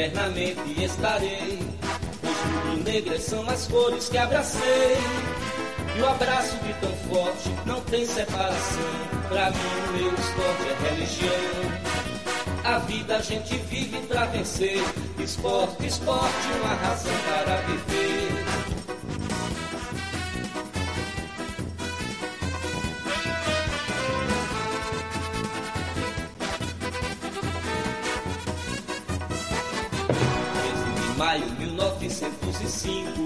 eternamente estarei. Os rubro-negras são as cores que abracei. E o abraço de tão forte não tem separação. Pra mim, o meu esporte é religião. A vida a gente vive pra vencer. Esporte, esporte, uma razão para viver. 1905,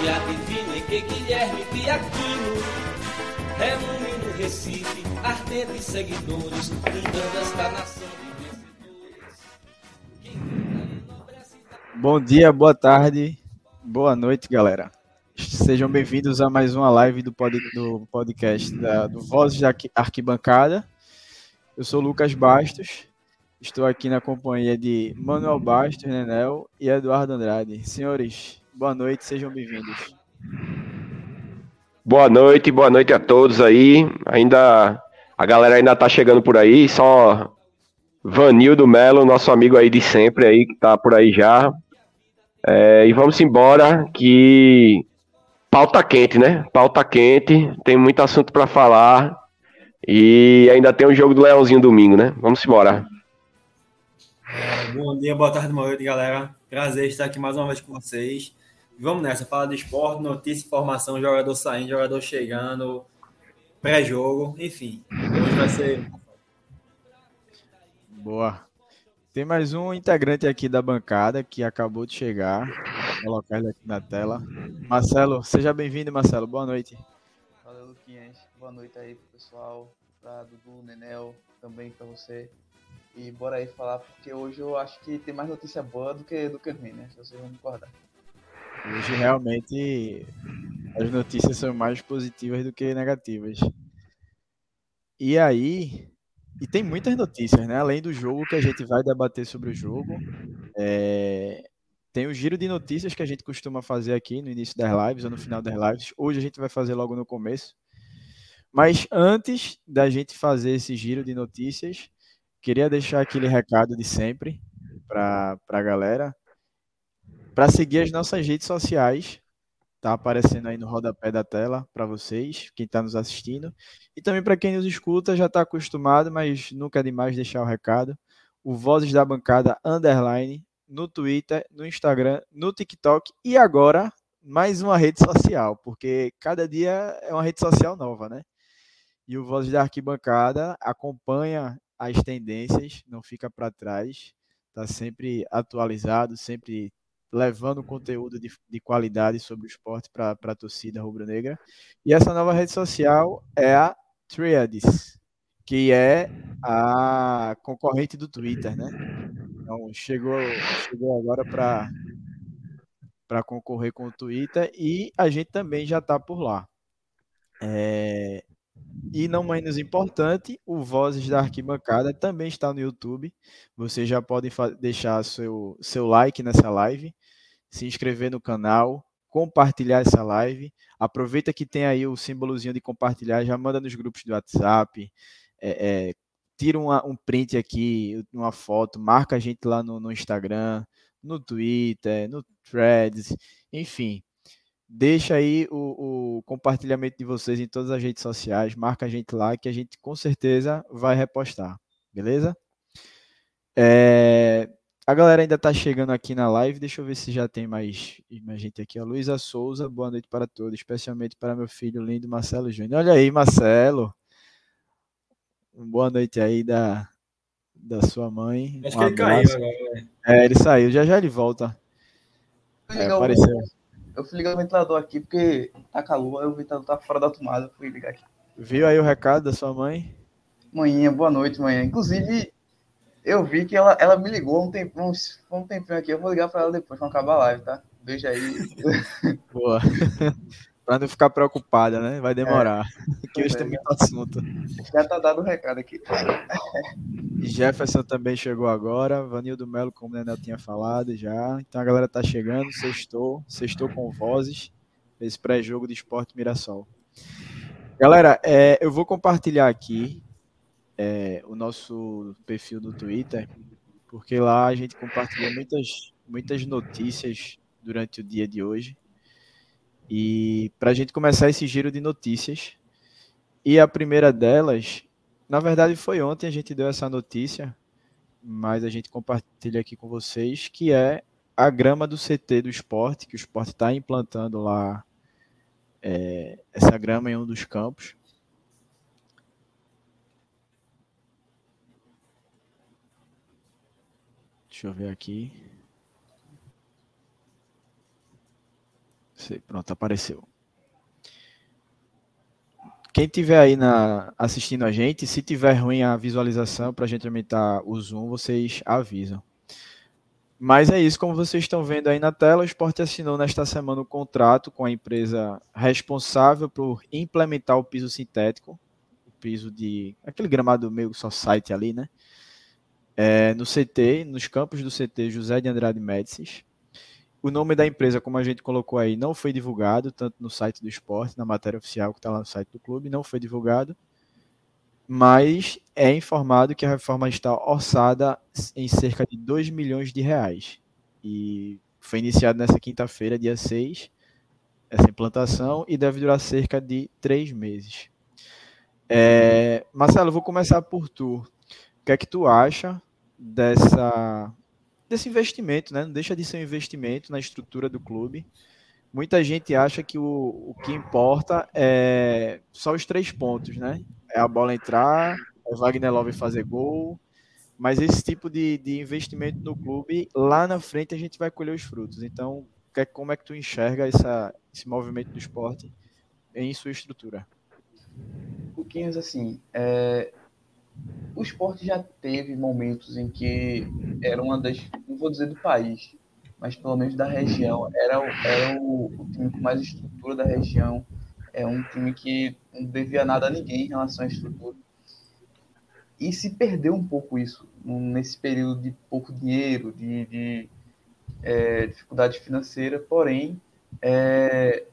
dia divino em que Guilherme Piaquino reúne no Recife ardentes seguidores, esta nação de. Bom dia, boa tarde, boa noite, galera. Sejam bem-vindos a mais uma live do, pod, do podcast da, do Vozes da Arquibancada. Eu sou Lucas Bastos Estou aqui na companhia de Manuel Bastos, Nenel e Eduardo Andrade. Senhores, boa noite, sejam bem-vindos. Boa noite, boa noite a todos aí. Ainda a galera ainda tá chegando por aí, só Vanildo Melo, nosso amigo aí de sempre aí que tá por aí já. É, e vamos embora que pauta quente, né? Pauta quente, tem muito assunto para falar. E ainda tem o jogo do Leãozinho domingo, né? Vamos embora. É, bom dia, boa tarde, boa noite, galera. Prazer estar aqui mais uma vez com vocês. Vamos nessa, falar de esporte, notícia, informação, jogador saindo, jogador chegando, pré-jogo, enfim. Hoje vai ser. Boa. Tem mais um integrante aqui da bancada que acabou de chegar. Vou colocar ele aqui na tela. Marcelo, seja bem-vindo, Marcelo. Boa noite. Valeu, Luquinhas. Boa noite aí pro pessoal, pra Dudu, Nenel, também para você. E bora aí falar, porque hoje eu acho que tem mais notícia boa do que, do que ruim, né? Se vocês vão concordar. Hoje realmente as notícias são mais positivas do que negativas. E aí, e tem muitas notícias, né? Além do jogo que a gente vai debater sobre o jogo, é... tem o giro de notícias que a gente costuma fazer aqui no início das lives ou no final das lives. Hoje a gente vai fazer logo no começo. Mas antes da gente fazer esse giro de notícias, Queria deixar aquele recado de sempre para a galera. Para seguir as nossas redes sociais, tá aparecendo aí no rodapé da tela para vocês, quem está nos assistindo. E também para quem nos escuta, já está acostumado, mas nunca é demais deixar o recado. O Vozes da Bancada Underline no Twitter, no Instagram, no TikTok e agora mais uma rede social, porque cada dia é uma rede social nova, né? E o Vozes da Arquibancada acompanha as tendências, não fica para trás, está sempre atualizado, sempre levando conteúdo de, de qualidade sobre o esporte para a torcida rubro-negra. E essa nova rede social é a Threads, que é a concorrente do Twitter, né? Então chegou, chegou agora para para concorrer com o Twitter e a gente também já está por lá. É, e não menos importante, o Vozes da Arquibancada também está no YouTube. Vocês já podem deixar seu, seu like nessa live, se inscrever no canal, compartilhar essa live. Aproveita que tem aí o símbolozinho de compartilhar, já manda nos grupos do WhatsApp, é, é, tira uma, um print aqui, uma foto, marca a gente lá no, no Instagram, no Twitter, no Threads, enfim Deixa aí o, o, compartilhamento de vocês em todas as redes sociais, marca a gente lá que a gente com certeza vai repostar, beleza? É, a galera ainda está chegando aqui na live, deixa eu ver se já tem mais, mais gente aqui. A Luísa Souza, boa noite para todos, especialmente para meu filho lindo Marcelo Júnior. Olha aí, Marcelo. Boa noite aí da, da sua mãe. Acho um que ele caiu agora. Né? É, ele saiu, já já ele volta. É, apareceu. Eu fui ligar o ventilador aqui porque tá calor, aí o ventilador tá fora da tomada, eu fui ligar aqui. Viu aí o recado da sua mãe? Manhã, boa noite, manhã. Inclusive, eu vi que ela, ela me ligou um, tempo, um, um tempinho aqui, eu vou ligar para ela depois, quando acabar a live, tá? Beijo aí. Boa. para não ficar preocupada, né? Vai demorar. É, que hoje tem muito assunto. Já tá dado o um recado aqui. Jefferson também chegou agora. Vanildo Melo, como o Nenel tinha falado já. Então a galera tá chegando. Sextou. Sextou com vozes. Esse pré-jogo de esporte Mirassol. Galera, é, eu vou compartilhar aqui é, o nosso perfil do Twitter porque lá a gente compartilhou muitas, muitas notícias durante o dia de hoje. E para a gente começar esse giro de notícias, e a primeira delas, na verdade foi ontem a gente deu essa notícia, mas a gente compartilha aqui com vocês, que é a grama do CT do esporte, que o esporte está implantando lá é, essa grama em um dos campos. Deixa eu ver aqui. Pronto, apareceu. Quem tiver aí na, assistindo a gente, se tiver ruim a visualização para a gente aumentar o zoom, vocês avisam. Mas é isso, como vocês estão vendo aí na tela, o Sport assinou nesta semana o um contrato com a empresa responsável por implementar o piso sintético, o piso de aquele gramado meio só site ali, né? É, no CT, nos campos do CT José de Andrade Médicis. O nome da empresa, como a gente colocou aí, não foi divulgado, tanto no site do esporte, na matéria oficial que está lá no site do clube, não foi divulgado. Mas é informado que a reforma está orçada em cerca de 2 milhões de reais. E foi iniciado nessa quinta-feira, dia 6, essa implantação, e deve durar cerca de três meses. É, Marcelo, vou começar por tu. O que é que tu acha dessa desse investimento, né? Não deixa de ser um investimento na estrutura do clube. Muita gente acha que o, o que importa é só os três pontos, né? É a bola entrar, é o Wagner Love fazer gol, mas esse tipo de, de investimento no clube, lá na frente a gente vai colher os frutos. Então, como é que tu enxerga essa, esse movimento do esporte em sua estrutura? Pouquinhos assim, é, o esporte já teve momentos em que era uma das, não vou dizer do país, mas pelo menos da região, era, era o, o time com mais estrutura da região, é um time que não devia nada a ninguém em relação à estrutura. E se perdeu um pouco isso nesse período de pouco dinheiro, de, de é, dificuldade financeira, porém, é,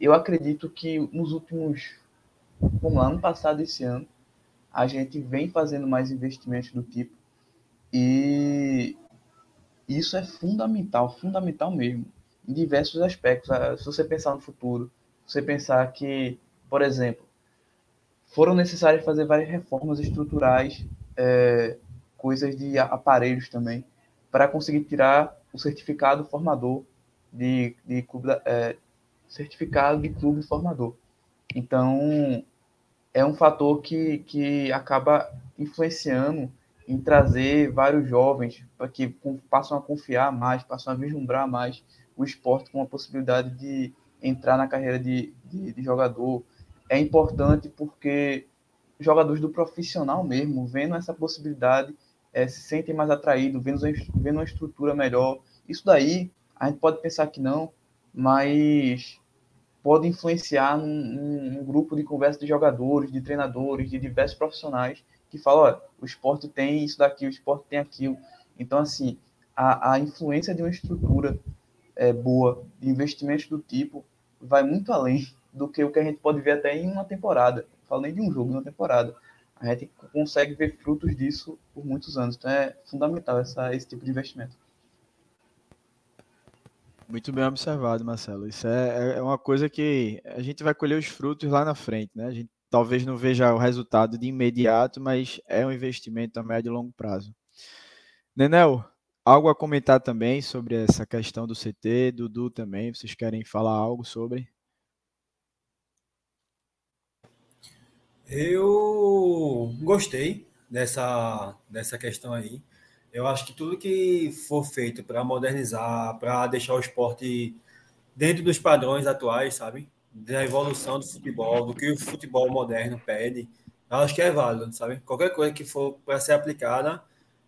eu acredito que nos últimos, vamos lá, ano passado, esse ano, a gente vem fazendo mais investimentos do tipo e isso é fundamental, fundamental mesmo, em diversos aspectos. Ah, se você pensar no futuro, você pensar que, por exemplo, foram necessárias fazer várias reformas estruturais, é, coisas de aparelhos também, para conseguir tirar o certificado formador de, de clube, é, certificado de clube formador. Então, é um fator que, que acaba influenciando em trazer vários jovens para que passam a confiar mais, passam a vislumbrar mais o esporte com a possibilidade de entrar na carreira de, de, de jogador. É importante porque jogadores do profissional mesmo, vendo essa possibilidade, é, se sentem mais atraídos, vendo, vendo uma estrutura melhor. Isso daí, a gente pode pensar que não, mas pode influenciar num, grupo de conversa de jogadores, de treinadores, de diversos profissionais que falam, olha, o esporte tem isso daqui, o esporte tem aquilo. Então, assim, a, a influência de uma estrutura é, boa, de investimentos do tipo, vai muito além do que o que a gente pode ver até em uma temporada. Nem de um jogo, uma temporada. A gente consegue ver frutos disso por muitos anos. Então é fundamental essa, esse tipo de investimento. Muito bem observado, Marcelo. Isso é, é, é uma coisa que a gente vai colher os frutos lá na frente, né? A gente talvez não veja o resultado de imediato, mas é um investimento a médio e longo prazo. Nenel, algo a comentar também sobre essa questão do CT, Dudu também, vocês querem falar algo sobre? Eu gostei dessa, dessa questão aí. Eu acho que tudo que for feito para modernizar, para deixar o esporte dentro dos padrões atuais, sabe? Da evolução do futebol, do que o futebol moderno pede, eu acho que é válido, sabe? Qualquer coisa que for para ser aplicada,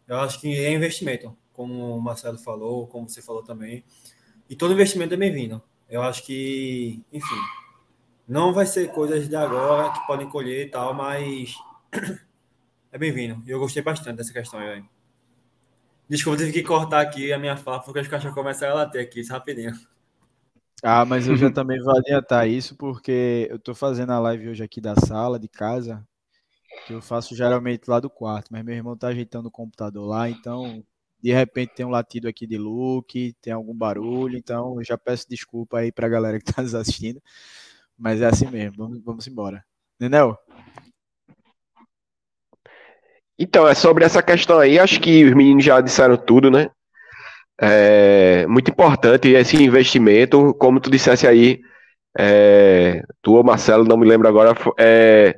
eu acho que é investimento, como o Marcelo falou, como você falou também. E todo investimento é bem-vindo. Eu acho que, enfim, não vai ser coisas de agora que podem colher e tal, mas é bem-vindo. Eu gostei bastante dessa questão aí. Desculpa, tive que cortar aqui a minha fala, porque os cachorros começaram a latir aqui, isso rapidinho. Ah, mas eu já também vou adiantar isso, porque eu tô fazendo a live hoje aqui da sala, de casa, que eu faço geralmente lá do quarto, mas meu irmão tá ajeitando o computador lá, então de repente tem um latido aqui de look, tem algum barulho, então eu já peço desculpa aí para a galera que está nos assistindo, mas é assim mesmo, vamos, vamos embora. Nenel? Então, é sobre essa questão aí, acho que os meninos já disseram tudo, né? É muito importante esse investimento, como tu dissesse aí, é, tu ou Marcelo, não me lembro agora, é,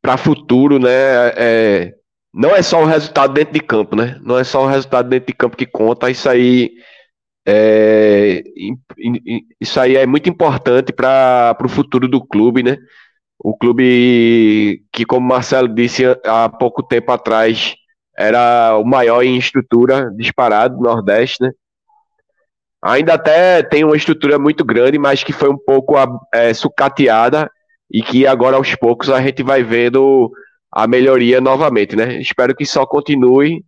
para futuro, né? É, não é só o resultado dentro de campo, né? Não é só o resultado dentro de campo que conta, isso aí é, isso aí é muito importante para o futuro do clube, né? O clube que, como Marcelo disse há pouco tempo atrás, era o maior em estrutura disparado do Nordeste, né? Ainda até tem uma estrutura muito grande, mas que foi um pouco é, sucateada e que agora aos poucos a gente vai vendo a melhoria novamente, né? Espero que só continue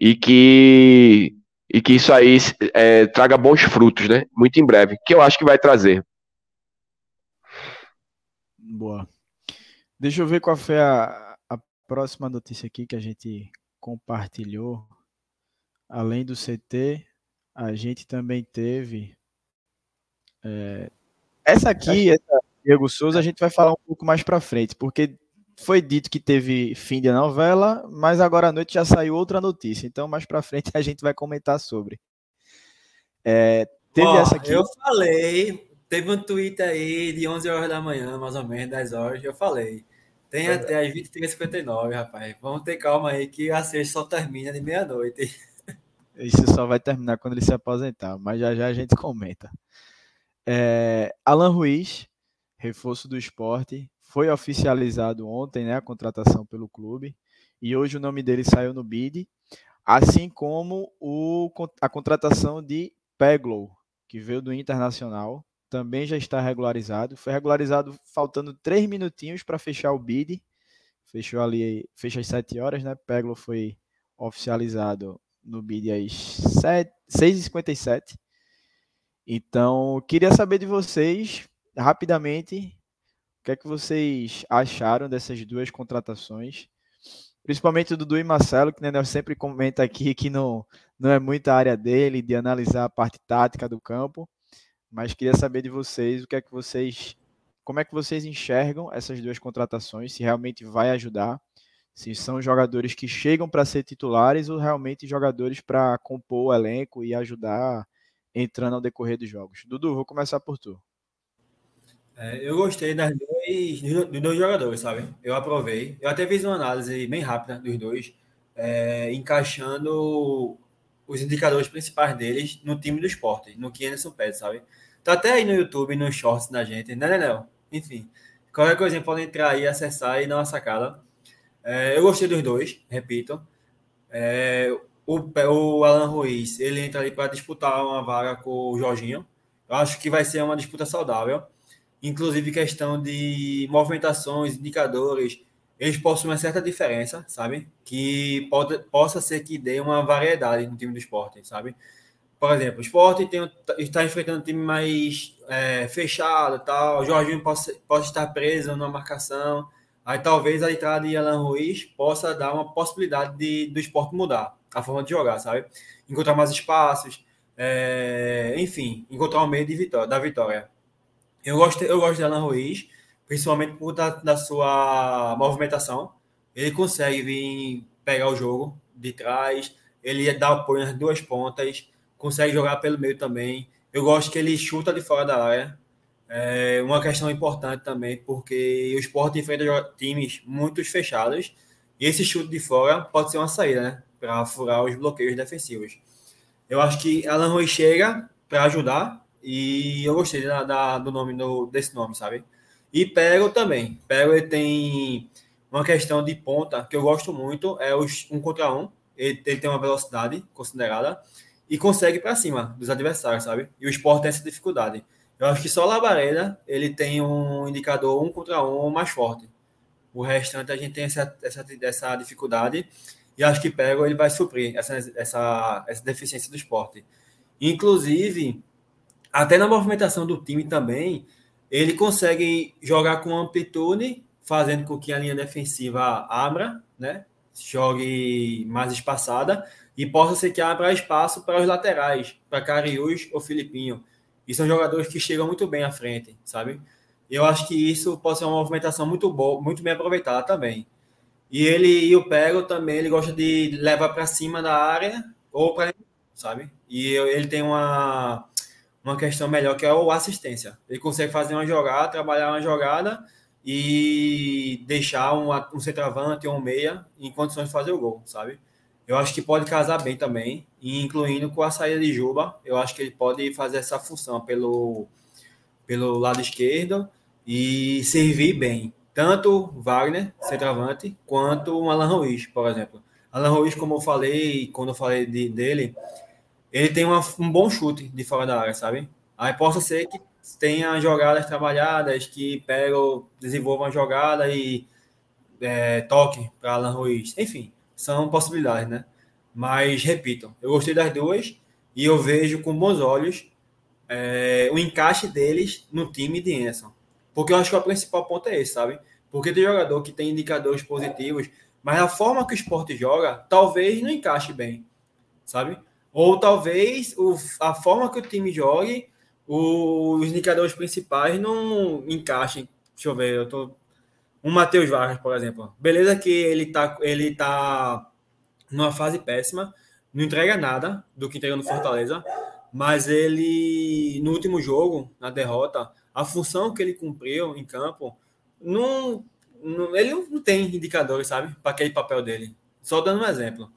e que e que isso aí é, traga bons frutos, né? Muito em breve, que eu acho que vai trazer. Boa. Deixa eu ver qual foi a, a próxima notícia aqui que a gente compartilhou. Além do CT, a gente também teve. É, essa aqui, essa Diego Souza, a gente vai falar um pouco mais para frente, porque foi dito que teve fim de novela, mas agora à noite já saiu outra notícia. Então, mais para frente a gente vai comentar sobre. É, teve oh, essa aqui. Eu falei, teve um tweet aí de 11 horas da manhã, mais ou menos, 10 horas. Eu falei. Tem até as 23h59, rapaz. Vamos ter calma aí que a sexta só termina de meia-noite. Isso só vai terminar quando ele se aposentar, mas já já a gente comenta. É, Alan Ruiz, reforço do esporte, foi oficializado ontem, né, a contratação pelo clube, e hoje o nome dele saiu no bid, assim como o, a contratação de Peglow, que veio do Internacional, também já está regularizado. Foi regularizado faltando três minutinhos para fechar o bid. Fechou ali, fecha às 7 horas, né? Peglow foi oficializado no bid às 6h57. Então, queria saber de vocês, rapidamente, que é que vocês acharam dessas duas contratações? Principalmente do Dudu e Marcelo, que o Nenel sempre comenta aqui que não, não é muita área dele, de analisar a parte tática do campo. Mas queria saber de vocês o que é que vocês. Como é que vocês enxergam essas duas contratações? Se realmente vai ajudar, se são jogadores que chegam para ser titulares ou realmente jogadores para compor o elenco e ajudar entrando ao decorrer dos jogos. Dudu, vou começar por tu. É, eu gostei das dois, dos dois jogadores, sabe? Eu aprovei. Eu até fiz uma análise bem rápida dos dois, é, encaixando os indicadores principais deles no time do esporte, no que Anderson pede, sabe? Tá até aí no YouTube, nos shorts da gente, né, Nenel? Enfim, qualquer coisa pode entrar aí, acessar e dar uma sacada. É, eu gostei dos dois, repito. É, o, o Alan Ruiz, ele entra ali para disputar uma vaga com o Jorginho. Eu acho que vai ser uma disputa saudável inclusive questão de movimentações, indicadores, eles possuem uma certa diferença, sabe? Que pode, possa ser que dê uma variedade no time do esporte, sabe? Por exemplo, o esporte tem, está enfrentando um time mais é, fechado tal, o Jorginho possa, possa estar preso na marcação, aí talvez a entrada de Alan Ruiz possa dar uma possibilidade de, do esporte mudar a forma de jogar, sabe? Encontrar mais espaços, é, enfim, encontrar o um meio de vitória, da vitória. Eu gosto, eu gosto de Alan Ruiz, principalmente por da, da sua movimentação. Ele consegue vir pegar o jogo de trás, ele dá apoio nas duas pontas, consegue jogar pelo meio também. Eu gosto que ele chuta de fora da área. É uma questão importante também, porque o esporte enfrenta times muito fechados e esse chute de fora pode ser uma saída, né? Para furar os bloqueios defensivos. Eu acho que Alan Ruiz chega para ajudar, e eu gostei da, da, do nome do, desse nome, sabe? E Pego também. Pego ele tem uma questão de ponta que eu gosto muito, é os um contra um. Ele, ele tem uma velocidade considerada e consegue para cima dos adversários, sabe? E o esporte tem essa dificuldade. Eu acho que só Labareda ele tem um indicador um contra um mais forte. O restante a gente tem essa, essa, essa dificuldade e acho que Pego ele vai suprir essa, essa, essa deficiência do esporte. Inclusive, até na movimentação do time também, ele consegue jogar com amplitude, fazendo com que a linha defensiva abra, né? Jogue mais espaçada. e possa ser que abra espaço para os laterais, para Cariús ou Filipinho. E são jogadores que chegam muito bem à frente, sabe? Eu acho que isso pode ser uma movimentação muito boa, muito bem aproveitada também. E ele e o Pego também, ele gosta de levar para cima da área ou para, sabe? E ele tem uma uma questão melhor que é o assistência. Ele consegue fazer uma jogada, trabalhar uma jogada e deixar um, um centroavante ou um meia em condições de fazer o gol, sabe? Eu acho que pode casar bem também, incluindo com a saída de Juba. Eu acho que ele pode fazer essa função pelo, pelo lado esquerdo e servir bem. Tanto Wagner, centroavante, quanto o Alan Ruiz, por exemplo. Alan Ruiz, como eu falei, quando eu falei de, dele, ele tem uma, um bom chute de fora da área, sabe? Aí possa ser que tenha jogadas trabalhadas, que pegam, desenvolvam a jogada e é, toque para Alan Ruiz. Enfim, são possibilidades, né? Mas, repito, eu gostei das duas e eu vejo com bons olhos é, o encaixe deles no time de Enson. Porque eu acho que o principal ponto é esse, sabe? Porque tem jogador que tem indicadores positivos, mas a forma que o esporte joga talvez não encaixe bem, sabe? Ou talvez o, a forma que o time jogue, o, os indicadores principais não encaixem. Deixa eu ver, eu tô um Matheus Vargas, por exemplo. Beleza que ele tá, ele tá numa fase péssima, não entrega nada do que entregou no Fortaleza, mas ele, no último jogo, na derrota, a função que ele cumpriu em campo, não, não ele não tem indicadores, sabe, para aquele papel dele. Só dando um exemplo.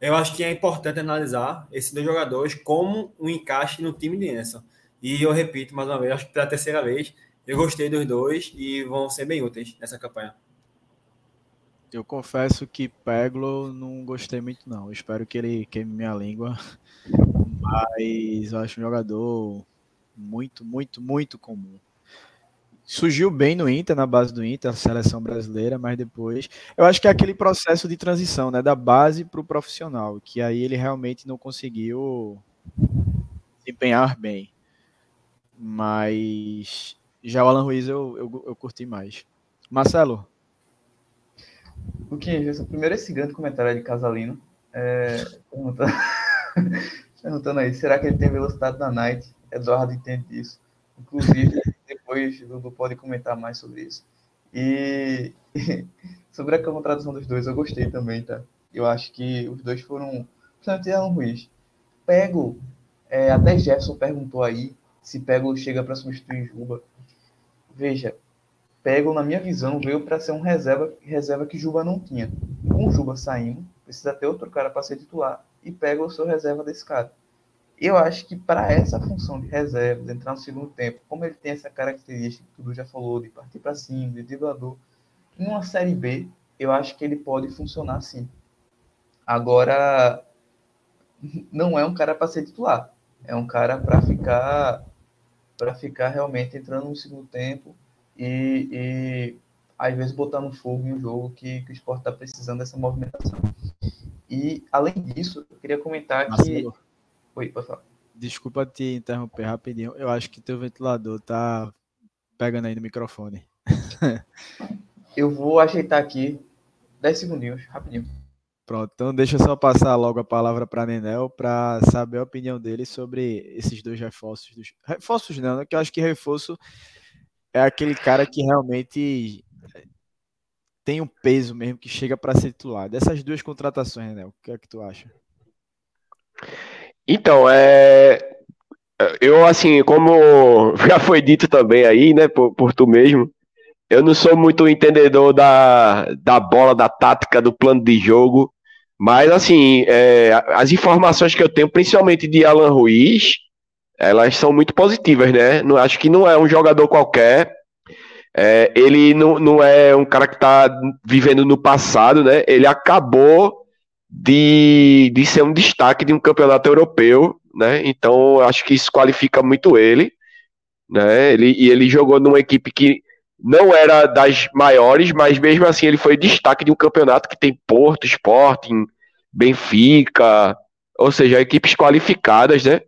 Eu acho que é importante analisar esses dois jogadores como um encaixe no time de Enson. E eu repito mais uma vez, acho que pela terceira vez, eu gostei dos dois e vão ser bem úteis nessa campanha. Eu confesso que Peglo não gostei muito, não. Espero que ele queime minha língua. Mas eu acho um jogador muito, muito, muito comum. Surgiu bem no Inter, na base do Inter, a seleção brasileira, mas depois. Eu acho que é aquele processo de transição, né? Da base para o profissional, que aí ele realmente não conseguiu desempenhar bem. Mas já o Alan Ruiz eu, eu, eu curti mais. Marcelo? O é primeiro esse grande comentário de Casalino. É, perguntando, perguntando aí, será que ele tem velocidade na Night? Eduardo entende isso. Inclusive, depois Dudu pode comentar mais sobre isso. E sobre a contratação dos dois, eu gostei também, tá? Eu acho que os dois foram, principalmente Alan Ruiz. Pego, é, até Jefferson perguntou aí se Pego chega para substituir Juba. Veja, Pego, na minha visão, veio para ser um reserva, reserva que Juba não tinha. Com Juba saindo, precisa ter outro cara para ser titular. E Pego o seu reserva desse cara. Eu acho que para essa função de reserva, de entrar no segundo tempo, como ele tem essa característica que o Dudu já falou, de partir para cima, de driblador, em uma Série B, eu acho que ele pode funcionar sim. Agora, não é um cara para ser titular. É um cara para ficar para ficar realmente entrando no segundo tempo e, e às vezes botando fogo em um jogo que, que o esporte está precisando dessa movimentação. E além disso, eu queria comentar Marcelo, que. Oi, pode falar. Desculpa te interromper rapidinho. Eu acho que teu ventilador tá pegando aí no microfone. eu vou ajeitar aqui 10 segundinhos, rapidinho. Pronto, então deixa eu só passar logo a palavra para Nenel para saber a opinião dele sobre esses dois reforços. Dos... Reforços não, né? que eu acho que reforço é aquele cara que realmente tem um peso mesmo que chega para ser titular. Dessas duas contratações, Nenel, o que é que tu acha? Então, é eu assim, como já foi dito também aí, né, por, por tu mesmo, eu não sou muito entendedor da, da bola, da tática, do plano de jogo. Mas, assim, é, as informações que eu tenho, principalmente de Alan Ruiz, elas são muito positivas, né? Não, acho que não é um jogador qualquer. É, ele não, não é um cara que está vivendo no passado, né? Ele acabou de, de ser um destaque de um campeonato europeu, né? Então, acho que isso qualifica muito ele, né? Ele, e ele jogou numa equipe que não era das maiores, mas mesmo assim ele foi destaque de um campeonato que tem Porto, Sporting, Benfica, ou seja, equipes qualificadas, né?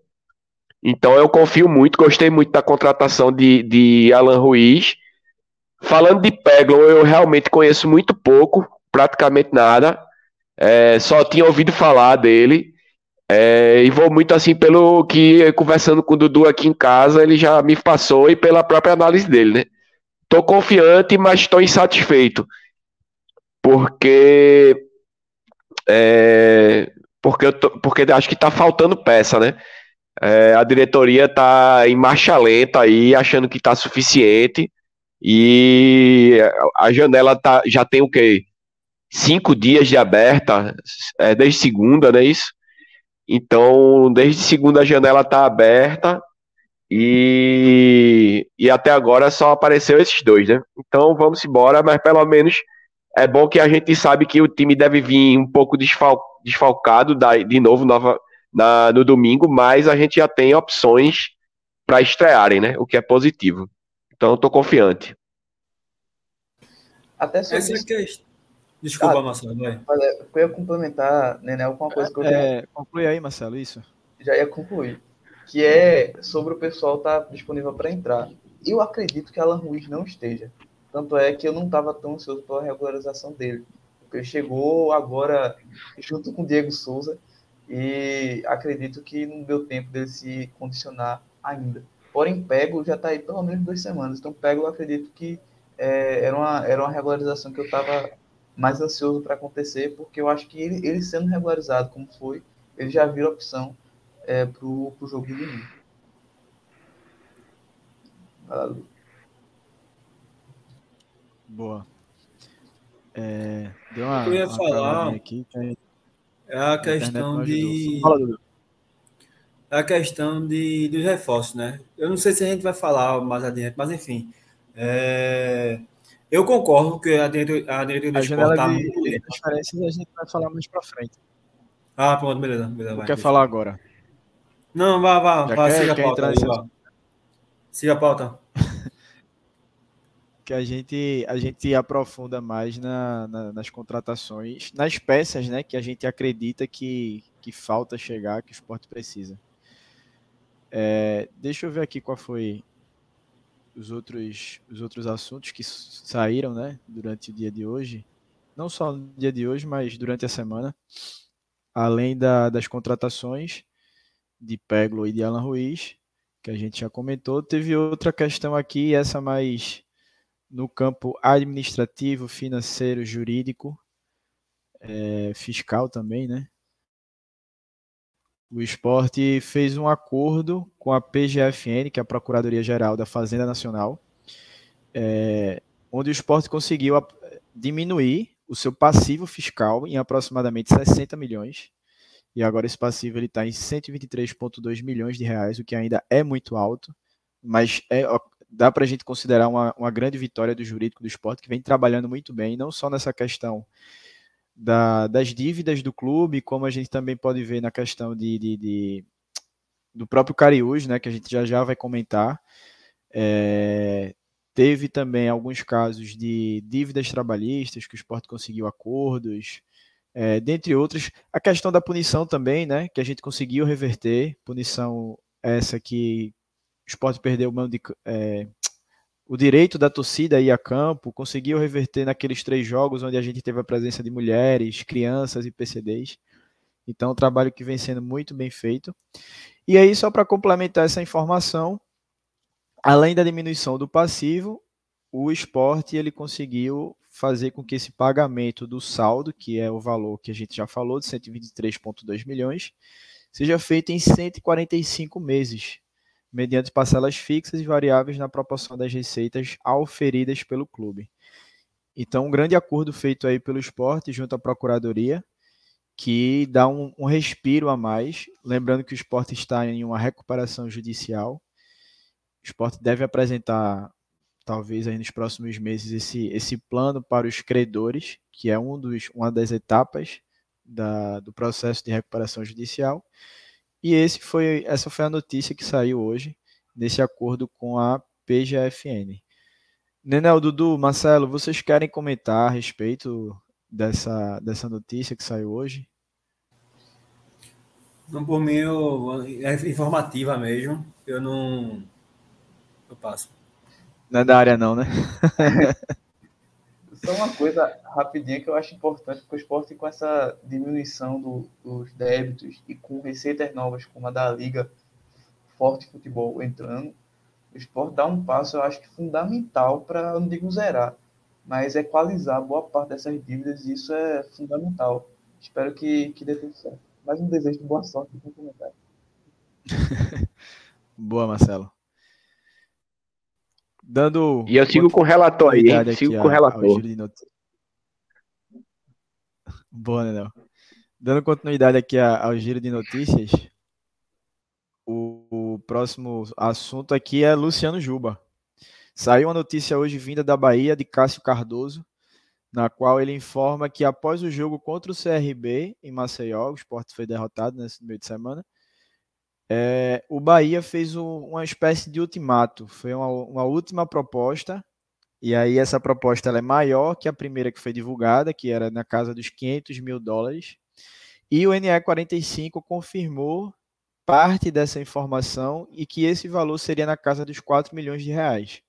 Então eu confio muito, gostei muito da contratação de, de Alan Ruiz. Falando de Peglo, eu realmente conheço muito pouco, praticamente nada. É, só tinha ouvido falar dele. É, e vou muito assim pelo que, conversando com o Dudu aqui em casa, ele já me passou e pela própria análise dele, né? Tô confiante, mas estou insatisfeito. Porque. É, porque, tô, porque acho que tá faltando peça, né? É, a diretoria tá em marcha lenta aí, achando que tá suficiente. E a janela tá, já tem o quê? Cinco dias de aberta, é, desde segunda, não é isso? Então, desde segunda a janela está aberta e, e até agora só apareceu esses dois, né? Então vamos embora, mas pelo menos é bom que a gente sabe que o time deve vir um pouco desfal, desfalcado da, de novo nova, na, no domingo, mas a gente já tem opções para estrearem, né? O que é positivo. Então, estou confiante. Até sobre Essa é questão. Desculpa, ah, Marcelo, vai. Eu ia complementar, né, alguma coisa que eu é, Conclui aí, Marcelo, isso. Já ia concluir. Que é sobre o pessoal estar tá disponível para entrar. Eu acredito que Alan Ruiz não esteja. Tanto é que eu não estava tão ansioso pela regularização dele. Ele chegou agora junto com o Diego Souza e acredito que não deu tempo dele se condicionar ainda. Porém, Pego já está aí pelo menos duas semanas. Então, Pego eu acredito que é, era, uma, era uma regularização que eu estava mais ansioso para acontecer, porque eu acho que ele, ele sendo regularizado como foi, ele já vira opção é, para o jogo de domingo. Boa. É, deu uma, eu ia falar aqui, que é a questão de é a questão de dos reforços, né? Eu não sei se a gente vai falar mais adiante, mas enfim, é, eu concordo que a diretoria, a diretoria do a esporte está muito lenta. Diferenças a gente vai falar mais para frente. Ah, pronto, beleza. beleza vai, quer falar agora? Não, vá, vá, vá quer, siga a pauta. Aí, vá. Siga a pauta. que a gente, a gente aprofunda mais na, na, nas contratações, nas peças né, que a gente acredita que, que falta chegar, que o esporte precisa. É, deixa eu ver aqui qual foi os outros, os outros assuntos que saíram né, durante o dia de hoje, não só no dia de hoje, mas durante a semana, além da, das contratações de Peglo e de Alan Ruiz, que a gente já comentou, teve outra questão aqui, essa mais no campo administrativo, financeiro, jurídico, é, fiscal também, né? O esporte fez um acordo com a PGFN, que é a Procuradoria Geral da Fazenda Nacional, é, onde o esporte conseguiu diminuir o seu passivo fiscal em aproximadamente 60 milhões. E agora esse passivo ele está em 123,2 milhões de reais, o que ainda é muito alto, mas é, dá para a gente considerar uma, uma grande vitória do jurídico do esporte, que vem trabalhando muito bem, não só nessa questão da, das dívidas do clube, como a gente também pode ver na questão de, de, de do próprio Cariús, né, que a gente já já vai comentar. É, teve também alguns casos de dívidas trabalhistas que o esporte conseguiu acordos, é, dentre outros. A questão da punição também, né, que a gente conseguiu reverter, punição essa que o esporte perdeu o mando de, é, o direito da torcida ir a campo, conseguiu reverter naqueles três jogos onde a gente teve a presença de mulheres, crianças e PCDs. Então, um trabalho que vem sendo muito bem feito. E aí, só para complementar essa informação, além da diminuição do passivo, o esporte ele conseguiu fazer com que esse pagamento do saldo, que é o valor que a gente já falou, de 123,2 milhões, seja feito em 145 meses, mediante parcelas fixas e variáveis na proporção das receitas auferidas pelo clube. Então, um grande acordo feito aí pelo esporte junto à Procuradoria, que dá um, um respiro a mais. Lembrando que o esporte está em uma recuperação judicial. O esporte deve apresentar, talvez aí nos próximos meses, esse, esse plano para os credores, que é um dos, uma das etapas da, do processo de recuperação judicial. E esse foi, essa foi a notícia que saiu hoje, nesse acordo com a PGFN. Nenel, Dudu, Marcelo, vocês querem comentar a respeito dessa, dessa notícia que saiu hoje? Não, por mim, eu, é informativa mesmo. Eu não. Eu passo. Não é da área, não, né? Só uma coisa rapidinha que eu acho importante, porque o esporte com essa diminuição do, dos débitos e com receitas novas, como a da Liga Forte Futebol entrando, o esporte dá um passo, eu acho que fundamental para, não digo zerar, mas equalizar boa parte dessas dívidas, e isso é fundamental. Espero que, que dê tudo certo. Mais um desejo de boa sorte no comentário. Boa, Marcelo. Dando. E eu sigo com o relator aí, hein? Sigo com o relator. Boa, Nenel. Dando continuidade aqui ao giro de notícias, o, o, próximo assunto aqui é Luciano Juba. Saiu uma notícia hoje vinda da Bahia de Cássio Cardoso, na qual ele informa que após o jogo contra o CRB em Maceió, o esporte foi derrotado nesse meio de semana, é, o Bahia fez um, uma espécie de ultimato, foi uma, uma, última proposta, e aí essa proposta ela é maior que a primeira que foi divulgada, que era na casa dos 500 mil dólares, e o NE45 confirmou parte dessa informação e que esse valor seria na casa dos 4 milhões de reais.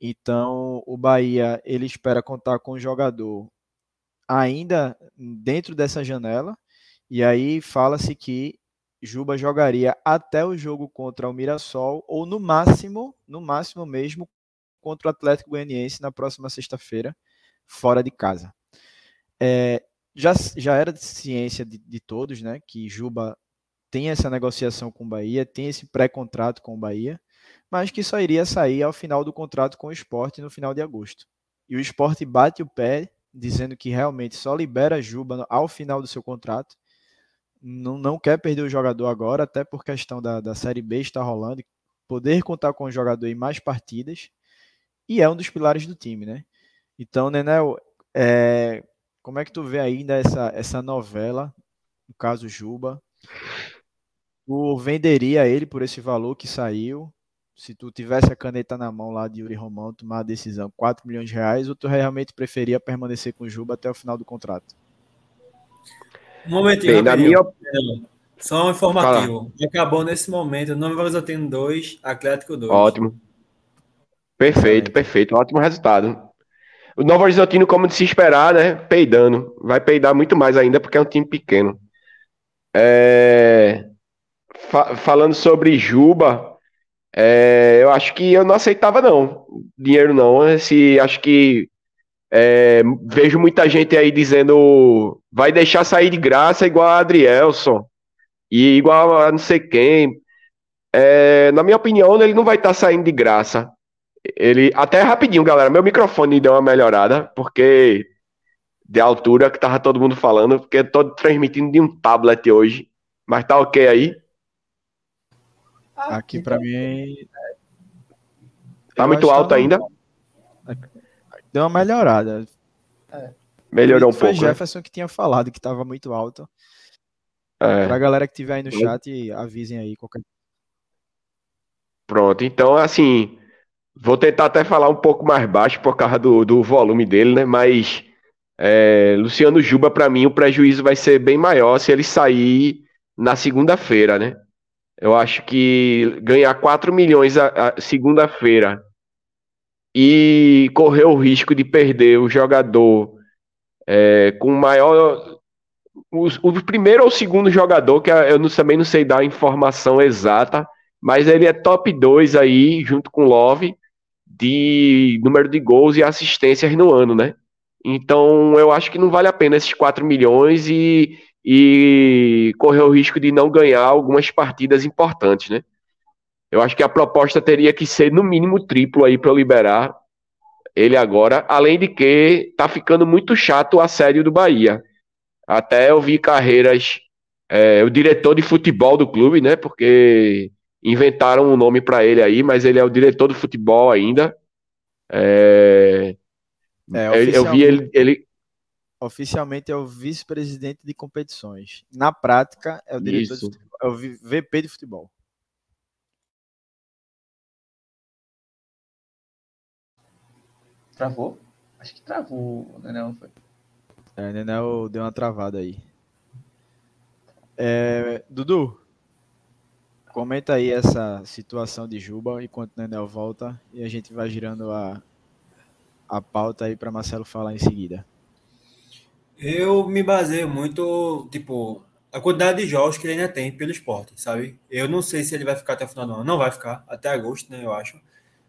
Então, o Bahia ele espera contar com o jogador ainda dentro dessa janela, e aí fala-se que Juba jogaria até o jogo contra o Mirassol ou no máximo, no máximo mesmo contra o Atlético Goianiense na próxima sexta-feira, fora de casa. É, já, já era de ciência de, de, todos, né, que Juba tem essa negociação com o Bahia, tem esse pré-contrato com o Bahia, mas que só iria sair ao final do contrato com o esporte no final de agosto. E o esporte bate o pé, dizendo que realmente só libera Juba ao final do seu contrato não, não quer perder o jogador agora, até por questão da, da Série B está rolando, poder contar com o jogador em mais partidas, e é um dos pilares do time, né? Então, Nenel, é, como é que tu vê ainda essa, essa novela, no caso Juba? Tu venderia ele por esse valor que saiu? Se tu tivesse a caneta na mão lá de Yuri Romão, tomar a decisão, 4 milhões de reais, ou tu realmente preferia permanecer com o Juba até o final do contrato? Um momentinho, Bem, na minha... Só um informativo. Fala. Acabou nesse momento. Nova Horizontino 2, Atlético 2. Ótimo. Perfeito, perfeito. Ótimo resultado. O Novo Horizontino, como de se esperar, né? Peidando. Vai peidar muito mais ainda porque é um time pequeno. É... Fa falando sobre Juba, é... eu acho que eu não aceitava, não. Dinheiro não. Esse, acho que é, vejo muita gente aí dizendo vai deixar sair de graça igual a Adrielson e igual a não sei quem. É, na minha opinião, ele não vai estar tá saindo de graça. Ele até rapidinho, galera. Meu microfone deu uma melhorada porque de altura que tava todo mundo falando, porque eu tô transmitindo de um tablet hoje. Mas tá ok aí? Aqui para mim tá muito alto tá ainda deu uma melhorada. É. Melhorou um foi pouco. Foi né? Jefferson né? que tinha falado que estava muito alto. É. Pra galera que tiver aí no chat, avisem aí qualquer Pronto, então assim, vou tentar até falar um pouco mais baixo por causa do, do volume dele, né? Mas é, Luciano Juba, para mim, o prejuízo vai ser bem maior se ele sair na segunda-feira, né? Eu acho que ganhar 4 milhões a, a segunda-feira e correr o risco de perder o jogador é, com maior. O, o, primeiro ou segundo jogador, que eu não, também não sei dar a informação exata, mas ele é top 2 aí, junto com Love, de número de gols e assistências no ano, né? Então eu acho que não vale a pena esses 4 milhões e, e correr o risco de não ganhar algumas partidas importantes, né? Eu acho que a proposta teria que ser no mínimo triplo aí para liberar ele agora, além de que tá ficando muito chato o assédio do Bahia. Até eu vi carreiras, é, o diretor de futebol do clube, né? Porque inventaram um nome para ele aí, mas ele é o diretor do futebol ainda. É, é, eu vi ele, ele, Oficialmente é o vice-presidente de competições. Na prática, é o diretor de futebol, é o VP de futebol. Travou? Acho que travou, o Nenel, não foi? É, o Nenel deu uma travada aí. É, Dudu, comenta aí essa situação de Juba enquanto o Nenel volta e a gente vai girando a, a pauta aí para Marcelo falar em seguida. Eu me baseio muito, tipo, a quantidade de jogos que ele ainda tem pelo esporte, sabe? Eu não sei se ele vai ficar até o final do ano. Não vai ficar, até agosto, né? Eu acho.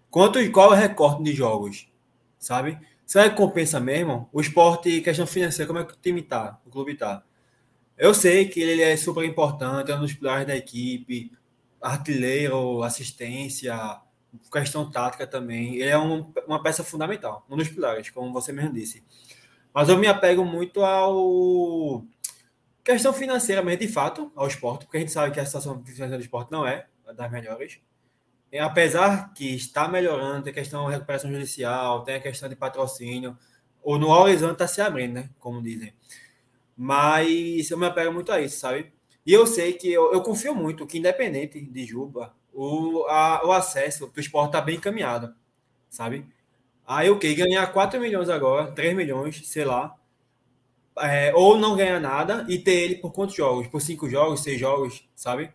Quanto qual é o recorte de jogos, sabe? Será que compensa mesmo? O esporte, questão financeira, como é que o time tá? O clube tá? Eu sei que ele é super importante, é um dos pilares da equipe, artilheiro, assistência, questão tática também. Ele é um, uma peça fundamental, um dos pilares, como você mesmo disse. Mas eu me apego muito ao questão financeira mesmo, de fato, ao esporte, porque a gente sabe que a situação financeira do esporte não é das melhores. E, apesar que está melhorando, tem questão de recuperação judicial, tem a questão de patrocínio, ou no horizonte está se abrindo, né? Como dizem. Mas eu me apego muito a isso, sabe? E eu sei que eu, eu confio muito que, independente de Juba, o, a, o acesso do esporte está bem encaminhado, sabe? Aí, ok, ganhar 4 milhões agora, 3 milhões, sei lá. É, ou não ganhar nada e ter ele por quantos jogos? Por 5 jogos, 6 jogos, sabe?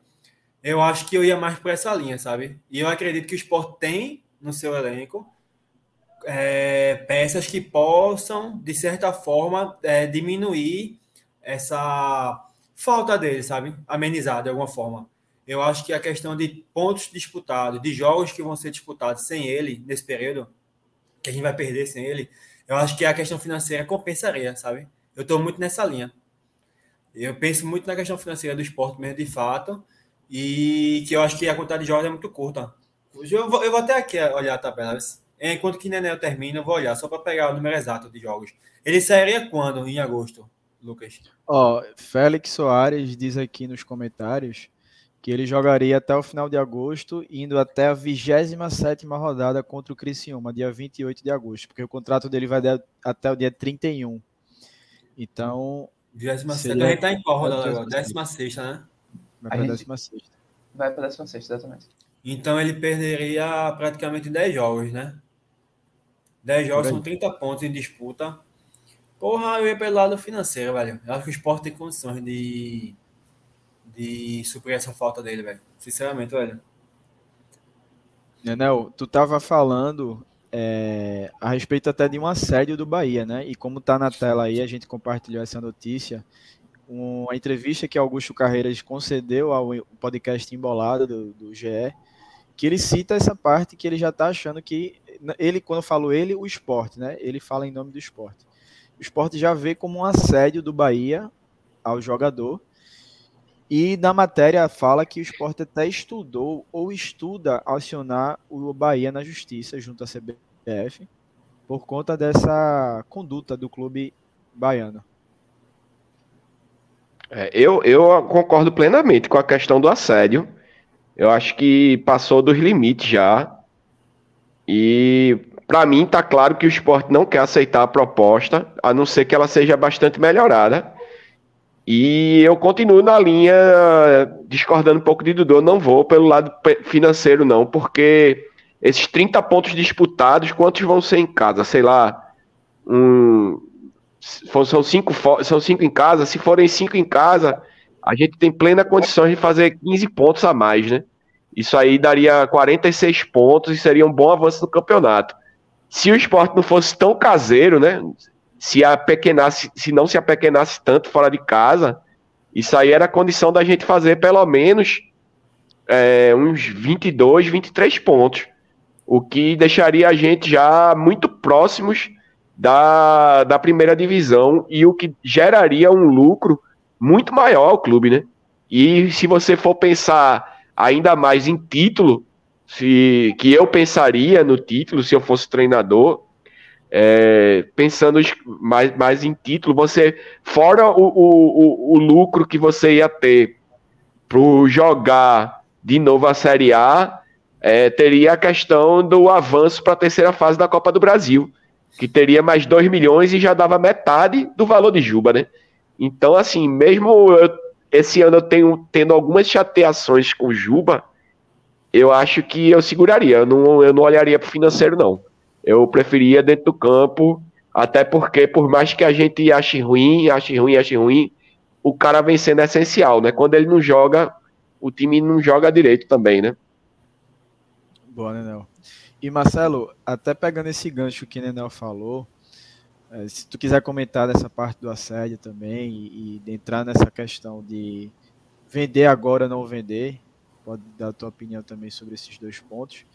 Eu acho que eu ia mais por essa linha, sabe? E eu acredito que o esporte tem no seu elenco é, peças que possam, de certa forma, é, diminuir essa falta dele, sabe? Amenizar de alguma forma. Eu acho que a questão de pontos disputados, de jogos que vão ser disputados sem ele nesse período, que a gente vai perder sem ele, eu acho que a questão financeira compensaria, sabe? Eu estou muito nessa linha. Eu penso muito na questão financeira do esporte mesmo, de fato, e que eu acho que a quantidade de jogos é muito curta. Eu vou, eu vou até aqui olhar a tabela. Enquanto que Nenel termina, eu vou olhar só para pegar o número exato de jogos. Ele sairia quando? Em agosto, Lucas? Ó, Félix Soares diz aqui nos comentários que ele jogaria até o final de agosto, indo até a 27 rodada contra o Criciúma, dia 28 de agosto, porque o contrato dele vai até o dia 31. Então. 27 seria... a gente tá em qual rodada agora? 16, né? Vai para a 16. Vai para a 16, exatamente. Então ele perderia praticamente 10 jogos, né? 10 jogos são 30 pontos em disputa. Porra, eu ia pelo lado financeiro, velho. Eu acho que o esporte tem condições de de suprir essa falta dele, velho. Sinceramente, velho. Nenel, tu tava falando é, a respeito até de um assédio do Bahia, né? E como tá na tela aí, a gente compartilhou essa notícia. Uma entrevista que Augusto Carreiras concedeu ao podcast Embolado do, do GE, que ele cita essa parte que ele já tá achando que ele, quando eu falo ele, o esporte, né? Ele fala em nome do esporte. O esporte já vê como um assédio do Bahia ao jogador e na matéria fala que o esporte até estudou ou estuda acionar o Bahia na justiça junto à CBF por conta dessa conduta do clube baiano. É, eu, eu concordo plenamente com a questão do assédio. Eu acho que passou dos limites já. E para mim está claro que o esporte não quer aceitar a proposta, a não ser que ela seja bastante melhorada. E eu continuo na linha, discordando um pouco de Dudu, não vou pelo lado financeiro, não, porque esses 30 pontos disputados, quantos vão ser em casa? Sei lá, um, são, cinco, são cinco em casa, se forem cinco em casa, a gente tem plena condição de fazer 15 pontos a mais, né? Isso aí daria 46 pontos e seria um bom avanço no campeonato. Se o esporte não fosse tão caseiro, né? se apequenasse, se não se apequenasse tanto fora de casa, isso aí era a condição da gente fazer pelo menos é, uns 22, 23 pontos. O que deixaria a gente já muito próximos da, da primeira divisão e o que geraria um lucro muito maior ao clube, né? E se você for pensar ainda mais em título, se, que eu pensaria no título se eu fosse treinador, é, pensando mais, mais em título, você, fora o, o, o, lucro que você ia ter para jogar de novo a Série A, é, teria a questão do avanço para a terceira fase da Copa do Brasil, que teria mais 2 milhões e já dava metade do valor de Juba, né? Então, assim, mesmo eu, esse ano eu tenho tendo algumas chateações com Juba, eu acho que eu seguraria, eu não, eu não olharia para o financeiro, não. Eu preferia dentro do campo, até porque, por mais que a gente ache ruim, ache ruim, ache ruim, o cara vencendo é essencial, né? Quando ele não joga, o time não joga direito também, né? Boa, né? E Marcelo, até pegando esse gancho que Nenel falou, é, se tu quiser comentar dessa parte do assédio também e, e entrar nessa questão de vender agora não vender, pode dar a tua opinião também sobre esses dois pontos.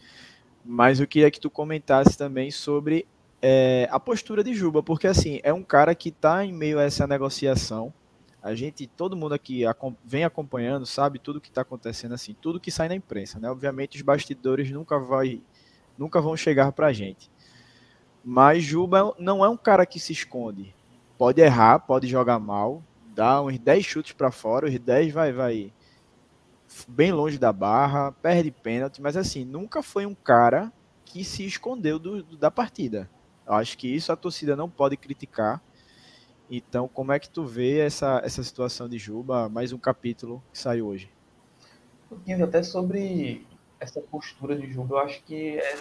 Mas eu queria que tu comentasse também sobre é, a postura de Juba, porque assim, é um cara que está em meio a essa negociação. A gente, todo mundo aqui vem acompanhando, sabe tudo que está acontecendo, assim, tudo que sai na imprensa, né? Obviamente os bastidores nunca, vai, nunca vão chegar para a gente. Mas Juba não é um cara que se esconde. Pode errar, pode jogar mal, dar uns 10 chutes para fora, os 10 vai, vai bem longe da barra, perde pênalti, mas assim, nunca foi um cara que se escondeu do, do, da partida. Eu acho que isso a torcida não pode criticar. Então, como é que tu vê essa, essa situação de Juba? Mais um capítulo que saiu hoje. Até sobre essa postura de Juba, eu acho que é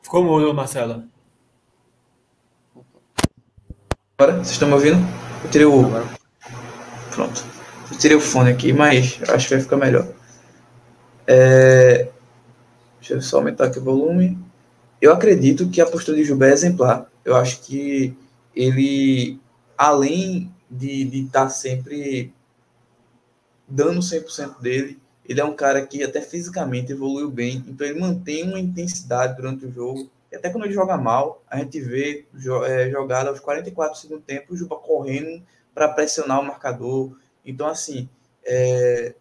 Ficou mudo, Marcelo. Agora, vocês estão me ouvindo? Eu tirei o. Pronto. Eu tirei o fone aqui, mas acho que vai ficar melhor. É... Deixa eu só aumentar aqui o volume. Eu acredito que a postura de Gilberto é exemplar. Eu acho que ele, além de estar tá sempre dando 100% dele, ele é um cara que até fisicamente evoluiu bem, então ele mantém uma intensidade durante o jogo. E até quando ele joga mal, a gente vê é, jogada aos 44 segundo tempo, o Juba correndo para pressionar o marcador. Então, assim, é,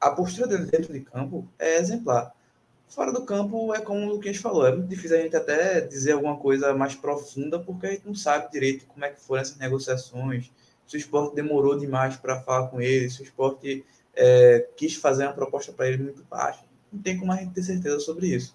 a postura dele dentro de campo é exemplar. Fora do campo, é como o Luquinhas falou, é muito difícil a gente até dizer alguma coisa mais profunda, porque a gente não sabe direito como é que foram essas negociações, se o esporte demorou demais para falar com ele, se o esporte é, quis fazer uma proposta para ele muito baixa. Não tem como a gente ter certeza sobre isso.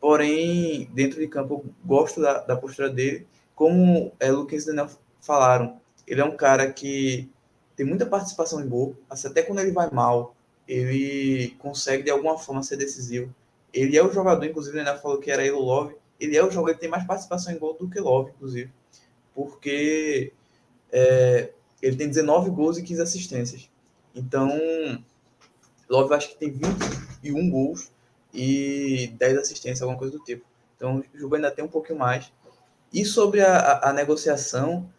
Porém, dentro de campo, eu gosto da, da postura dele. Como é, Lucas e Daniel falaram, ele é um cara que tem muita participação em gol. Assim, até quando ele vai mal, ele consegue de alguma forma ser decisivo. Ele é o jogador, inclusive, Daniel falou que era ele o Love. Ele é o jogador que tem mais participação em gol do que Love, inclusive. Porque é, ele tem 19 gols e 15 assistências. Então, Love acho que tem 21 gols e 10 assistências, alguma coisa do tipo. Então, o Juba ainda tem um pouquinho mais. E sobre a, a, negociação,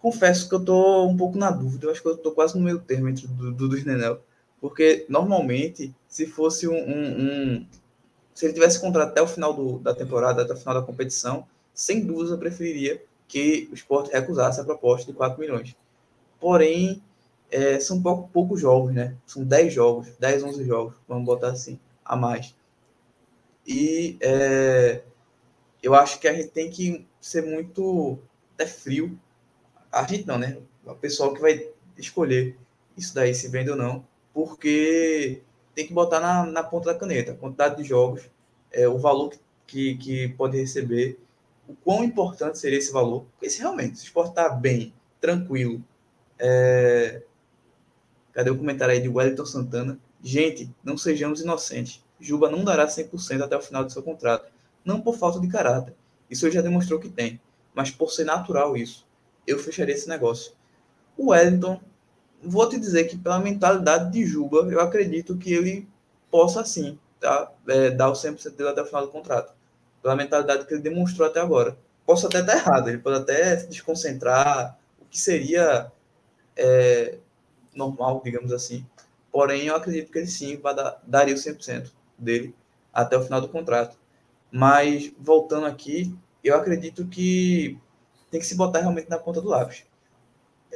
confesso que eu estou um pouco na dúvida. Eu acho que eu estou quase no meio termo entre o Dudu e Nenel. Porque, normalmente, se fosse um, um, um, Se ele tivesse contrato até o final do, da temporada, até o final da competição, sem dúvida eu preferiria que o Sport recusasse a proposta de 4 milhões. Porém, é, são pouco, poucos jogos, né? São 10 jogos, 10, 11 jogos, vamos botar assim, a mais. E é, eu acho que a gente tem que ser muito até frio. A gente não, né? O pessoal que vai escolher isso daí, se vende ou não, porque tem que botar na, na ponta da caneta a quantidade de jogos, é, o valor que, que pode receber, o quão importante seria esse valor. Porque se realmente se o esporte está bem, tranquilo, é, Cadê o comentário aí de Wellington Santana? Gente, não sejamos inocentes. Juba não dará 100% até o final do seu contrato. Não por falta de caráter. Isso já demonstrou que tem. Mas por ser natural isso. Eu fecharia esse negócio. O Wellington, vou te dizer que pela mentalidade de Juba, eu acredito que ele possa sim tá? É, dar o 100% dele até o final do contrato. Pela mentalidade que ele demonstrou até agora. Posso até estar errado, ele pode até se desconcentrar, o que seria é, normal, digamos assim. Porém, eu acredito que ele sim vai dar, daria o 100% dele até o final do contrato. Mas, voltando aqui, eu acredito que tem que se botar realmente na ponta do lápis.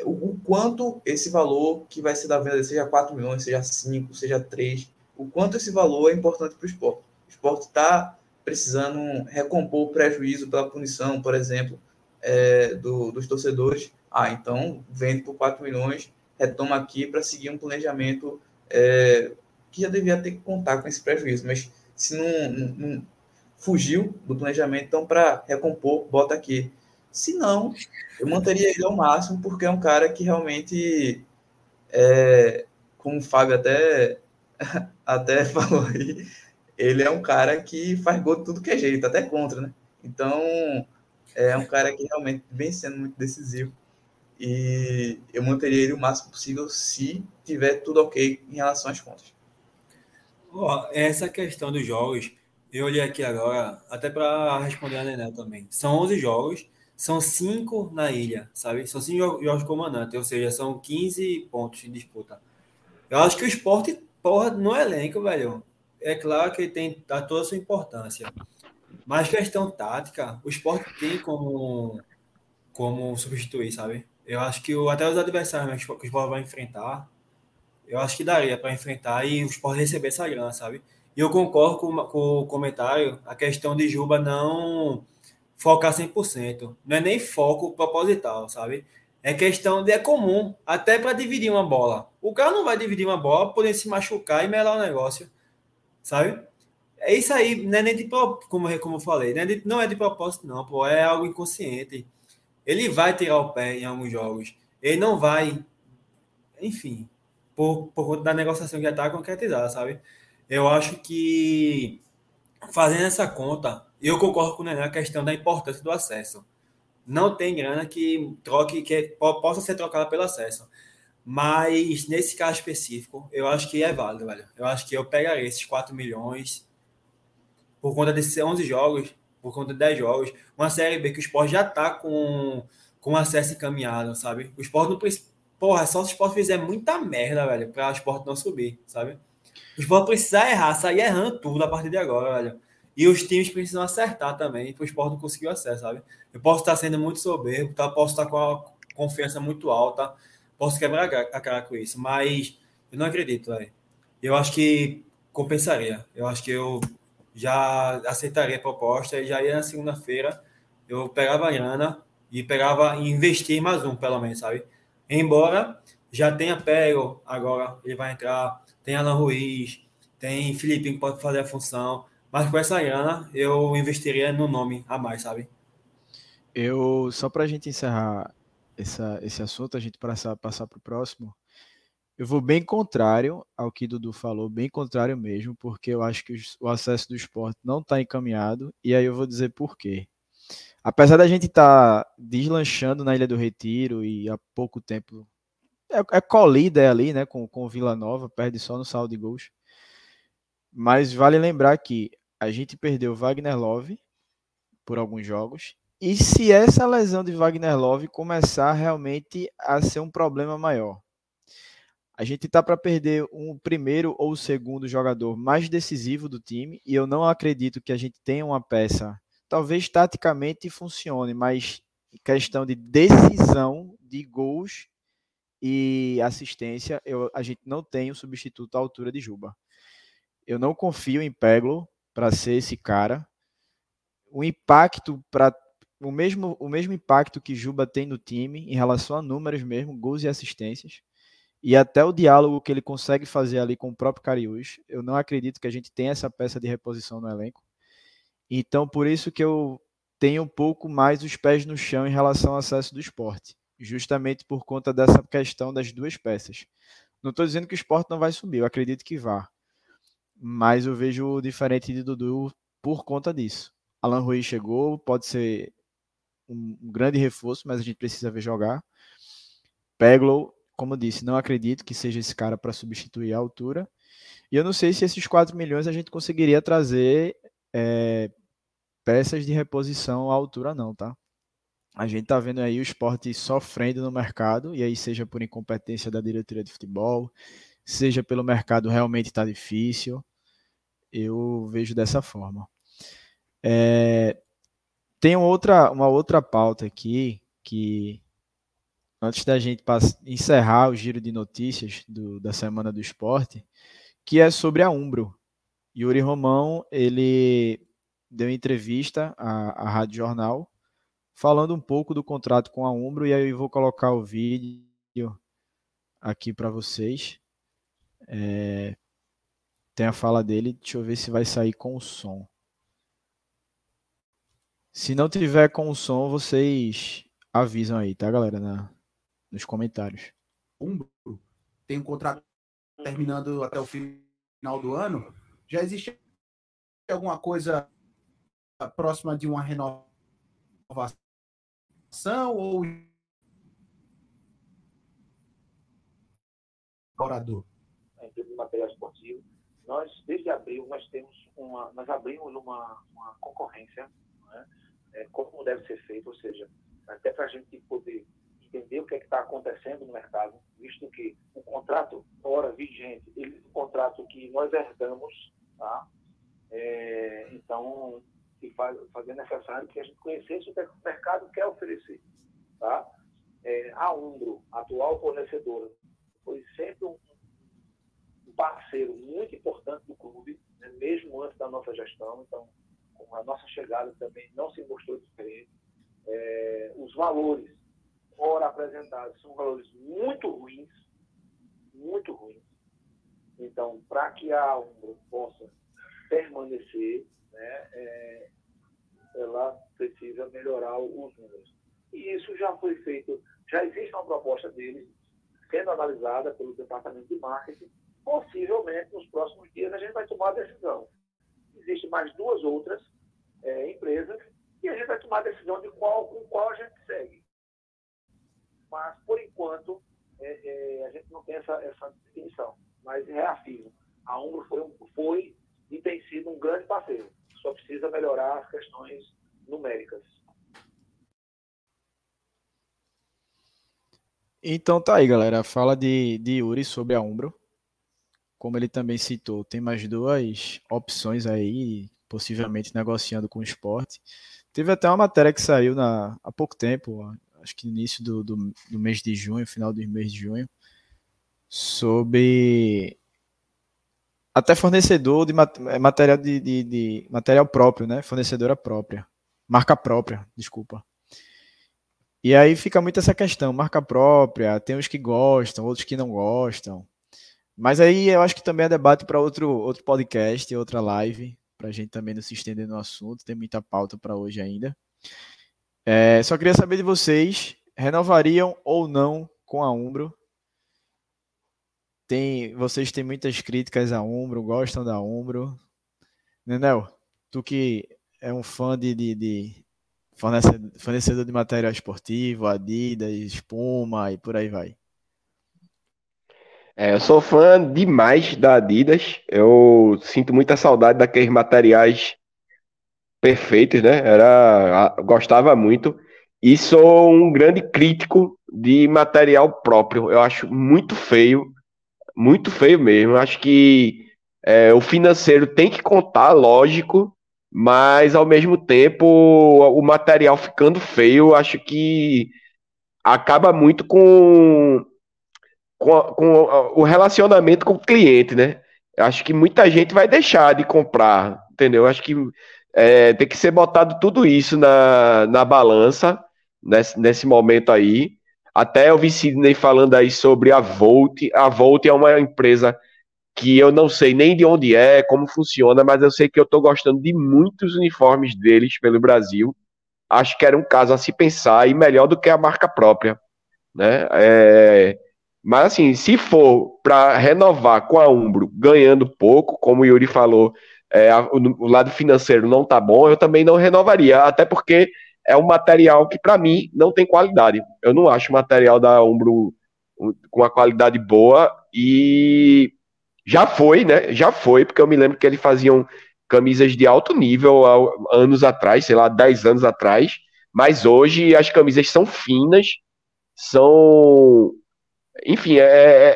O, o quanto esse valor que vai ser da venda, seja 4 milhões, seja 5, seja 3, o quanto esse valor é importante para o esporte. O esporte está precisando recompor o prejuízo pela punição, por exemplo, é, do, dos torcedores. Ah, então vende por 4 milhões retoma aqui para seguir um planejamento é, que já devia ter que contar com esse prejuízo, mas se não, não, fugiu do planejamento, então para recompor, bota aqui. Se não, eu manteria ele ao máximo, porque é um cara que realmente, é, como o Fábio até, até falou aí, ele é um cara que faz gol tudo que é jeito, até contra, né? Então, é um cara que realmente vem sendo muito decisivo e eu manteria ele o máximo possível se tiver tudo ok em relação às contas. Ó, essa questão dos jogos, eu olhei aqui agora, até para responder a Nenel também. São 11 jogos, são 5 na ilha, sabe? São 5 jogos comandante, ou seja, são 15 pontos de disputa. Eu acho que o esporte, porra, no elenco, velho, é claro que tem a toda a sua importância. Mas questão tática, o esporte tem como, como substituir, sabe? Eu acho que o, até os adversários que o esporte vai enfrentar, eu acho que daria para enfrentar e o esporte receber essa grana, sabe? E eu concordo com, com o comentário, a questão de Juba não focar 100%. Não é nem foco proposital, sabe? É questão de é comum, até para dividir uma bola. O cara não vai dividir uma bola, poder se machucar e melar o negócio, sabe? É isso aí, não é nem de como, como eu falei, não é de, não é de propósito, não, pô, é algo inconsciente. Ele vai tirar o pé em alguns jogos. Ele não vai, enfim, por, por conta da negociação que já está concretizada, sabe? Eu acho que fazendo essa conta, eu concordo com o Nené a questão da importância do acesso. Não tem grana que troque, que possa ser trocada pelo acesso. Mas nesse caso específico, eu acho que é válido, velho. Eu acho que eu pegaria esses 4 milhões por conta desses 11 jogos, por conta de 10 jogos. Uma série B que o Sport já tá com, com acesso encaminhado, sabe? O Sport não precisa Porra, só se o Sport fizer muita merda, velho, para o Sport não subir, sabe? O Sport precisa errar, sair errando tudo a partir de agora, velho. E os times precisam acertar também para o Sport não conseguir o acesso, sabe? Eu posso estar sendo muito soberbo, tá? posso estar com a confiança muito alta, posso quebrar a cara com isso, mas eu não acredito, velho. Eu acho que compensaria. Eu acho que eu já aceitaria a proposta e já ia na segunda-feira, eu pegava a grana e pegava e investir mais um, pelo menos, sabe? Embora já tenha Pego, agora ele vai entrar, tem Alan Ruiz, tem Felipe que pode fazer a função, mas com essa grana eu investiria no nome a mais, sabe? Eu, só para a gente encerrar essa, esse assunto, a gente passar, para o próximo, eu vou bem contrário ao que Dudu falou, bem contrário mesmo, porque eu acho que o acesso do esporte não está encaminhado, e aí eu vou dizer por quê apesar da gente estar tá deslanchando na Ilha do Retiro e há pouco tempo é, é colida ali, né, com, com o Vila Nova, perde só no saldo de gols. Mas vale lembrar que a gente perdeu Wagner Love por alguns jogos. E se essa lesão de Wagner Love começar realmente a ser um problema maior, a gente está para perder um primeiro ou o segundo jogador mais decisivo do time, e eu não acredito que a gente tenha uma peça talvez taticamente funcione, mas questão de decisão de gols e assistência, eu, a gente não tem o um substituto à altura de Juba. Eu não confio em Peglo para ser esse cara. O impacto para o mesmo, o mesmo impacto que Juba tem no time em relação a números mesmo, gols e assistências, e até o diálogo que ele consegue fazer ali com o próprio Cariús, eu não acredito que a gente tenha essa peça de reposição no elenco. Então, por isso que eu tenho um pouco mais os pés no chão em relação ao acesso do esporte, justamente por conta dessa questão das duas peças. Não estou dizendo que o esporte não vai subir, eu acredito que vá. Mas eu vejo diferente de Dudu por conta disso. Alan Rui chegou, pode ser um, grande reforço, mas a gente precisa ver jogar. Peglow, como eu disse, não acredito que seja esse cara para substituir a altura. E eu não sei se esses 4 milhões a gente conseguiria trazer é, peças de reposição à altura, não, tá? A gente tá vendo aí o esporte sofrendo no mercado, e aí seja por incompetência da diretoria de futebol, seja pelo mercado realmente está difícil, eu vejo dessa forma. É, tem outra, uma outra pauta aqui que antes da gente encerrar o giro de notícias do, da semana do esporte, que é sobre a Umbro. Yuri Romão, ele deu entrevista à, à Rádio Jornal, falando um pouco do contrato com a Umbro, e aí eu vou colocar o vídeo aqui para vocês. É, tem a fala dele, deixa eu ver se vai sair com o som. Se não tiver com o som, vocês avisam aí, tá, galera, na, nos comentários. Umbro tem um contrato terminando até o final do ano já existe alguma coisa próxima de uma renovação ou orador? A empresa de material esportivo nós, desde abril, nós temos uma, nós abrimos uma, uma concorrência, né? É, como deve ser feito, ou seja, até para a gente poder entender o que é está acontecendo no mercado, visto que o contrato hora vigente, ele é um contrato que nós herdamos, tá? É, então, que faz, fazer necessário que a gente conhecesse o que o mercado quer oferecer, tá? É, a Umbro, atual fornecedora, foi sempre um, um parceiro muito importante do clube, né? mesmo antes da nossa gestão, então a nossa chegada também não se mostrou diferente. É, os valores ora apresentados são valores muito ruins, muito ruins. Então, para que a Umbro possa permanecer, né, é, ela precisa melhorar os números. E isso já foi feito, já existe uma proposta deles sendo analisada pelo departamento de marketing. Possivelmente, nos próximos dias, a gente vai tomar a decisão. Existem mais duas outras é, empresas e a gente vai tomar a decisão de qual, com qual a gente segue. Mas, por enquanto, é, é, a gente não tem essa, essa definição. Mas reafirmo, a Umbro foi, foi e tem sido um grande parceiro. Só precisa melhorar as questões numéricas. Então tá aí, galera. Fala de, de Yuri sobre a Umbro. Como ele também citou, tem mais duas opções aí, possivelmente negociando com o esporte. Teve até uma matéria que saiu na, há pouco tempo, acho que no início do, do, do mês de junho, final do mês de junho, sobre até fornecedor de é, material de, de, de, material próprio, né? Fornecedora própria, marca própria, desculpa. E aí fica muito essa questão, marca própria, tem uns que gostam, outros que não gostam. Mas aí eu acho que também é debate para outro outro podcast, outra live, para a gente também não se estender no assunto. Tem muita pauta para hoje ainda. É, só queria saber de vocês, renovariam ou não com a Umbro? Tem, vocês têm muitas críticas a Umbro, gostam da Umbro. Nenel, tu que é um fã de, de, de fornecedor, fornecedor de material esportivo, Adidas, Espuma e por aí vai. É, eu sou fã demais da Adidas. Eu sinto muita saudade daqueles materiais perfeitos, né? Era, gostava muito. E sou um grande crítico de material próprio. Eu acho muito feio, muito feio mesmo. Acho que é, o financeiro tem que contar, lógico, mas ao mesmo tempo o material ficando feio, acho que acaba muito com, com, com o relacionamento com o cliente, né? Acho que muita gente vai deixar de comprar, entendeu? Acho que é, tem que ser botado tudo isso na, na balança nesse, nesse momento aí. Até eu vi Sidney falando aí sobre a Volt. A Volt é uma empresa que eu não sei nem de onde é, como funciona, mas eu sei que eu estou gostando de muitos uniformes deles pelo Brasil. Acho que era um caso a se pensar e melhor do que a marca própria, né? É, mas assim, se for para renovar com a Umbro, ganhando pouco, como o Yuri falou, é, o, lado financeiro não tá bom, eu também não renovaria, até porque é um material que para mim não tem qualidade. Eu não acho o material da Umbro com uma qualidade boa e já foi, né? Já foi, porque eu me lembro que eles faziam camisas de alto nível há anos atrás, sei lá, 10 anos atrás, mas hoje as camisas são finas, são enfim, é,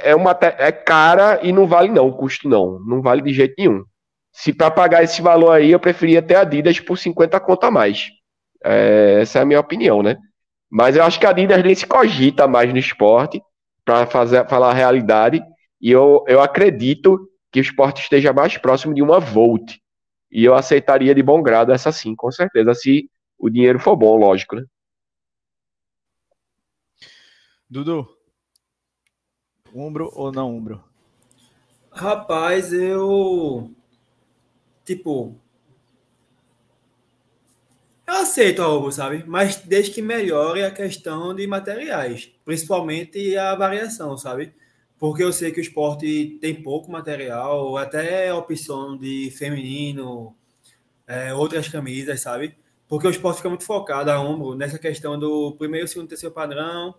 é, é uma é cara e não vale não, o custo não, não vale de jeito nenhum. Se para pagar esse valor aí, eu preferia ter Adidas por 50 conto a mais. É, essa é a minha opinião, né? Mas eu acho que a Adidas nem se cogita mais no esporte, para falar a realidade, e eu, eu acredito que o esporte esteja mais próximo de uma Volt. E eu aceitaria de bom grado essa sim, com certeza, se o dinheiro for bom, lógico, né? Dudu, umbro ou não umbro? Rapaz, eu tipo, eu aceito a Obo, sabe? Mas desde que melhore a questão de materiais, principalmente a variação, sabe? Porque eu sei que o esporte tem pouco material, até opção de feminino, é, outras camisas, sabe? Porque o esporte fica muito focado a ombro nessa questão do primeiro, segundo, terceiro padrão,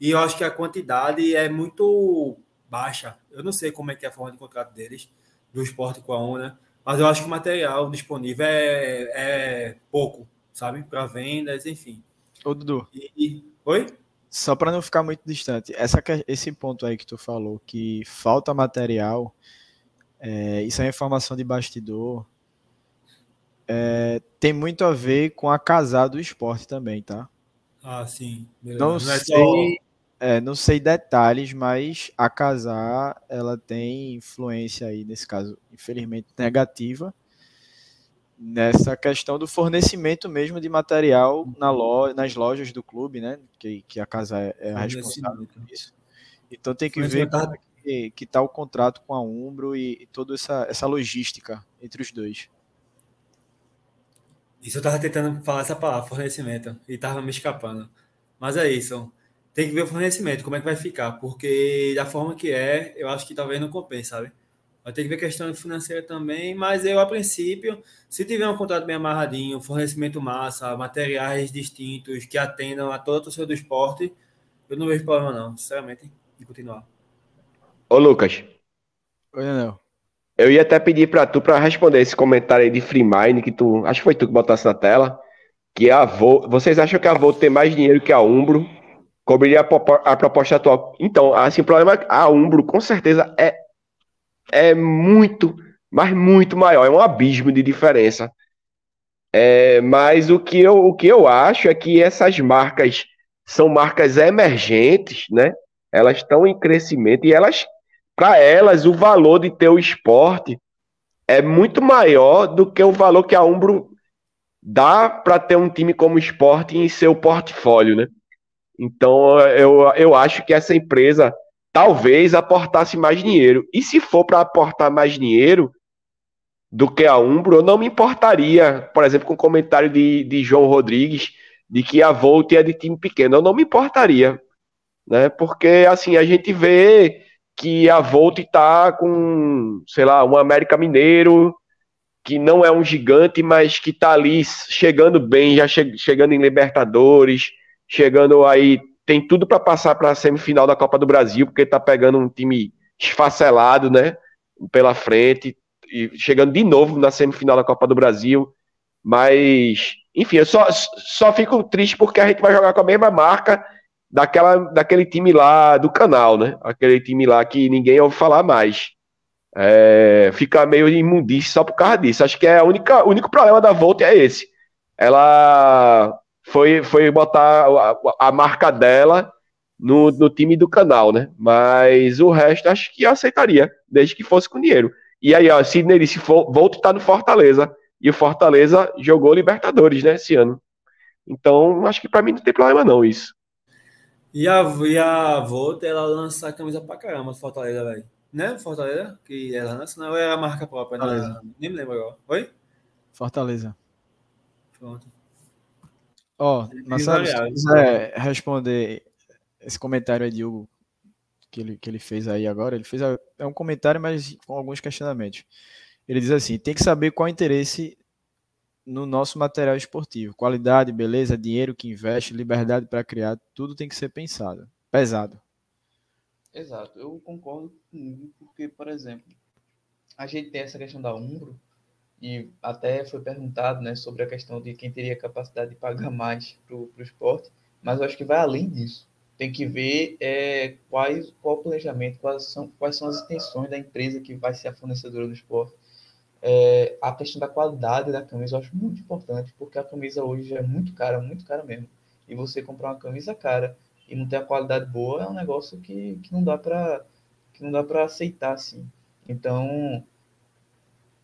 e eu acho que a quantidade é muito baixa. Eu não sei como é que é a forma de contrato deles, do esporte com a ONU? Mas eu acho que o material disponível é, é pouco, sabe? Para vendas, enfim. Ô, Dudu. E, oi? Só para não ficar muito distante, essa, esse ponto aí que tu falou, que falta material, é, isso é informação de bastidor, é, tem muito a ver com a casar do esporte também, tá? Ah, sim. Beleza. Não, não sei, só... é, não sei detalhes, mas a casar ela tem influência aí nesse caso, infelizmente negativa, nessa questão do fornecimento mesmo de material na loja, nas lojas do clube, né? Que, que a casa é, é a responsável por isso. Então tem que ver como é que está o contrato com a Umbro e, e toda essa, essa logística entre os dois. Isso eu tava tentando falar essa palavra, fornecimento, e tava me escapando. Mas é isso. Tem que ver o fornecimento, como é que vai ficar, porque da forma que é, eu acho que talvez não compense, sabe? Vai ter que ver questão financeira também, mas eu, a princípio, se tiver um contrato bem amarradinho, fornecimento massa, materiais distintos que atendam a toda a torcida do esporte, eu não vejo problema não, sinceramente, de continuar. Ô Lucas. Oi, Anel. Eu ia até pedir para tu para responder esse comentário aí de Freemind que tu, acho que foi tu que botasse na tela, que a Vo, vocês acham que a Volt tem mais dinheiro que a Umbro? Cobriria a, proposta atual? Então, assim, o problema é a Umbro com certeza é é muito, mas muito maior, é um abismo de diferença. É, mas o que, eu, o que eu acho é que essas marcas são marcas emergentes, né? Elas estão em crescimento e elas para elas, o valor de ter o esporte é muito maior do que o valor que a Umbro dá para ter um time como esporte em seu portfólio, né? Então, eu, eu acho que essa empresa talvez aportasse mais dinheiro. E se for para aportar mais dinheiro do que a Umbro, eu não me importaria, por exemplo, com o comentário de, de João Rodrigues, de que a Volt é de time pequeno. Eu não me importaria, né? Porque, assim, a gente vê que a Volt está com, sei lá, um América Mineiro, que não é um gigante, mas que está ali chegando bem, já che chegando em Libertadores, chegando aí, tem tudo para passar para a semifinal da Copa do Brasil, porque está pegando um time esfacelado, né, pela frente, e chegando de novo na semifinal da Copa do Brasil. Mas, enfim, eu só, só fico triste porque a gente vai jogar com a mesma marca daquela, daquele time lá do canal, né? Aquele time lá que ninguém ouve falar mais. É, fica meio imundice só por causa disso. Acho que é a única, o único problema da Volt é esse. Ela foi, foi botar a, a marca dela no, no, time do canal, né? Mas o resto acho que aceitaria, desde que fosse com dinheiro. E aí, ó, Sidney disse: Volt tá no Fortaleza. E o Fortaleza jogou Libertadores, né, esse ano. Então, acho que para mim não tem problema, não, isso. E a, e a Volta, ela lança a camisa pra caramba, Fortaleza, velho. Né, Fortaleza? Que ela lança, não é a marca própria, né? Nem me lembro agora. Oi? Fortaleza. Pronto. Ó, oh, Marcelo, se quiser responder esse comentário aí de Hugo que ele, que ele fez aí agora, ele fez é um comentário, mas com alguns questionamentos. Ele diz assim: tem que saber qual é o interesse no nosso material esportivo. Qualidade, beleza, dinheiro que investe, liberdade para criar, tudo tem que ser pensado. Pesado. Exato, eu concordo com porque, por exemplo, a gente tem essa questão da Umbro, e até foi perguntado né, sobre a questão de quem teria capacidade de pagar mais para o esporte, mas eu acho que vai além disso. Tem que ver é, quais, qual o planejamento, quais são, quais são as intenções da empresa que vai ser a fornecedora do esporte é, a questão da qualidade da camisa eu acho muito importante, porque a camisa hoje é muito cara, muito cara mesmo. E você comprar uma camisa cara e não ter a qualidade boa é um negócio que, que não dá para que não dá para aceitar assim. Então,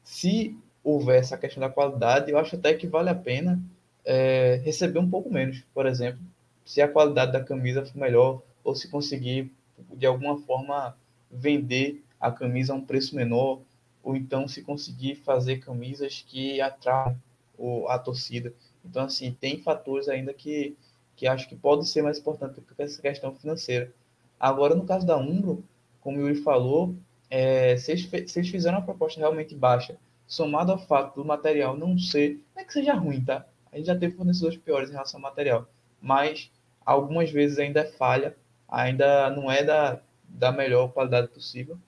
se houver essa questão da qualidade, eu acho até que vale a pena é, receber um pouco menos, por exemplo, se a qualidade da camisa for melhor ou se conseguir de alguma forma vender a camisa a um preço menor ou então se conseguir fazer camisas que atraem a torcida. Então, assim, tem fatores ainda que, que acho que pode ser mais importante do que essa questão financeira. Agora, no caso da Umbro, como o Yuri falou, é, se, eles, se eles fizeram uma proposta realmente baixa, somado ao fato do material não ser, não é que seja ruim, tá? A gente já teve fornecedores piores em relação ao material, mas algumas vezes ainda é falha, ainda não é da, da melhor qualidade possível,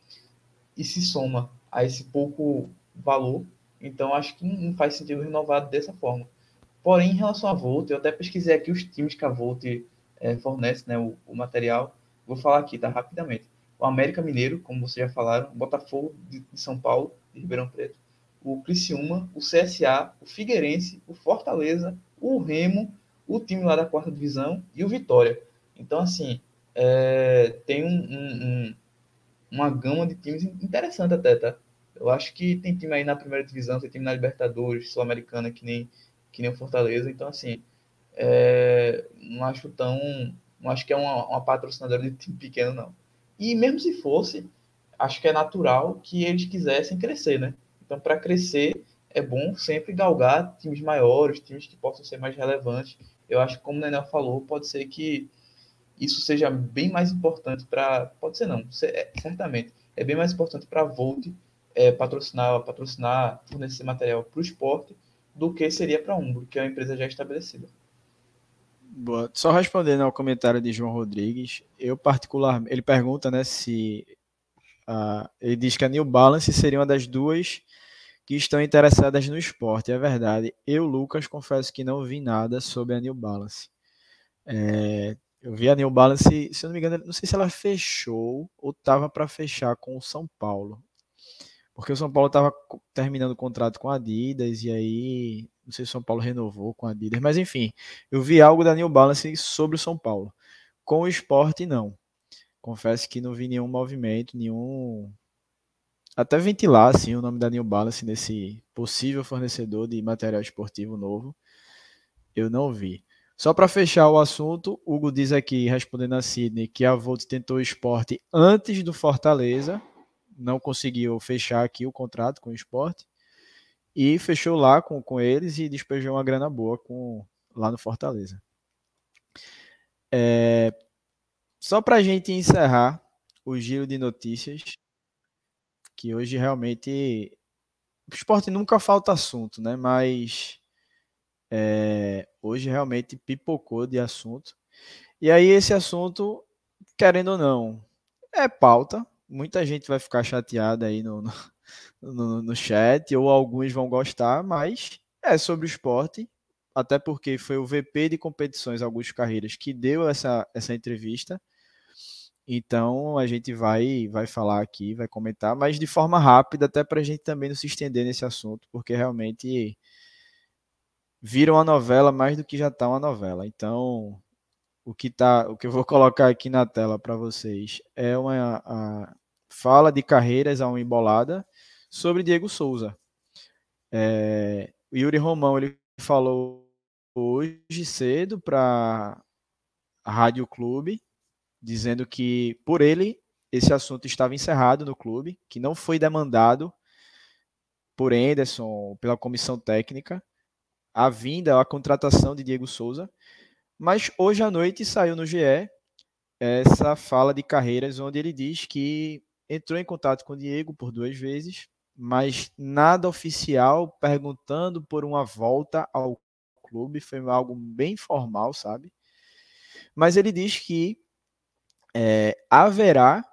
e se soma a esse pouco valor. Então, acho que não faz sentido renovar dessa forma. Porém, em relação à Volt, eu até pesquisei aqui os times que a Volt é, fornece, né, o, o, material. Vou falar aqui, tá? Rapidamente. O América Mineiro, como vocês já falaram, Botafogo de, de São Paulo, de Ribeirão Preto, o Criciúma, o CSA, o Figueirense, o Fortaleza, o Remo, o time lá da quarta divisão e o Vitória. Então, assim, é, tem um, um, um, uma gama de times interessante até, tá? Eu acho que tem time aí na primeira divisão, tem time na Libertadores, Sul-Americana, que nem, que nem o Fortaleza. Então, assim, é, não acho tão. Não acho que é uma, uma patrocinadora de time pequeno, não. E mesmo se fosse, acho que é natural que eles quisessem crescer, né? Então, para crescer, é bom sempre galgar times maiores, times que possam ser mais relevantes. Eu acho que, como o Nenel falou, pode ser que isso seja bem mais importante para. Pode ser não, é, certamente. É bem mais importante para a Volt é, patrocinar, patrocinar, fornecer material para o esporte do que seria para a Umbro, que é uma empresa já estabelecida. Boa. Só respondendo ao comentário de João Rodrigues, eu particular, ele pergunta, né, se uh, ele diz que a New Balance seria uma das duas que estão interessadas no esporte. É verdade. Eu, Lucas, confesso que não vi nada sobre a New Balance. É, eu vi a New Balance, se eu não me engano, não sei se ela fechou ou estava para fechar com o São Paulo. Porque o São Paulo estava terminando o contrato com a Adidas e aí não sei se o São Paulo renovou com a Adidas, mas enfim, eu vi algo da New Balance sobre o São Paulo. Com o esporte, não. Confesso que não vi nenhum movimento, nenhum. Até ventilar assim, o nome da New Balance nesse possível fornecedor de material esportivo novo. Eu não vi. Só para fechar o assunto, Hugo diz aqui, respondendo a Sidney, que a Volt tentou o esporte antes do Fortaleza, não conseguiu fechar aqui o contrato com o esporte, e fechou lá com, com eles e despejou uma grana boa com, lá no Fortaleza. É, só para a gente encerrar o giro de notícias, que hoje realmente o esporte nunca falta assunto, né? Mas é, hoje realmente pipocou de assunto. E aí, esse assunto, querendo ou não, é pauta. Muita gente vai ficar chateada aí no, no, no chat, ou alguns vão gostar, mas é sobre o esporte. Até porque foi o VP de competições Augusto Carreiras que deu essa, essa entrevista. Então a gente vai vai falar aqui, vai comentar, mas de forma rápida, até para a gente também não se estender nesse assunto, porque realmente viram uma novela mais do que já está uma novela. Então, o que tá, o que eu vou colocar aqui na tela para vocês é uma fala de carreiras a uma embolada sobre Diego Souza. É, Yuri Romão ele falou hoje cedo para a Rádio Clube, dizendo que por ele esse assunto estava encerrado no clube, que não foi demandado por Anderson, pela comissão técnica, a vinda, a contratação de Diego Souza. Mas hoje à noite saiu no GE essa fala de carreiras onde ele diz que entrou em contato com o Diego por duas vezes, mas nada oficial perguntando por uma volta ao clube, foi algo bem formal, sabe? Mas ele diz que é, haverá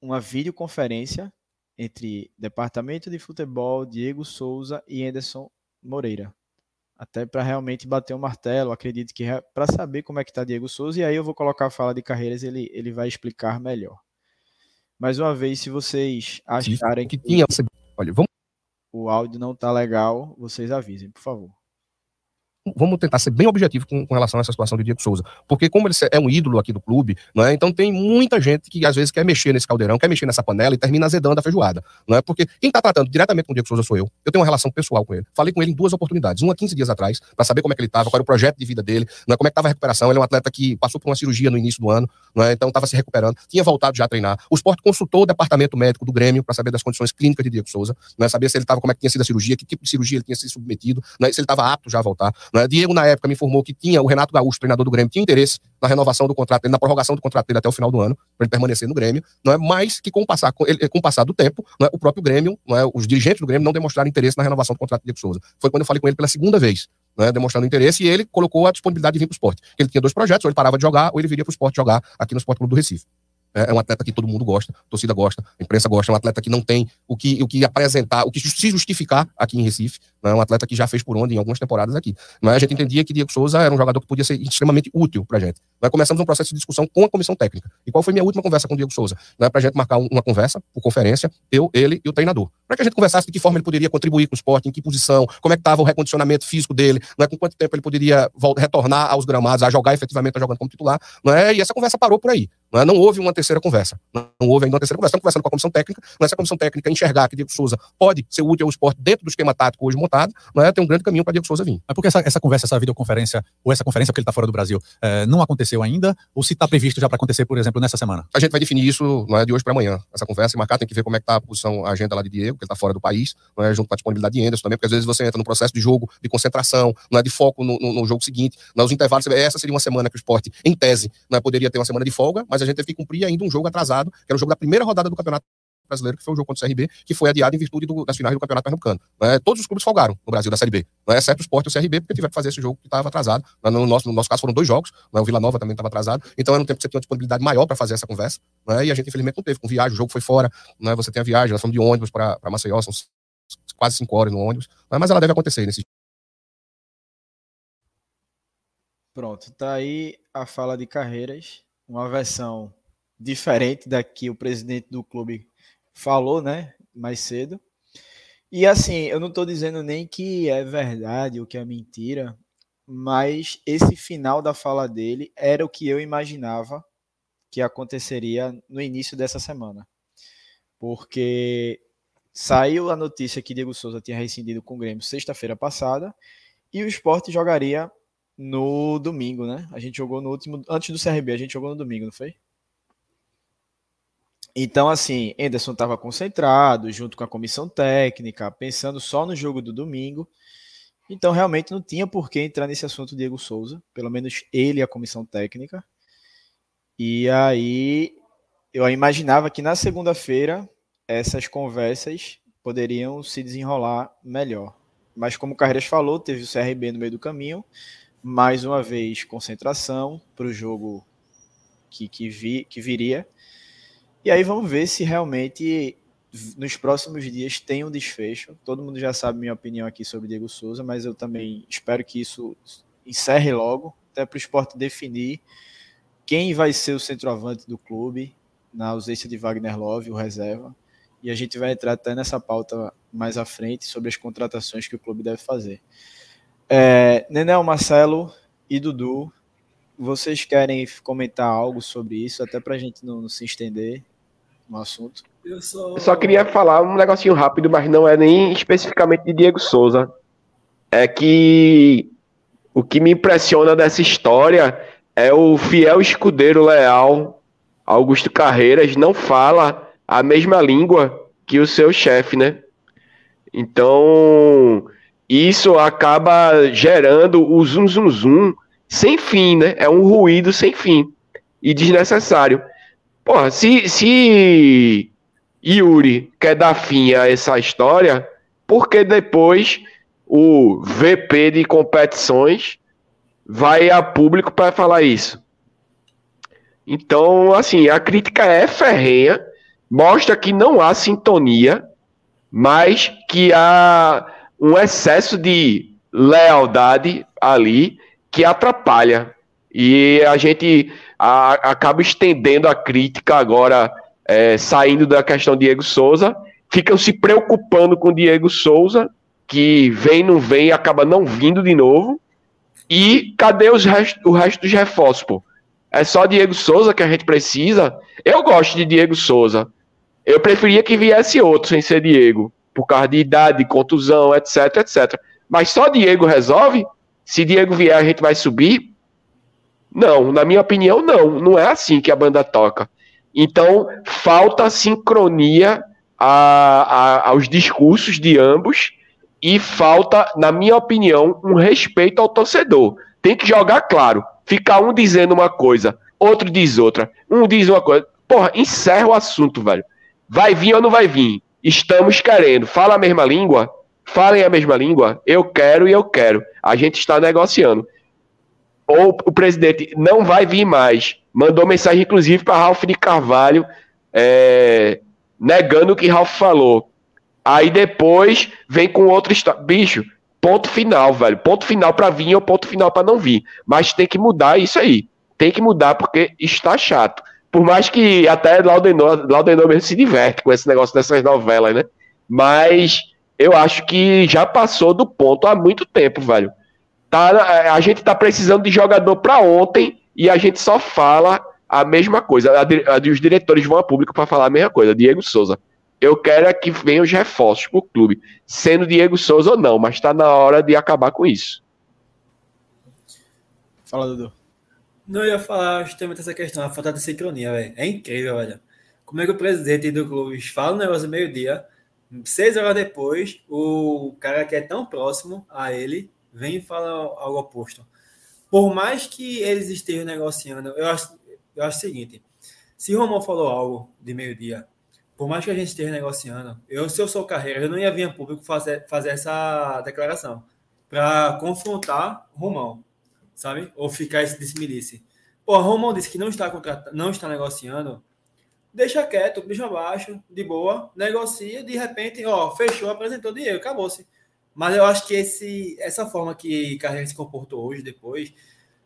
uma videoconferência entre Departamento de Futebol, Diego Souza e Anderson Moreira até para realmente bater o martelo. Acredito que para saber como é que está Diego Souza, e aí eu vou colocar a fala de carreiras, ele, ele vai explicar melhor. Mais uma vez, se vocês acharem que, que tinha, olha, vamos... o áudio não está legal, vocês avisem, por favor vamos tentar ser bem objetivo com, com, relação a essa situação de Diego Souza. Porque como ele é um ídolo aqui do clube, não é? então tem muita gente que às vezes quer mexer nesse caldeirão, quer mexer nessa panela e termina azedando a feijoada. Não é? Porque quem está tratando diretamente com o Diego Souza sou eu. Eu tenho uma relação pessoal com ele. Falei com ele em duas oportunidades. Uma 15 dias atrás, para saber como é que ele estava, qual era o projeto de vida dele, não é? como é que estava a recuperação. Ele é um atleta que passou por uma cirurgia no início do ano, não é? então estava se recuperando, tinha voltado já a treinar. O esporte consultou o departamento médico do Grêmio para saber das condições clínicas de Diego Souza, não é? saber se ele estava, como é que tinha sido a cirurgia, que tipo de cirurgia ele tinha sido submetido, não é? se ele estava apto já a voltar. Não é? Diego, na época, me informou que tinha o Renato Gaúcho, treinador do Grêmio, tinha interesse na renovação do contrato dele, na prorrogação do contrato dele até o final do ano, para ele permanecer no Grêmio, não é mais que com o passar, com, ele, com o passar do tempo, não é, o próprio Grêmio, não é, os dirigentes do Grêmio não demonstraram interesse na renovação do contrato de Diego Souza. Foi quando eu falei com ele pela segunda vez, né, demonstrando interesse, e ele colocou a disponibilidade de vir para o esporte. Ele tinha dois projetos, ou ele parava de jogar, ou ele viria para o esporte jogar aqui no Esporte Clube do Recife. É, é um atleta que todo mundo gosta, torcida gosta, imprensa gosta, é um atleta que não tem o que, o que apresentar, o que se justificar aqui em Recife. Né? É um atleta que já fez por onde em algumas temporadas aqui. Não é? A gente entendia que Diego Souza era um jogador que podia ser extremamente útil pra gente. Nós começamos um processo de discussão com a comissão técnica. E qual foi minha última conversa com o Diego Souza? Não é pra gente marcar uma conversa por conferência, eu, ele e o treinador. Para que a gente conversasse de que forma ele poderia contribuir com o esporte, em que posição, como é que estava o recondicionamento físico dele, não é com quanto tempo ele poderia retornar aos gramados, a jogar efetivamente, a jogando como titular, não é? E essa conversa parou por aí. Não, é? não houve uma terceira conversa. Não, houve ainda uma terceira conversa. Estamos conversando com a comissão técnica. É? Se a comissão técnica enxergar que Diego Souza pode ser útil ao esporte dentro do esquema tático hoje montado, não é? tem um grande caminho para Diego Souza vir. Mas porque essa, essa conversa, essa videoconferência, ou essa conferência porque ele está fora do Brasil, é, não aconteceu ainda? Ou se está previsto já para acontecer, por exemplo, nessa semana? A gente vai definir isso não é de hoje para amanhã. Essa conversa e marcar, tem que ver como é que está a posição, a agenda lá de Diego, que ele está fora do país, não é? junto com a disponibilidade de Anderson também, porque às vezes você entra no processo de jogo, de concentração, não é de foco no, no, no jogo seguinte. Nos intervalos, essa seria uma semana que o esporte, em tese, não é, poderia ter uma semana de folga, mas a gente teve que cumprir ainda um jogo atrasado, que era o jogo da primeira rodada do Campeonato Brasileiro, que foi o jogo contra o CRB, que foi adiado em virtude do, das finais do Campeonato Pernambucano. É, todos os clubes folgaram no Brasil da Série B, é, exceto o Sport e o CRB, porque tiveram que fazer esse jogo que estava atrasado. No nosso, no nosso caso foram dois jogos, é, o Vila Nova também estava atrasado, então era um tempo que você tinha uma disponibilidade maior para fazer essa conversa, é, e a gente infelizmente não teve, com viagem, o jogo foi fora, é, você tem a viagem, nós fomos de ônibus para Maceió, são quase cinco horas no ônibus, é, mas ela deve acontecer nesse Pronto, tá aí a fala de carreiras, uma versão diferente da que o presidente do clube falou, né, mais cedo. E assim, eu não estou dizendo nem que é verdade ou que é mentira, mas esse final da fala dele era o que eu imaginava que aconteceria no início dessa semana. Porque saiu a notícia que Diego Souza tinha rescindido com o Grêmio sexta-feira passada e o esporte jogaria no domingo, né? A gente jogou no último. Antes do CRB, a gente jogou no domingo, não foi? Então, assim, Anderson estava concentrado, junto com a comissão técnica, pensando só no jogo do domingo. Então, realmente não tinha por que entrar nesse assunto Diego Souza, pelo menos ele e a comissão técnica. E aí, eu imaginava que na segunda-feira essas conversas poderiam se desenrolar melhor. Mas, como o Carreiras falou, teve o CRB no meio do caminho mais uma vez concentração para o jogo que, que, vi, que viria. E aí vamos ver se realmente nos próximos dias tem um desfecho. Todo mundo já sabe minha opinião aqui sobre Diego Souza, mas eu também espero que isso encerre logo, até para o esporte definir quem vai ser o centroavante do clube, na ausência de Wagner Love, o reserva. E a gente vai entrar até nessa pauta mais à frente sobre as contratações que o clube deve fazer. É, Nenel, Marcelo e Dudu, vocês querem comentar algo sobre isso, até para a gente não, não, se estender no assunto? Eu só... Eu só queria falar um negocinho rápido, mas não é nem especificamente de Diego Souza. É que o que me impressiona dessa história é o fiel escudeiro leal Augusto Carreiras não fala a mesma língua que o seu chefe, né? Então, isso acaba gerando o zum zum zum sem fim, né? É um ruído sem fim e desnecessário. Porra, se, se Yuri quer dar fim a essa história, porque depois o VP de competições vai a público para falar isso? Então, assim, a crítica é ferrenha, mostra que não há sintonia, mas que há um excesso de lealdade ali que atrapalha. E a gente a, acaba estendendo a crítica agora, é, saindo da questão Diego Souza, ficam se preocupando com Diego Souza, que vem, não vem, acaba não vindo de novo. E cadê os rest, o resto dos reforços, pô? É só Diego Souza que a gente precisa. Eu gosto de Diego Souza. Eu preferia que viesse outro sem ser Diego por causa de idade, contusão, etc, etc. Mas só Diego resolve? Se Diego vier, a gente vai subir? Não, na minha opinião, não. Não é assim que a banda toca. Então, falta sincronia a, a, aos discursos de ambos e falta, na minha opinião, um respeito ao torcedor. Tem que jogar claro. Ficar um dizendo uma coisa, outro diz outra. Um diz uma coisa. Porra, encerra o assunto, velho. Vai vir ou não vai vir? Estamos querendo. Fala a mesma língua? Falem a mesma língua? Eu quero e eu quero. A gente está negociando. Ou o presidente não vai vir mais. Mandou mensagem, inclusive, para Ralf de Carvalho, é, negando o que Ralf falou. Aí depois vem com outro. Bicho, ponto final, velho. Ponto final para vir ou ponto final para não vir. Mas tem que mudar isso aí. Tem que mudar porque está chato. Por mais que até Laudenor, Laudenor mesmo se diverte com esse negócio dessas novelas, né? Mas eu acho que já passou do ponto há muito tempo, velho. Tá, a gente tá precisando de jogador para ontem e a gente só fala a mesma coisa. A, a, os diretores vão a público para falar a mesma coisa. Diego Souza. Eu quero é que venham os reforços pro clube, sendo Diego Souza ou não, mas tá na hora de acabar com isso. Fala, Dudu. Não eu ia falar justamente essa questão, a falta de sincronia, velho. É incrível, olha. Como é que o presidente do clube fala um negócio meio-dia, seis horas depois, o cara que é tão próximo a ele vem e fala algo oposto. Por mais que eles estejam negociando, eu acho, eu acho o seguinte: se o Romão falou algo de meio-dia, por mais que a gente esteja negociando, eu, se eu sou carreira, eu não ia vir a público fazer, fazer essa declaração para confrontar o Romão, sabe? Ou ficar esse disse Pô, Romão disse que não está contratando, não está negociando deixa quieto, deixa abaixo, de boa, negocia, de repente, ó, fechou, apresentou dinheiro, acabou-se. Mas eu acho que esse, essa forma que Carreira se comportou hoje, depois,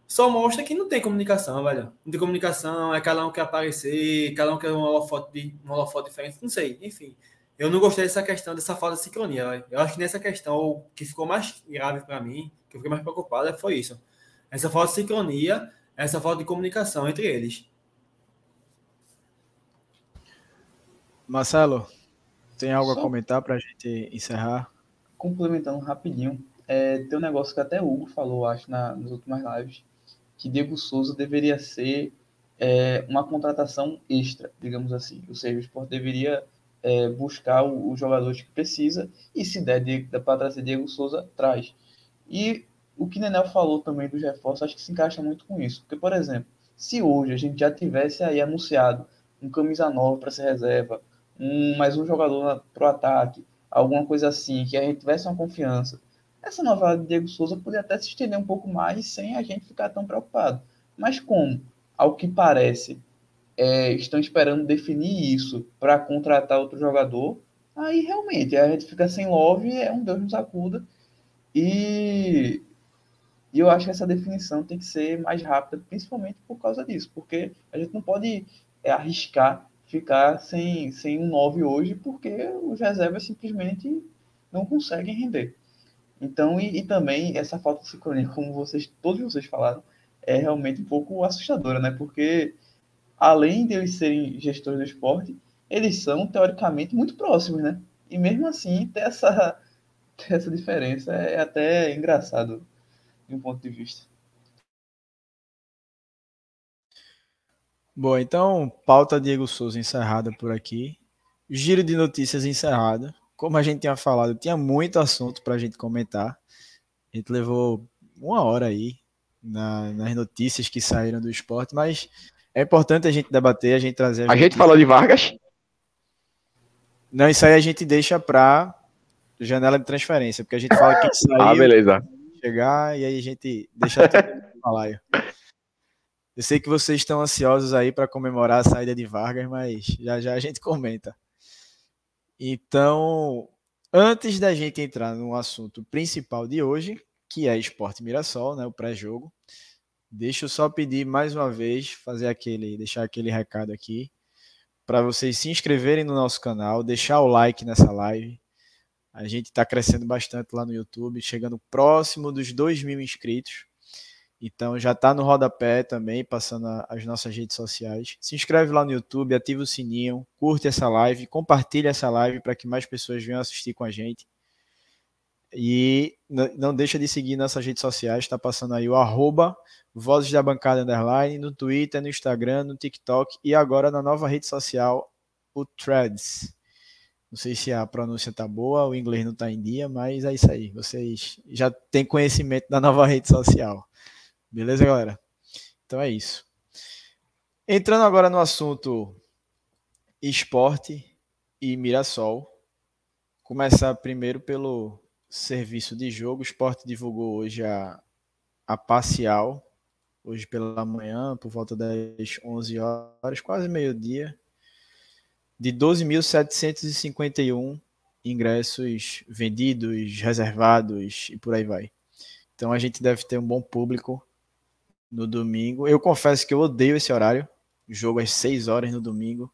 só mostra que não tem comunicação, velho. Não tem comunicação, é cada um quer aparecer, cada um quer uma holofote, de, uma holofote diferente, não sei, enfim. Eu não gostei dessa questão, dessa falta de sincronia. Véio. Eu acho que nessa questão, o que ficou mais grave para mim, que eu fiquei mais preocupado, foi isso. Essa falta de sincronia, essa falta de comunicação entre eles. Marcelo, tem algo Só a comentar para a gente encerrar? Complementando rapidinho, é, tem um negócio que até o Hugo falou, acho, na, nas últimas lives, que Diego Souza deveria ser é, uma contratação extra, digamos assim. Ou seja, o esporte deveria é, buscar os jogadores que precisa e se der para trazer Diego Souza, traz. E o que Nenel falou também dos reforços, acho que se encaixa muito com isso. Porque, por exemplo, se hoje a gente já tivesse aí anunciado um camisa nova para ser reserva, um, mais um jogador para o ataque, alguma coisa assim, que a gente tivesse uma confiança. Essa novela de Diego Souza poderia até se estender um pouco mais sem a gente ficar tão preocupado. Mas como, ao que parece, é, estão esperando definir isso para contratar outro jogador, aí realmente a gente fica sem love, é um Deus nos acuda. E, e eu acho que essa definição tem que ser mais rápida, principalmente por causa disso, porque a gente não pode é, arriscar ficar sem, sem um 9 hoje, porque os reservas simplesmente não conseguem render. Então, e, e, também essa falta de sincronia, como vocês, todos vocês falaram, é realmente um pouco assustadora, né? Porque além de eles serem gestores do esporte, eles são teoricamente muito próximos, né? E mesmo assim, ter essa, ter essa diferença é até engraçado de um ponto de vista. Bom, então, pauta Diego Souza encerrada por aqui. Giro de notícias encerrado. Como a gente tinha falado, tinha muito assunto para a gente comentar. A gente levou uma hora aí na, nas notícias que saíram do esporte, mas é importante a gente debater, a gente trazer. A, a gente falou de Vargas? Não, isso aí a gente deixa para janela de transferência, porque a gente fala que saiu. Ah, beleza. Chegar e aí a gente deixa tudo falar. Eu sei que vocês estão ansiosos aí para comemorar a saída de Vargas, mas já já a gente comenta. Então, antes da gente entrar no assunto principal de hoje, que é Esporte Mirassol, né, o pré-jogo, deixa eu só pedir mais uma vez, fazer aquele, deixar aquele recado aqui para vocês se inscreverem no nosso canal, deixar o like nessa live. A gente está crescendo bastante lá no YouTube, chegando próximo dos 2 mil inscritos. Então já está no rodapé também, passando as nossas redes sociais. Se inscreve lá no YouTube, ativa o sininho, curte essa live, compartilha essa live para que mais pessoas venham assistir com a gente. E não deixa de seguir nossas redes sociais, está passando aí o arroba Vozes da Bancada Underline, no Twitter, no Instagram, no TikTok e agora na nova rede social, o Threads. Não sei se a pronúncia tá boa, o inglês não está em dia, mas é isso aí. Vocês já têm conhecimento da nova rede social. Beleza, galera? Então é isso. Entrando agora no assunto esporte e Mirassol. Começar primeiro pelo serviço de jogo. O esporte divulgou hoje a, a parcial hoje pela manhã, por volta das 11 horas, quase meio-dia, de 12.751 ingressos vendidos, reservados e por aí vai. Então a gente deve ter um bom público no domingo. Eu confesso que eu odeio esse horário, jogo às 6 horas no domingo,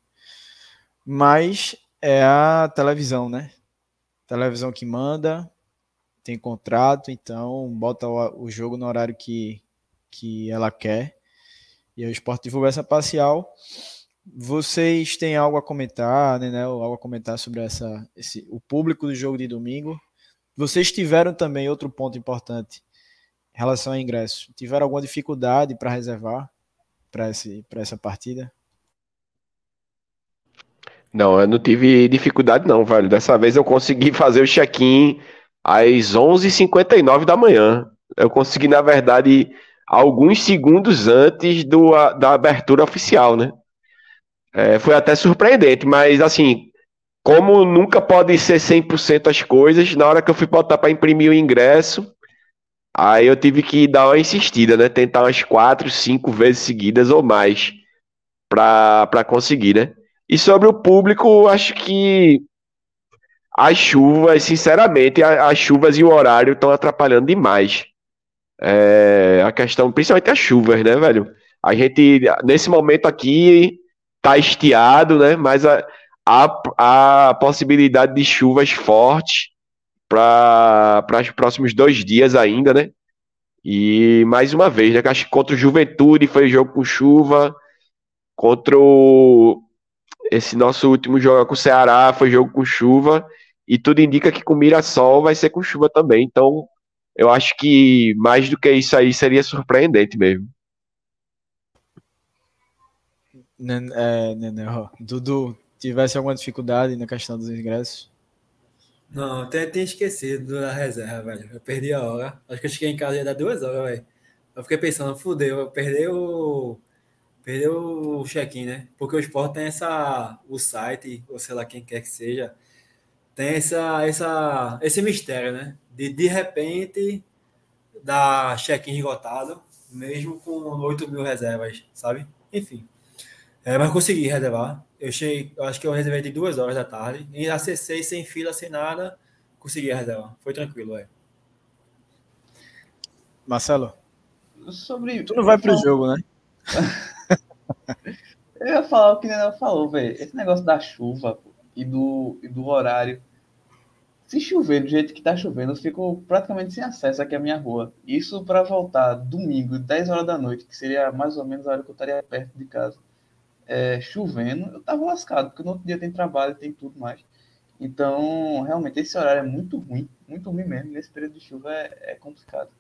mas é a televisão, né? Televisão que manda, tem contrato, então bota o, jogo no horário que, que ela quer. E o Esporte divulga essa parcial. Vocês têm algo a comentar, né, né? Algo a comentar sobre essa, esse, o público do jogo de domingo? Vocês tiveram também outro ponto importante em relação ao ingresso. Tiveram alguma dificuldade para reservar para essa partida? Não, eu não tive dificuldade não, velho. Dessa vez eu consegui fazer o check-in às 11h59 da manhã. Eu consegui, na verdade, alguns segundos antes do, da abertura oficial, né? É, foi até surpreendente, mas assim, como nunca pode ser 100% as coisas, na hora que eu fui botar para imprimir o ingresso, aí eu tive que dar uma insistida, né? Tentar umas quatro, cinco vezes seguidas ou mais para conseguir, né? E sobre o público, acho que as chuvas, sinceramente, as chuvas e o horário estão atrapalhando demais. É, a questão, principalmente as chuvas, né, velho? A gente, nesse momento aqui, tá estiado, né? Mas a, a, a possibilidade de chuvas fortes para os próximos dois dias ainda, né? E mais uma vez, né? Acho que contra o Juventude foi jogo com chuva. Contra o, esse nosso último jogo com o Ceará foi jogo com chuva. E tudo indica que com Mirassol vai ser com chuva também. Então, eu acho que mais do que isso aí seria surpreendente mesmo. É, Dudu, tivesse alguma dificuldade na questão dos ingressos? Não, até tinha esquecido da reserva, velho. Eu perdi a hora. Acho que eu cheguei em casa ia dar duas horas, velho. Eu fiquei pensando, fudeu, eu perdi o. Perdeu o check-in, né? Porque o esporte tem essa. O site, ou sei lá quem quer que seja, tem essa, essa, esse mistério, né? De de repente dar check-in esgotado, mesmo com 8 mil reservas, sabe? Enfim. É, mas consegui reservar. Eu cheguei, eu acho que eu reservei de duas horas da tarde. E acessei sem fila, sem nada. Consegui reservar. Foi tranquilo, é. Marcelo? Sobre. Tu não vai pro jogo, né? eu ia falar o que o Nenel falou, velho. Esse negócio da chuva e do, e do horário. Se chover do jeito que tá chovendo, eu fico praticamente sem acesso aqui à minha rua. Isso para voltar domingo, 10 horas da noite, que seria mais ou menos a hora que eu estaria perto de casa é, chovendo, eu tava lascado, porque no outro dia tem trabalho, tem tudo mais. Então, realmente, esse horário é muito ruim, muito ruim mesmo. Nesse período de chuva é, é complicado.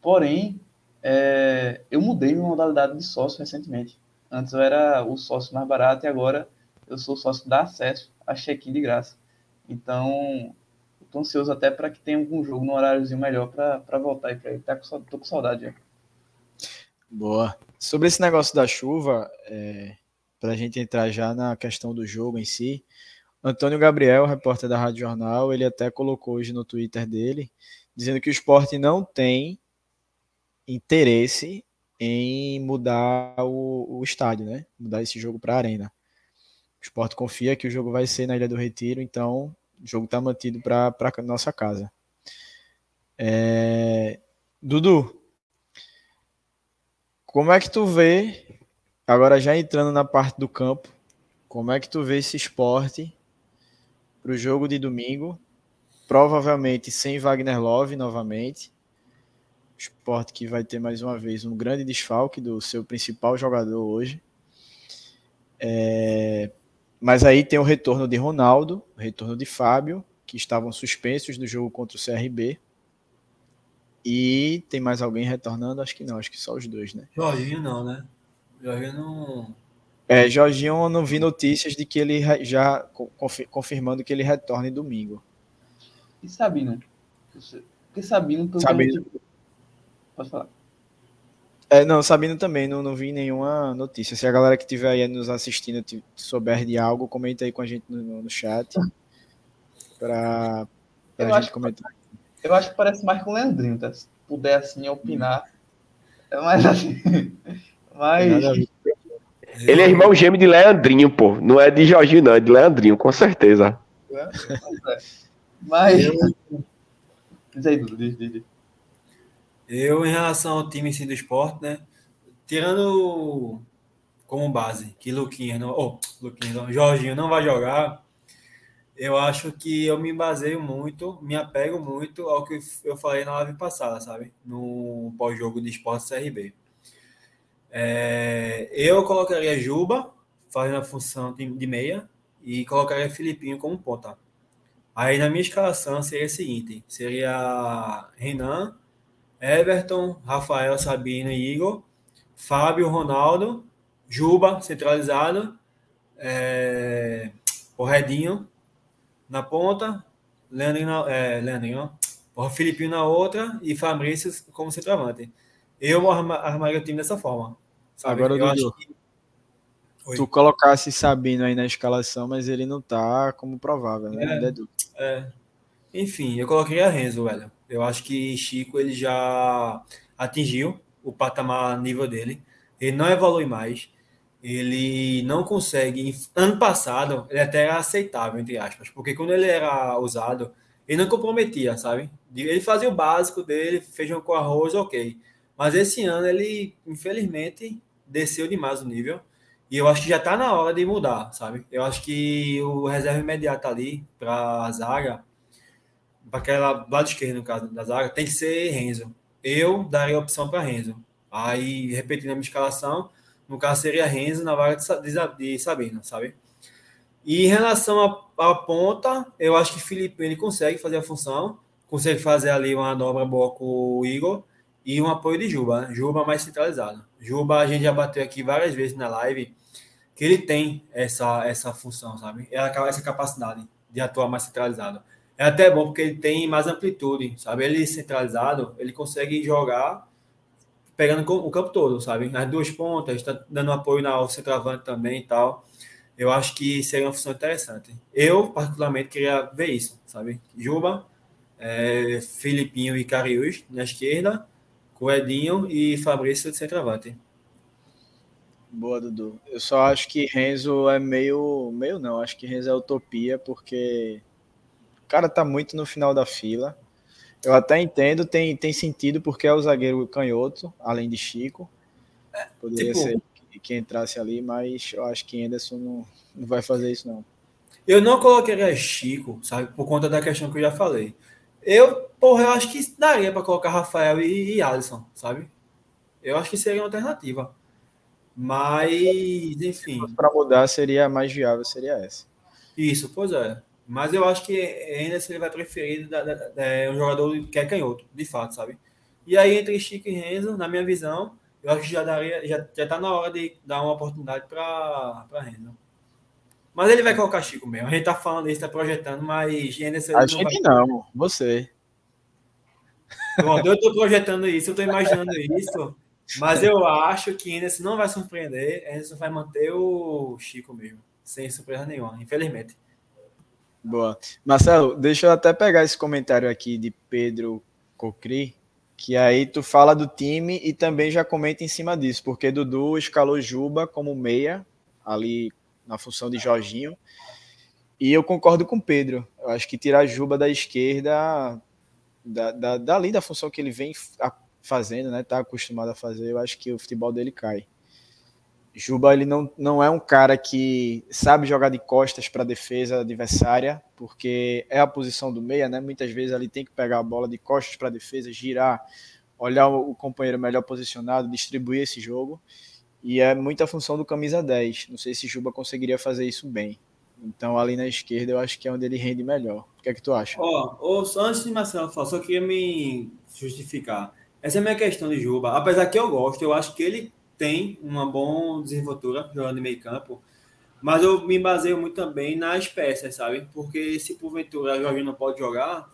Porém, é, eu mudei minha modalidade de sócio recentemente. Antes eu era o sócio mais barato e agora eu sou sócio da acesso a check-in de graça. Então, estou ansioso até para que tenha algum jogo no horáriozinho melhor para voltar e para ele. Tá com, tô com saudade já. Boa. Sobre esse negócio da chuva, é, para a gente entrar já na questão do jogo em si. Antônio Gabriel, repórter da Rádio Jornal, ele até colocou hoje no Twitter dele, dizendo que o esporte não tem interesse em mudar o, o estádio, né? Mudar esse jogo para a arena. O esporte confia que o jogo vai ser na Ilha do Retiro, então o jogo está mantido para a nossa casa. É... Dudu, como é que tu vê Agora, já entrando na parte do campo, como é que tu vê esse esporte para o jogo de domingo? Provavelmente sem Wagner Love novamente. Esporte que vai ter mais uma vez um grande desfalque do seu principal jogador hoje. É... Mas aí tem o retorno de Ronaldo, o retorno de Fábio, que estavam suspensos do jogo contra o CRB. E tem mais alguém retornando? Acho que não, acho que só os dois, né? Jorginho não, né? Jorginho não. É, Jorginho, eu não vi notícias de que ele já confirmando que ele retorne domingo. E Sabino? Porque Sabino também. Sabino. Pode falar. É, não, Sabino também, não, não vi nenhuma notícia. Se a galera que estiver aí nos assistindo souber de algo, comenta aí com a gente no, no chat. Pra, pra eu gente comentar. Eu acho que parece mais com o Leandrinho, tá? Se puder assim opinar Mas assim. Mas. Ele é irmão gêmeo de Leandrinho, pô. Não é de Jorginho, não, é de Leandrinho, com certeza. Mas. Diz aí, Dudu, diz, diz, diz. Eu, em relação ao time assim, do esporte, né? Tirando como base que Luquinha não. Oh, Luquinha não, Jorginho não vai jogar. Eu acho que eu me baseio muito, me apego muito ao que eu falei na live passada, sabe? No pós-jogo de esporte CRB. É, eu colocaria Juba fazendo a função de, meia e colocaria Filipinho como ponta. Aí na minha escalação seria a seguinte: seria Renan, Everton, Rafael, Sabino e Igor, Fábio, Ronaldo, Juba centralizado, é, o Redinho na ponta, Leandro, na, é, Filipinho na outra e Fabrício como centroavante. Eu arma, armaria o time dessa forma. Sabe? Agora, eu Dudu, que... Tu colocasse Sabino aí na escalação, mas ele não tá como provável, né? É. É. É. Enfim, eu coloquei a Renzo, velho. Eu acho que Chico ele já atingiu o patamar nível dele. Ele não evolui mais. Ele não consegue. Ano passado, ele até era aceitável, entre aspas, porque quando ele era usado, ele não comprometia, sabe? Ele fazia o básico dele, feijão com arroz, ok. Mas esse ano ele, infelizmente, desceu demais o nível. E eu acho que já está na hora de mudar, sabe? Eu acho que o reserva imediato ali para a zaga, para aquela lado esquerdo, no caso da zaga, tem que ser Renzo. Eu daria a opção para Renzo. Aí, repetindo a minha escalação, no caso seria Renzo na vaga de, de, Sa- de Sabino, sabe? E em relação à ponta, eu acho que Felipe ele consegue fazer a função, consegue fazer ali uma dobra boa com o Igor e um apoio de Juba, né? Juba mais centralizado. Juba, a gente já bateu aqui várias vezes na live, que ele tem essa, essa função, sabe? É essa capacidade de atuar mais centralizado. É até bom porque ele tem mais amplitude, sabe? Ele centralizado, ele consegue jogar pegando o campo todo, sabe? As duas pontas, está dando apoio na centroavante também e tal. Eu acho que seria uma função interessante. Eu, particularmente, queria ver isso, sabe? Juba, é, Filipinho e Cariús na esquerda, Coedinho e Fabrício de centroavante. Boa, Dudu. Eu só acho que Renzo é meio. Meio não, acho que Renzo é utopia, porque o cara tá muito no final da fila. Eu até entendo, tem, tem sentido, porque é o zagueiro canhoto, além de Chico. Poderia tipo- ser que, que entrasse ali, mas eu acho que Anderson não, não vai fazer isso, não. Eu não colocaria Chico, sabe? Por conta da questão que eu já falei. Eu, porra, eu acho que daria para colocar Rafael e, e Alisson, sabe? Eu acho que seria uma alternativa. Mas, enfim. Para mudar, seria mais viável, seria essa. Isso, pois é. Mas eu acho que ainda ele vai preferir da, da, da- é, um jogador que é canhoto, de fato, sabe? E aí, entre Chico e Renzo, na minha visão, eu acho que já daria, já, já tá na hora de dar uma oportunidade para Renzo. Mas ele vai colocar Chico mesmo. A gente tá falando isso, tá projetando, mas Henderson A não gente vai... não, você. Pronto, eu tô projetando isso, eu tô imaginando isso, mas eu acho que Henderson não vai surpreender, Henderson vai manter o Chico mesmo, sem surpresa nenhuma, infelizmente. Boa. Marcelo, deixa eu até pegar esse comentário aqui de Pedro Cocri, que aí tu fala do time e também já comenta em cima disso, porque Dudu escalou Juba como meia, ali na função de Jorginho, e eu concordo com o Pedro. Eu acho que tirar Juba da esquerda, da, da, dali da função que ele vem fa- fazendo, né, tá acostumado a fazer, eu acho que o futebol dele cai. Juba ele não, não é um cara que sabe jogar de costas para a defesa adversária, porque é a posição do meia, né? Muitas vezes ele tem que pegar a bola de costas para a defesa, girar, olhar o companheiro melhor posicionado, distribuir esse jogo. E é muita função do camisa 10. Não sei se Juba conseguiria fazer isso bem. Então ali na esquerda eu acho que é onde ele rende melhor. O que é que tu acha? Ó, ô, só antes de Marcelo falar, só queria me justificar. Essa é a minha questão de Juba. Apesar que eu gosto, eu acho que ele tem uma boa desenvoltura jogando em meio campo, mas eu me baseio muito também nas peças, sabe? Porque se porventura o Jorginho não pode jogar,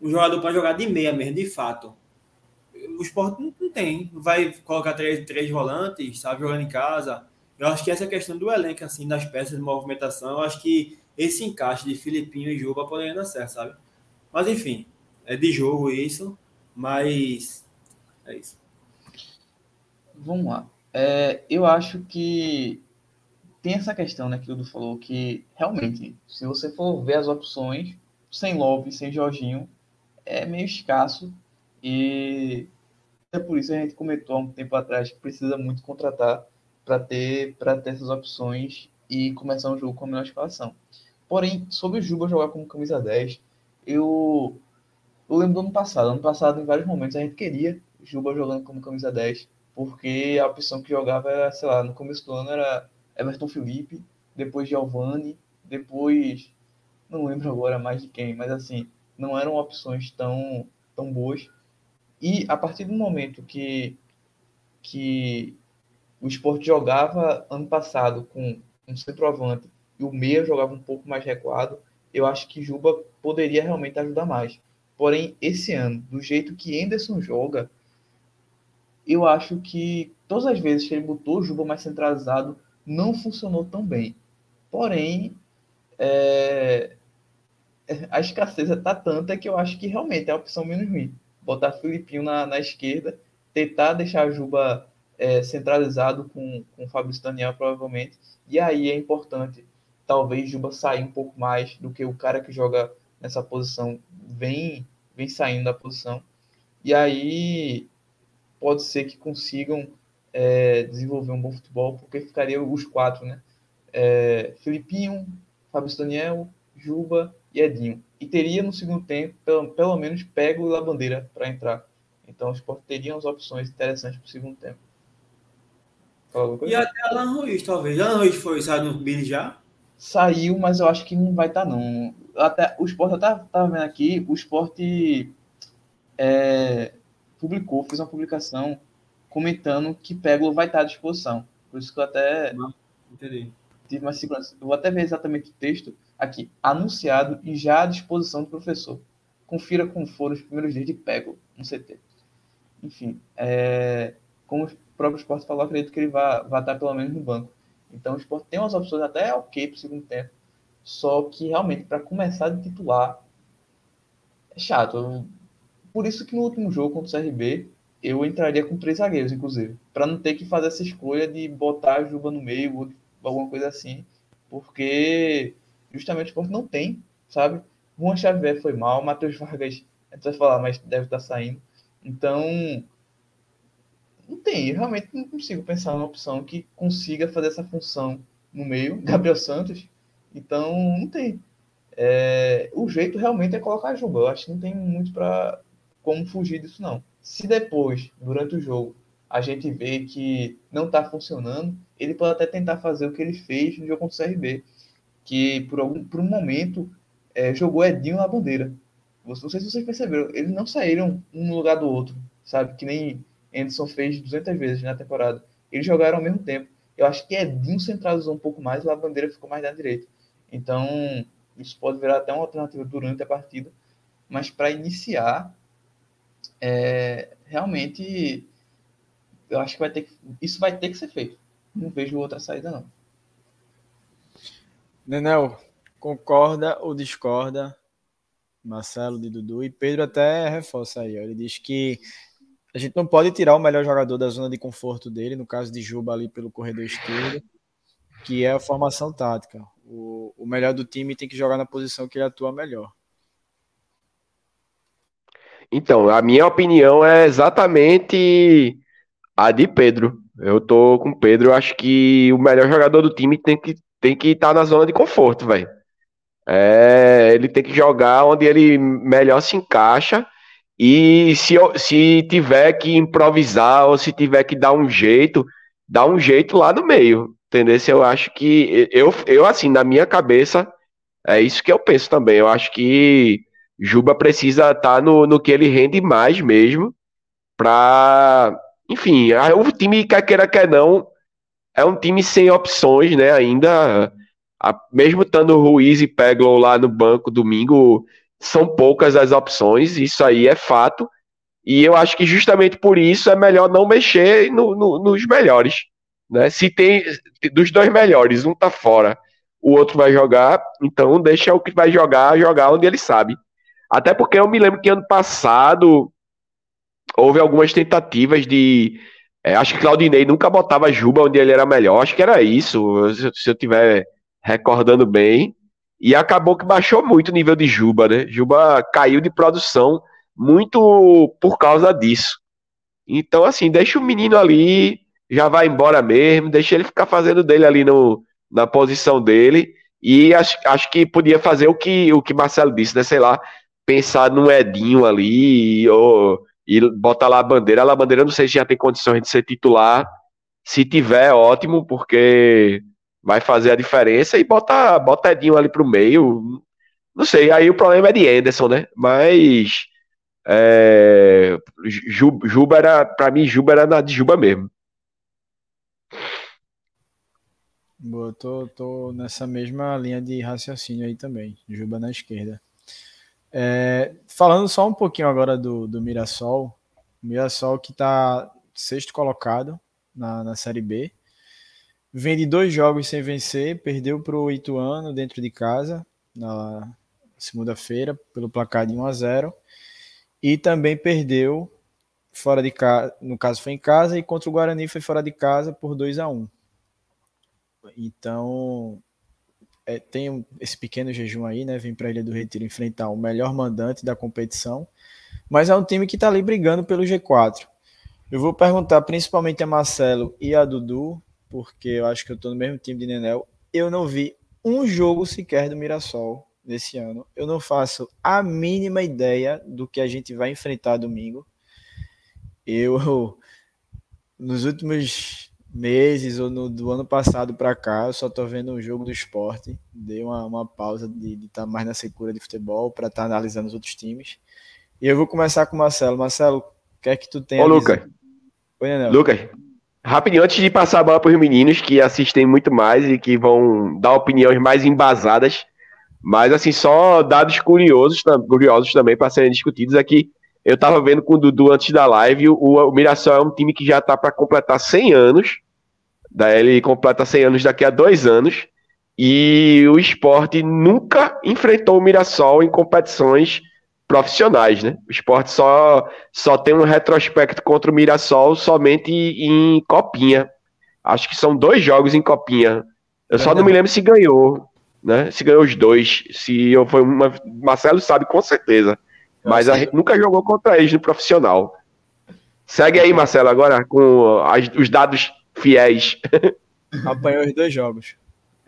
o jogador pode jogar de meia mesmo, de fato. O esporte não, tem. Vai colocar três, três volantes, sabe? Jogando em casa. Eu acho que essa questão do elenco, assim, das peças de movimentação, eu acho que esse encaixe de Filipinho e Juba poderia dar certo, sabe? Mas enfim, é de jogo isso, mas é isso. Vamos lá. É, eu acho que tem essa questão, né, que o Dudu falou, que realmente, se você for ver as opções, sem Love, sem Jorginho, é meio escasso. E é por isso a gente comentou há um tempo atrás que precisa muito contratar para ter, ter essas opções e começar um jogo com a melhor escalação. Porém, sobre o Juba jogar como camisa 10, eu, eu lembro do ano passado. Ano passado, em vários momentos, a gente queria Juba jogando como camisa 10, porque a opção que jogava era, sei lá, no começo do ano era Everton Felipe, depois Giovanni, depois não lembro agora mais de quem, mas assim, não eram opções tão, tão boas. E a partir do momento que, que o esporte jogava ano passado com um centroavante e o meia jogava um pouco mais recuado, eu acho que Juba poderia realmente ajudar mais. Porém, esse ano, do jeito que Anderson joga, eu acho que todas as vezes que ele botou o Juba mais centralizado, não funcionou tão bem. Porém, é... a escassez está tanta que eu acho que realmente é a opção menos ruim. Botar Filipinho na, na esquerda, tentar deixar a Juba é, centralizado com, com o Fabrício Daniel, provavelmente. E aí é importante, talvez, Juba sair um pouco mais do que o cara que joga nessa posição vem, vem saindo da posição. E aí pode ser que consigam é, desenvolver um bom futebol, porque ficaria os quatro, né? É, Filipinho, Fábio Daniel, Juba e Edinho. E teria no segundo tempo, pelo, pelo menos, Pego e Labandeira para entrar. Então o Sport teria umas opções interessantes para o segundo tempo. E até Alan Ruiz, talvez. Alan Ruiz foi sair no Billy já? Saiu, mas eu acho que não vai estar, tá, não. Até, o Sport, eu estava vendo aqui, o Sport é, publicou, fez uma publicação comentando que Peglo vai estar à disposição. Por isso que eu até Entendi. tive uma segurança. Eu vou até ver exatamente o texto aqui. Anunciado e já à disposição do professor. Confira como foram os primeiros dias de Peglo no CT. Enfim, é, como o próprio esporte falou, acredito que ele vai, vai estar pelo menos no banco. Então o esporte tem umas opções até ok para o segundo tempo. Só que realmente, para começar de titular, é chato. Por isso que no último jogo contra o CRB, eu entraria com três zagueiros, inclusive, para não ter que fazer essa escolha de botar a Juba no meio ou alguma coisa assim, porque justamente esporte não tem, sabe? Juan Xavier foi mal, Matheus Vargas, gente vai falar, mas deve estar tá saindo. Então, não tem, eu realmente não consigo pensar numa opção que consiga fazer essa função no meio. Gabriel Santos, então não tem. É, o jeito realmente é colocar Juba. Eu acho que não tem muito para como fugir disso, não. Se depois, durante o jogo, a gente vê que não está funcionando, ele pode até tentar fazer o que ele fez no jogo contra o CRB, que por, algum, por um momento é, jogou Edinho na bandeira. Não sei se vocês perceberam, eles não saíram um no lugar do outro, sabe? Que nem Anderson fez 200 vezes na temporada. Eles jogaram ao mesmo tempo. Eu acho que Edinho centralizou um pouco mais e a bandeira ficou mais na direita. Então, isso pode virar até uma alternativa durante a partida. Mas para iniciar, é, realmente eu acho que vai ter que, isso vai ter que ser feito. Não vejo outra saída, não. Nenel, concorda ou discorda? Marcelo de Dudu e Pedro até reforça aí. Ele diz que a gente não pode tirar o melhor jogador da zona de conforto dele, no caso de Juba ali pelo corredor esquerdo, que é a formação tática. O, o melhor do time tem que jogar na posição que ele atua melhor. Então, a minha opinião é exatamente a de Pedro. Eu tô com Pedro, acho que o melhor jogador do time tem que tem que estar tá na zona de conforto, velho. É, ele tem que jogar onde ele melhor se encaixa e se, se tiver que improvisar ou se tiver que dar um jeito, dá um jeito lá no meio, entendeu? Eu acho que eu, eu assim, na minha cabeça, é isso que eu penso também. Eu acho que Juba precisa estar tá no, no que ele rende mais mesmo, para, enfim, o time quer queira quer não, é um time sem opções, né? Ainda, a, mesmo estando Ruiz e Peglo lá no banco domingo, são poucas as opções, isso aí é fato. E eu acho que justamente por isso é melhor não mexer no, no, nos melhores. Né? Se tem dos dois melhores, um tá fora, o outro vai jogar, então deixa o que vai jogar, jogar onde ele sabe. Até porque eu me lembro que ano passado houve algumas tentativas de É, acho que Claudinei nunca botava Juba onde ele era melhor. Acho que era isso, se, eu tiver recordando bem. E acabou que baixou muito o nível de Juba, né? Juba caiu de produção muito por causa disso. Então, assim, deixa o menino ali, já vai embora mesmo, deixa ele ficar fazendo dele ali no, na posição dele. E acho, acho que podia fazer o que o que Marcelo disse, né? Sei lá, pensar num Edinho ali, ou e botar lá a bandeira. A bandeira não sei se já tem condições de ser titular. Se tiver, ótimo, porque vai fazer a diferença e bota, bota Edinho ali pro meio. Não sei, aí o problema é de Anderson, né? Mas é, Juba era, pra mim, Juba era na de Juba mesmo. Boa, tô, tô nessa mesma linha de raciocínio aí também. Juba na esquerda. É, falando só um pouquinho agora do, do Mirassol, o Mirassol que está sexto colocado na, na Série B, vem de dois jogos sem vencer, perdeu para o Ituano dentro de casa na segunda-feira pelo placar de 1 a 0 e também perdeu fora de casa, no caso foi em casa e contra o Guarani foi fora de casa por 2 a 1. Então, é, tem esse pequeno jejum aí, né? Vem para a Ilha do Retiro enfrentar o melhor mandante da competição, mas é um time que está ali brigando pelo G4. Eu vou perguntar principalmente a Marcelo e a Dudu, porque eu acho que eu estou no mesmo time de Nenel. Eu não vi um jogo sequer do Mirassol nesse ano. Eu não faço a mínima ideia do que a gente vai enfrentar domingo. Eu, nos últimos meses ou no, do ano passado para cá, eu só tô vendo o jogo do esporte. Dei uma, uma pausa de estar tá mais na secura de futebol para estar tá analisando os outros times. E eu vou começar com o Marcelo. Marcelo, o que é que tu tem Ô, Lucas. Oi, Lucas, rapidinho, antes de passar a bola para os meninos que assistem muito mais e que vão dar opiniões mais embasadas, mas assim, só dados curiosos, curiosos também para serem discutidos aqui. É eu estava vendo com o Dudu antes da live, o, o Mirassol é um time que já está para completar 100 anos Daí ele completa 100 anos daqui a dois anos. E o esporte nunca enfrentou o Mirassol em competições profissionais, né? O esporte só, só tem um retrospecto contra o Mirassol somente em Copinha. Acho que são dois jogos em Copinha. Eu só não me lembro se ganhou, né? Se ganhou os dois. Se eu foi uma. Marcelo sabe com certeza. Mas a gente nunca jogou contra eles no profissional. Segue aí, Marcelo, agora com as, os dados fiéis. Apanhou os dois jogos.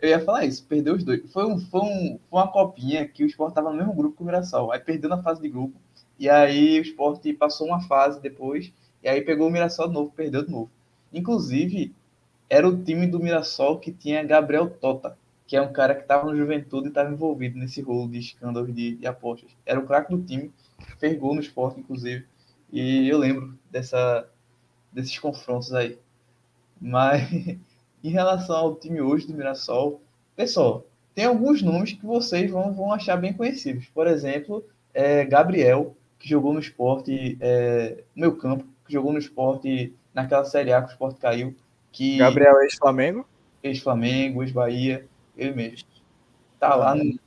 Eu ia falar isso, perdeu os dois. Foi, um, foi, um, foi uma copinha que o Sport estava no mesmo grupo que o Mirassol. Aí perdeu na fase de grupo. E aí o Sport passou uma fase depois. E aí pegou o Mirassol de novo, perdeu de novo. Inclusive, era o time do Mirassol que tinha Gabriel Tota, que é um cara que estava no Juventude e estava envolvido nesse rolo de escândalos de, de apostas. Era o craque do time, fez gol no Sport, inclusive. E eu lembro dessa, desses confrontos aí. Mas em relação ao time hoje do Mirassol, pessoal, tem alguns nomes que vocês vão, vão achar bem conhecidos. Por exemplo, é Gabriel, que jogou no esporte, é, meu campo, que jogou no esporte naquela Série A que o esporte caiu. Que... Gabriel ex-Flamengo? Ex-Flamengo, ex-Bahia, ele mesmo. Tá lá no.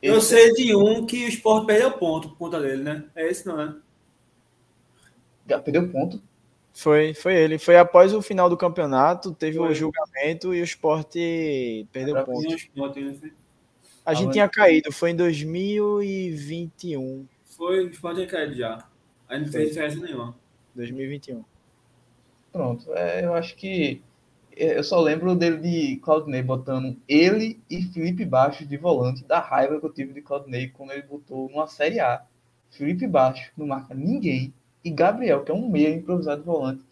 Eu sei de um que o esporte perdeu ponto por conta dele, né? É esse, não é? Já perdeu ponto? Foi, foi ele. Foi após o final do campeonato, teve o julgamento e o esporte perdeu pontos. Né? A gente tinha caído, foi em 2021. Foi, o esporte tinha caído já. Aí não fez diferença nenhuma. 2021. Pronto, é, eu acho que é, eu só lembro dele de Claudinei botando ele e Felipe Baixo de volante, da raiva que eu tive de Claudinei quando ele botou numa Série A. Felipe Baixo não marca ninguém e Gabriel, que é um meia improvisado volante.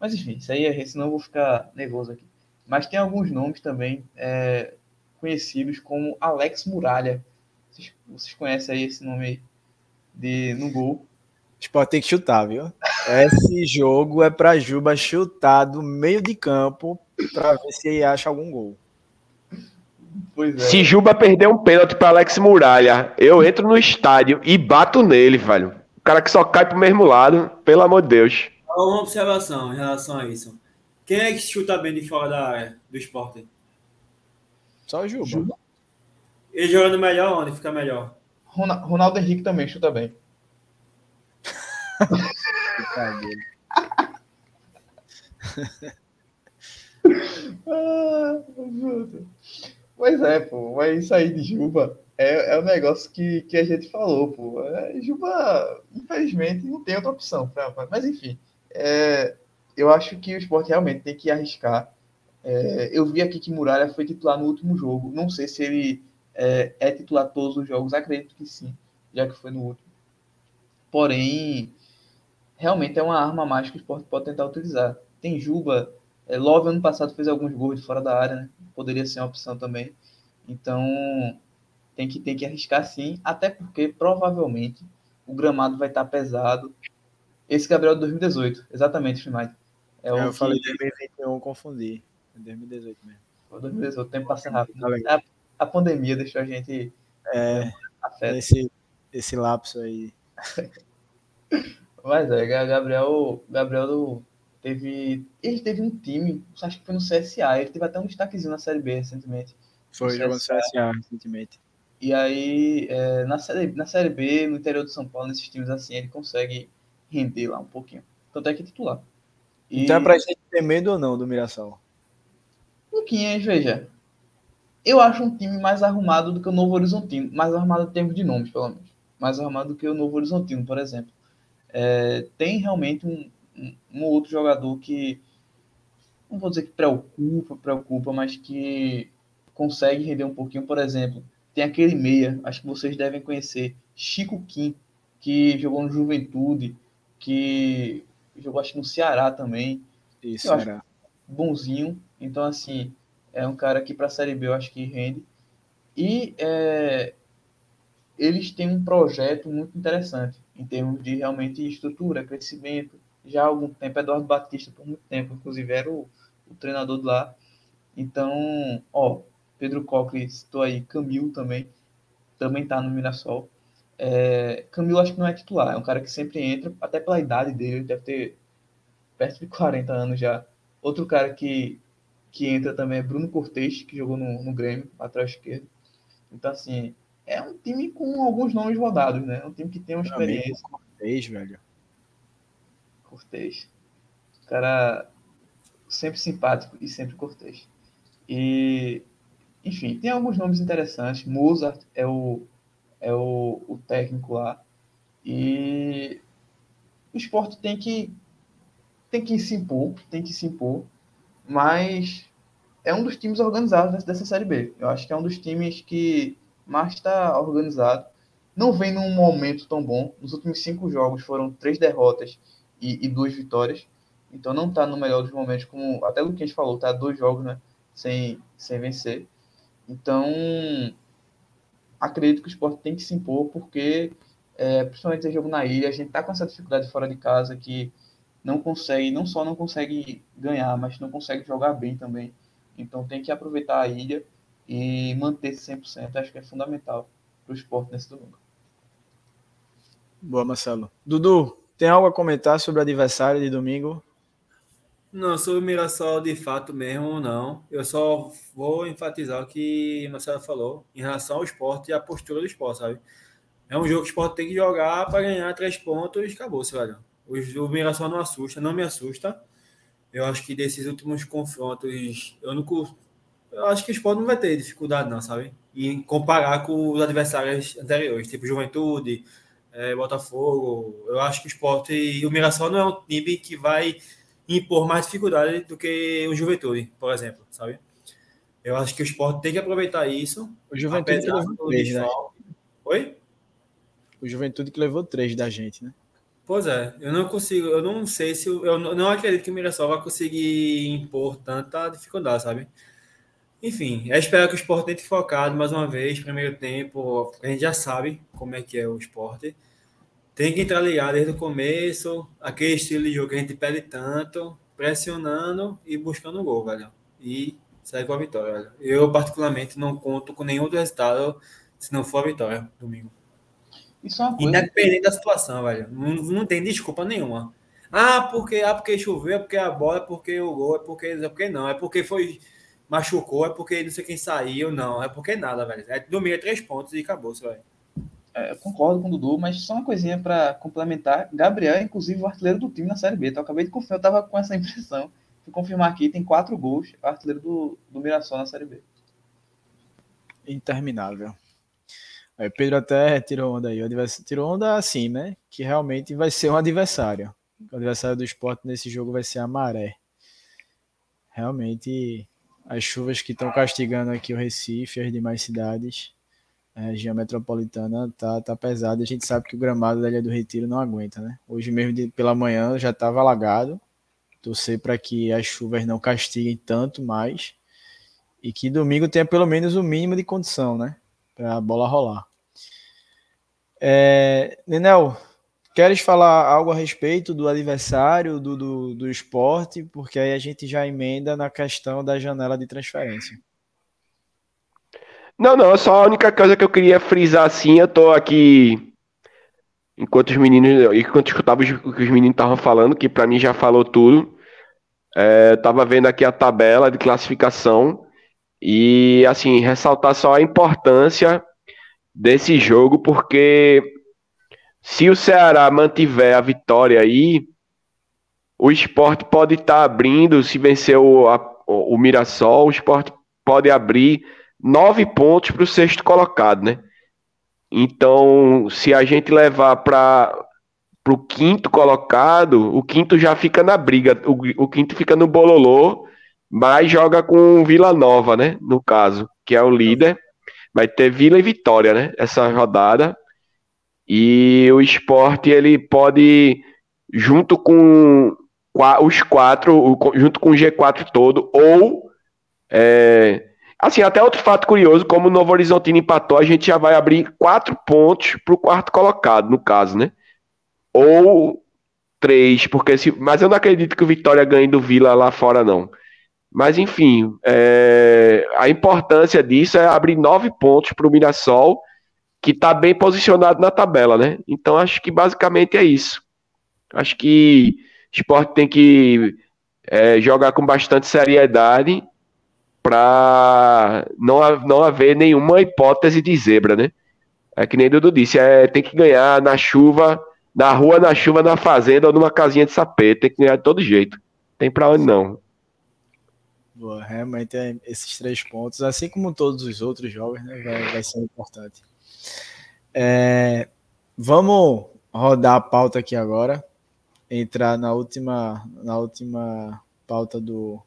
Mas enfim, isso aí é, senão eu vou ficar nervoso aqui. Mas tem alguns nomes também é, conhecidos como Alex Muralha. Vocês, vocês, conhecem aí esse nome de, no gol? Sport tem que chutar, viu? Esse jogo é para Juba chutar do meio de campo para ver se ele acha algum gol. É. Se Juba perder um pênalti para Alex Muralha, eu entro no estádio e bato nele, velho cara que só cai pro mesmo lado, pelo amor de Deus. Uma observação em relação a isso. Quem é que chuta bem de fora da área do esporte? Só o Juba. Juba. Ele jogando melhor onde fica melhor? Ronaldo Henrique também chuta bem. Ah, pois é, pô, mas isso aí de Juba é, é um negócio que, que a gente falou, pô. É, Juba, infelizmente, não tem outra opção. Pra, mas enfim, é, eu acho que o esporte realmente tem que arriscar. É, eu vi aqui que Muralha foi titular no último jogo. Não sei se ele é, é titular todos os jogos, acredito que sim, já que foi no último. Porém, realmente é uma arma mais que o esporte pode tentar utilizar. Tem Juba, é, Love ano passado fez alguns gols de fora da área, né? Poderia ser uma opção também. Então, tem que, tem que arriscar sim, até porque provavelmente o gramado vai estar pesado. Esse Gabriel de 2018, exatamente, Finai. É, eu que... falei 2021, confundi. 2018 mesmo. Foi 2018, o tempo passa rápido. A, a, pandemia deixou a gente. É, esse, esse lapso aí. Mas é, Gabriel, Gabriel teve. Ele teve um time, acho que foi no CSA, ele teve até um destaquezinho na Série B recentemente. Foi, jogou no CSA recentemente. E aí, é, na, série, na Série B, no interior de São Paulo, nesses times assim, ele consegue render lá um pouquinho. Tanto é que é titular. E... Então é pra gente ter medo ou não do Mirassol? Luquinhas, veja. Eu acho um time mais arrumado do que o Novo Horizontino. Mais arrumado em termos de nomes, pelo menos. Mais arrumado do que o Novo Horizontino, por exemplo. É, tem realmente um, um, um, outro jogador que. Não vou dizer que preocupa, preocupa, mas que consegue render um pouquinho. Por exemplo, tem aquele meia, acho que vocês devem conhecer, Chico Kim, que jogou no Juventude, que jogou acho que no Ceará também. Isso, era. Bonzinho. Então, assim, é um cara que para a Série B eu acho que rende. E é, eles têm um projeto muito interessante em termos de realmente estrutura, crescimento. Já há algum tempo, Eduardo Batista, por muito tempo, inclusive, era o, o treinador de lá. Então, ó, Pedro Cocle citou aí, Camilo também, também está no Mirassol. É, Camilo acho que não é titular, é um cara que sempre entra, até pela idade dele, deve ter perto de 40 anos já. Outro cara que, que entra também é Bruno Cortez, que jogou no, no Grêmio, atrás esquerdo. Então, assim, é um time com alguns nomes rodados, né? É um time que tem uma experiência. Cortez, velho. Cortez. Cara sempre simpático e sempre cortês. E enfim, tem alguns nomes interessantes. Mozart é o, é o, o técnico lá. E o esporte tem que, tem que se impor, tem que se impor, mas é um dos times organizados dessa Série B. Eu acho que é um dos times que mais está organizado. Não vem num momento tão bom. Nos últimos cinco jogos foram três derrotas e, e duas vitórias. Então não está no melhor dos momentos, como até o que a gente falou, tá dois jogos né, sem, sem vencer. Então, acredito que o esporte tem que se impor, porque, é, principalmente esse jogo na ilha, a gente está com essa dificuldade fora de casa que não consegue, não só não consegue ganhar, mas não consegue jogar bem também. Então, tem que aproveitar a ilha e manter esse 100%. Acho que é fundamental para o esporte nesse domingo. Boa, Marcelo. Dudu, tem algo a comentar sobre o adversário de domingo? Não, sobre o Mirassol de fato mesmo, não. Eu só vou enfatizar o que Marcelo falou em relação ao esporte e a postura do esporte, sabe? É um jogo que o esporte tem que jogar para ganhar três pontos e acabou, velho. O, o Mirassol não assusta, não me assusta. Eu acho que desses últimos confrontos, eu não eu acho que o esporte não vai ter dificuldade, não, sabe? Em comparar com os adversários anteriores, tipo Juventude, é, Botafogo. Eu acho que o esporte e o Mirassol não é um time que vai impor mais dificuldade do que o Juventude, por exemplo, sabe? Eu acho que o esporte tem que aproveitar isso. O Juventude que levou três, né? Oi? O Juventude que levou três da gente, né? Pois é, eu não consigo, eu não sei se eu não acredito que o Mirassol vai conseguir impor tanta dificuldade, sabe? Enfim, é esperar que o esporte tente focado mais uma vez, primeiro tempo, a gente já sabe como é que é o esporte tem que entrar ligado desde o começo, aquele estilo de jogo que a gente pede tanto, pressionando e buscando o gol, velho. E sair com a vitória, velho. Eu, particularmente, não conto com nenhum outro resultado se não for a vitória domingo. Isso é uma coisa... Independente da situação, velho. Não, não tem desculpa nenhuma. Ah, porque, ah, porque choveu, é porque a bola, é porque o gol, é porque, é porque não, é porque foi machucou, é porque não sei quem saiu, não, é porque nada, velho. É domingo é três pontos e acabou, velho. É, concordo com o Dudu, mas só uma coisinha para complementar. Gabriel é, inclusive, o artilheiro do time na Série B. Então, eu acabei de confiar, eu estava com essa impressão. Fui confirmar aqui, tem quatro gols, artilheiro do, do Mirassol na Série B. Interminável. Aí, Pedro até tirou onda aí. O tirou onda assim, né? Que realmente vai ser um adversário. O adversário do esporte nesse jogo vai ser a Maré. Realmente, as chuvas que estão castigando aqui o Recife as demais cidades, a região metropolitana, tá, tá pesada. A gente sabe que o gramado da Ilha do Retiro não aguenta, né? Hoje mesmo de, pela manhã já estava alagado. Torcer para que as chuvas não castiguem tanto mais e que domingo tenha pelo menos o mínimo de condição, né? Para a bola rolar. É, Nenel, queres falar algo a respeito do adversário do, do, do esporte? Porque aí a gente já emenda na questão da janela de transferência. Não, não, só a única coisa que eu queria frisar assim, eu tô aqui enquanto os meninos, enquanto escutava o que os meninos estavam falando, que para mim já falou tudo. É, tava vendo aqui a tabela de classificação e assim, ressaltar só a importância desse jogo, porque se o Ceará mantiver a vitória aí, o esporte pode estar tá abrindo, se vencer o, a, o Mirassol, o esporte pode abrir nove pontos para o sexto colocado, né? Então, se a gente levar para o quinto colocado, o quinto já fica na briga, o, o quinto fica no bololô, mas joga com Vila Nova, né? No caso, que é o líder vai ter Vila e Vitória, né? Essa rodada. E o esporte ele pode, junto com os quatro, junto com o G4 todo, ou. É, assim, até outro fato curioso: como o Novo Horizontino empatou, a gente já vai abrir quatro pontos para o quarto colocado, no caso, né? Ou três, porque se. Mas eu não acredito que o Vitória ganhe do Vila lá fora, não. Mas, enfim, é, a importância disso é abrir nove pontos para o Mirassol, que está bem posicionado na tabela, né? Então, acho que basicamente é isso. Acho que o esporte tem que é, jogar com bastante seriedade para não, não haver nenhuma hipótese de zebra, né? É que nem Dudu disse, é, tem que ganhar na chuva, na rua, na chuva, na fazenda ou numa casinha de sapê. Tem que ganhar de todo jeito. Tem para onde não. Boa, realmente é, esses três pontos, assim como todos os outros jogos, né, vai, vai ser importante. É, vamos rodar a pauta aqui agora, entrar na última, na última pauta do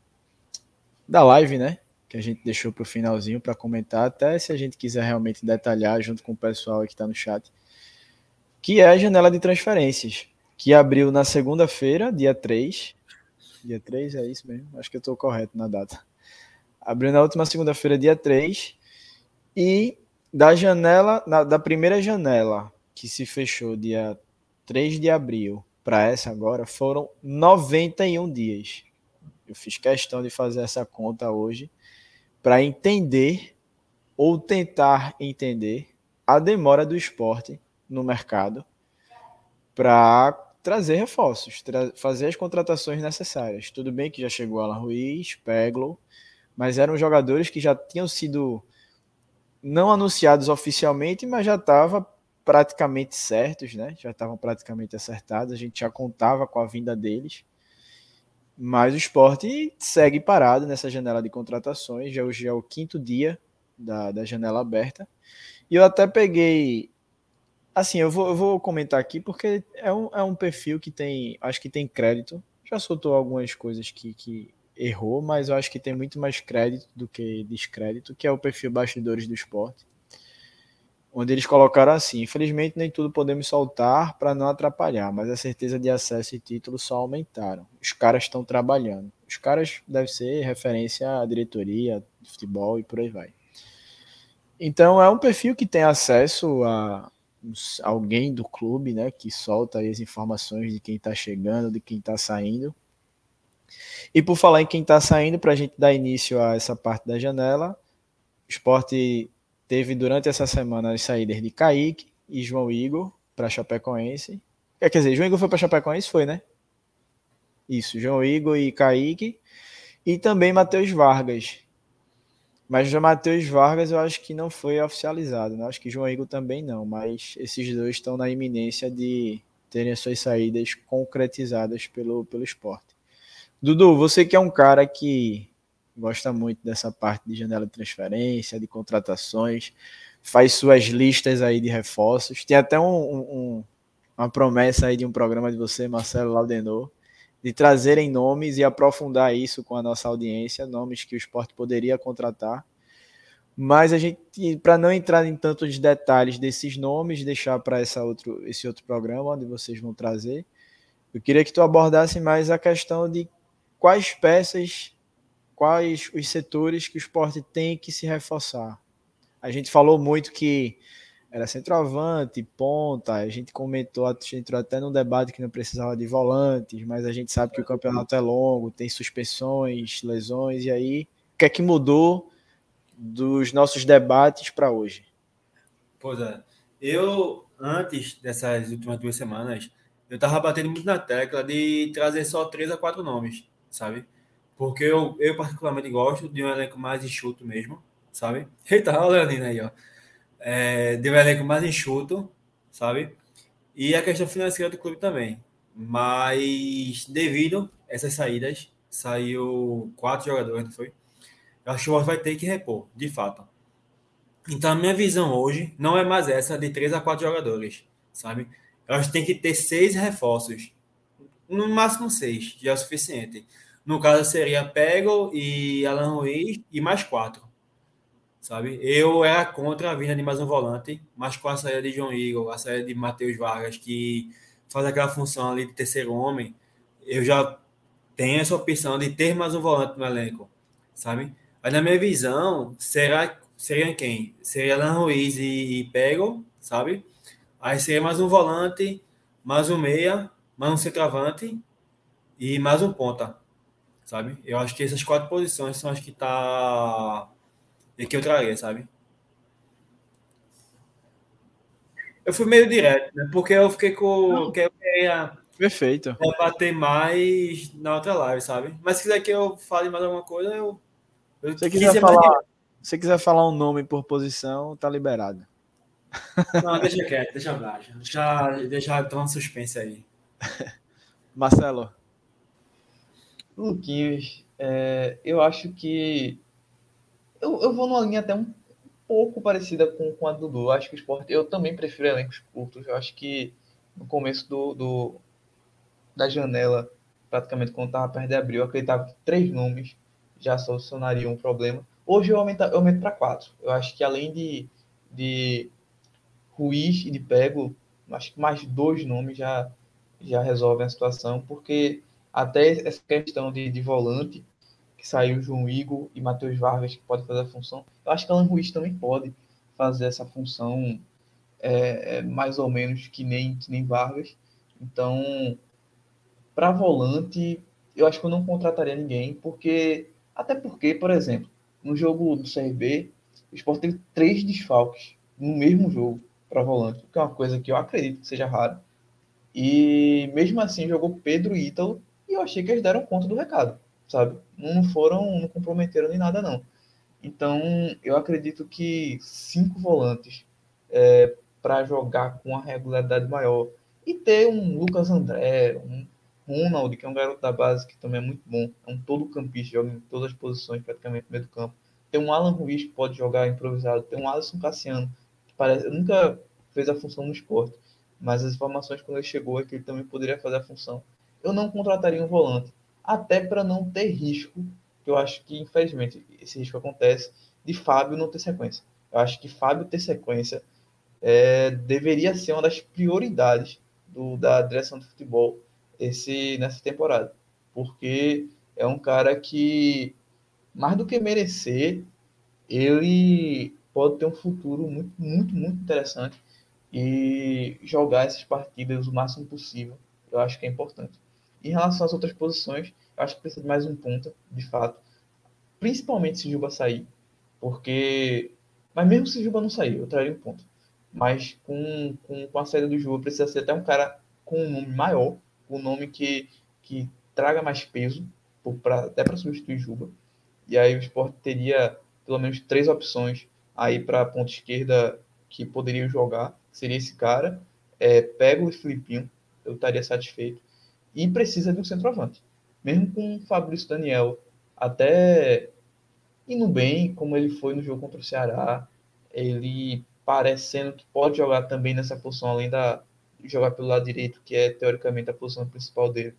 da live, né? Que a gente deixou para o finalzinho para comentar, até se a gente quiser realmente detalhar junto com o pessoal que está no chat, que é a janela de transferências, que abriu na segunda-feira, dia 3, Dia 3, é isso mesmo? Acho que eu estou correto na data. Abriu na última segunda-feira, dia 3. E da janela, na, da primeira janela, que se fechou dia 3 de abril, para essa agora, foram 91 dias. Eu fiz questão de fazer essa conta hoje para entender ou tentar entender a demora do esporte no mercado para trazer reforços, tra fazer as contratações necessárias. Tudo bem que já chegou Alan Ruiz, Peglo, mas eram jogadores que já tinham sido não anunciados oficialmente, mas já estavam praticamente certos, né? Já estavam praticamente acertados, a gente já contava com a vinda deles. Mas o esporte segue parado nessa janela de contratações, já hoje é o quinto dia da, da janela aberta. E eu até peguei Assim, eu vou, eu vou comentar aqui porque é um, é um perfil que tem, acho que tem crédito. Já soltou algumas coisas que, que errou, mas eu acho que tem muito mais crédito do que descrédito, que é o perfil Bastidores do Esporte. Onde eles colocaram assim: infelizmente, nem tudo podemos soltar para não atrapalhar, mas a certeza de acesso e título só aumentaram. Os caras estão trabalhando. Os caras devem ser referência à diretoria de futebol e por aí vai. Então, é um perfil que tem acesso a, alguém do clube, né, que solta as informações de quem está chegando, de quem está saindo. E por falar em quem está saindo, para a gente dar início a essa parte da janela, o esporte teve durante essa semana as saídas de Kaique e João Igor para Chapecoense. Quer dizer, João Igor foi para Chapecoense, foi, né? Isso, João Igor e Kaique. E também Matheus Vargas, mas o Matheus Vargas eu acho que não foi oficializado, né? acho que João Igor também não, mas esses dois estão na iminência de terem as suas saídas concretizadas pelo, pelo esporte. Dudu, você que é um cara que gosta muito dessa parte de janela de transferência, de contratações, faz suas listas aí de reforços. Tem até um, um, uma promessa aí de um programa de você, Marcelo Laudenor, de trazerem nomes e aprofundar isso com a nossa audiência, nomes que o esporte poderia contratar. Mas a gente, para não entrar em tantos detalhes desses nomes, deixar para esse outro programa onde vocês vão trazer, eu queria que tu abordasse mais a questão de quais peças, quais os setores que o esporte tem que se reforçar. A gente falou muito que era centroavante, ponta, a gente comentou, a gente entrou até num debate que não precisava de volantes, mas a gente sabe que o campeonato é longo, tem suspensões, lesões, e aí o que é que mudou dos nossos debates para hoje? Pois é, eu, antes dessas últimas duas semanas, eu tava batendo muito na tecla de trazer só três a quatro nomes, sabe? Porque eu, eu particularmente gosto de um elenco mais enxuto mesmo, sabe? Eita, olha o Leonino aí, ó é, de um elenco mais enxuto, sabe? E a questão financeira do clube também. Mas devido a essas saídas, saiu quatro jogadores, não foi? Eu acho que vai ter que repor, de fato. Então a minha visão hoje não é mais essa de três a quatro jogadores, sabe? Eu acho que tem que ter seis reforços. No máximo seis, já é o suficiente. No caso seria Pego e Alan Ruiz e mais quatro sabe? Eu era contra a vinda de mais um volante, mas com a saída de João Igor, a saída de Matheus Vargas, que faz aquela função ali de terceiro homem, eu já tenho essa opção de ter mais um volante no elenco, sabe? Mas na minha visão, será, seria quem? Seria Alan Ruiz e, e Pego, sabe? Aí seria mais um volante, mais um meia, mais um centroavante e mais um ponta, sabe? Eu acho que essas quatro posições são as que tá e que eu traria, sabe? Eu fui meio direto, né? Porque eu fiquei com. Que eu queria Perfeito. bater mais na outra live, sabe? Mas se quiser que eu fale mais alguma coisa, eu. eu se quiser falar, se quiser falar um nome por posição, tá liberado. Não, deixa quieto, deixa abaixo. Deixa, deixa tomar um suspense aí. Marcelo. Luquinhos, é, eu acho que eu, eu vou numa linha até um pouco parecida com, com a do Dudu. Acho que o esporte. Eu também prefiro elencos curtos. Eu acho que no começo do, do da janela, praticamente quando estava perto de abril, eu acreditava que três nomes já solucionariam o problema. Hoje eu aumento, eu aumento para quatro. Eu acho que além de, de Ruiz e de Pego, acho que mais dois nomes já, já resolvem a situação, porque até essa questão de, de volante que saiu João Igor e Matheus Vargas, que pode fazer a função. Eu acho que Alan Ruiz também pode fazer essa função é, é, mais ou menos que nem, que nem Vargas. Então, para volante, eu acho que eu não contrataria ninguém, porque. Até porque, por exemplo, no jogo do CRB, o Sport teve três desfalques no mesmo jogo para volante, que é uma coisa que eu acredito que seja raro. E mesmo assim jogou Pedro e Ítalo, e eu achei que eles deram conta do recado sabe? Não foram, não comprometeram nem nada, não. Então, eu acredito que cinco volantes é, para jogar com uma regularidade maior e ter um Lucas André, um Ronald, que é um garoto da base que também é muito bom, é um todo campista, joga em todas as posições praticamente no meio do campo. Tem um Alan Ruiz que pode jogar improvisado, tem um Alisson Cassiano, que parece, nunca fez a função no esporte, mas as informações quando ele chegou é que ele também poderia fazer a função. Eu não contrataria um volante, até para não ter risco, que eu acho que, infelizmente, esse risco acontece, de Fábio não ter sequência. Eu acho que Fábio ter sequência é, deveria ser uma das prioridades do, da direção do futebol esse, nessa temporada. Porque é um cara que, mais do que merecer, ele pode ter um futuro muito, muito, muito interessante e jogar essas partidas o máximo possível. Eu acho que é importante. Em relação às outras posições, eu acho que precisa de mais um ponta, de fato. Principalmente se Juba sair. Porque. Mas mesmo se Juba não sair, eu traria um ponto. Mas com, com, com a saída do Juba, precisa ser até um cara com um nome maior, um nome que, que traga mais peso, pra, até para substituir Juba. E aí o esporte teria pelo menos três opções aí para a ponta esquerda que poderiam jogar. Seria esse cara, é, Pego e Filipinho, eu estaria satisfeito e precisa de um centroavante. mesmo com o Fabrício Daniel até indo bem, como ele foi no jogo contra o Ceará, ele parecendo que pode jogar também nessa posição, além da jogar pelo lado direito, que é teoricamente a posição principal dele.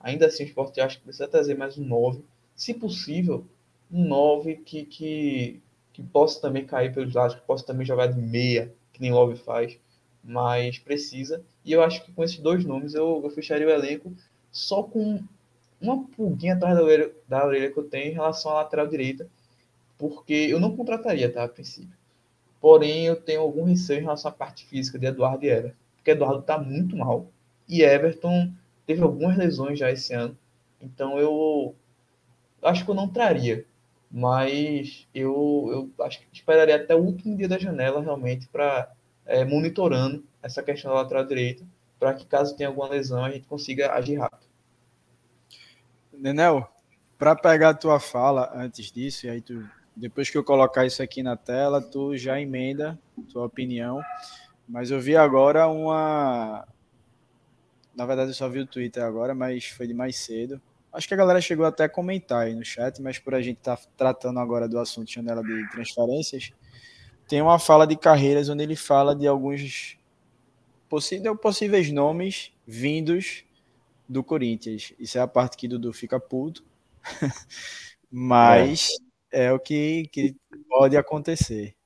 Ainda assim, o Sport acho que precisa trazer mais um 9, se possível, um 9 que, que, que possa também cair pelos lados, que possa também jogar de meia, que nem Love faz, mas precisa. E eu acho que com esses dois nomes eu, eu fecharia o elenco só com uma pulguinha atrás da orelha, da orelha que eu tenho em relação à lateral direita, porque eu não contrataria, tá, a princípio. Porém, eu tenho algum receio em relação à parte física de Eduardo e Everton, porque Eduardo está muito mal e Everton teve algumas lesões já esse ano, então eu acho que eu não traria, mas eu, eu acho que esperaria até o último dia da janela realmente para é, monitorando essa questão da lateral direita, para que caso tenha alguma lesão a gente consiga agir rápido. Nenel, para pegar a tua fala antes disso, e aí tu, depois que eu colocar isso aqui na tela, tu já emenda tua opinião. Mas eu vi agora uma. Na verdade, eu só vi o Twitter agora, mas foi de mais cedo. Acho que a galera chegou até a comentar aí no chat, mas por a gente estar tá tratando agora do assunto janela de transferências, tem uma fala de carreiras onde ele fala de alguns possíveis nomes vindos do Corinthians. Isso é a parte que Dudu fica puto. Mas é. é, o que, que pode acontecer.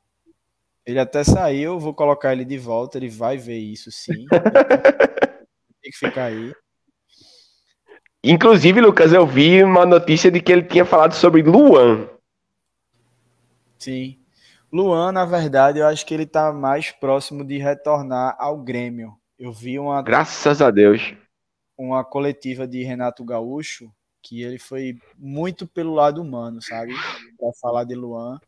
Ele até saiu, vou colocar ele de volta, ele vai ver isso sim. Tem que ficar aí. Inclusive, Lucas, eu vi uma notícia de que ele tinha falado sobre Luan. Sim. Luan, na verdade, eu acho que ele está mais próximo de retornar ao Grêmio. Eu vi uma. Graças a Deus uma coletiva de Renato Gaúcho que ele foi muito pelo lado humano, sabe? Para falar de Luan.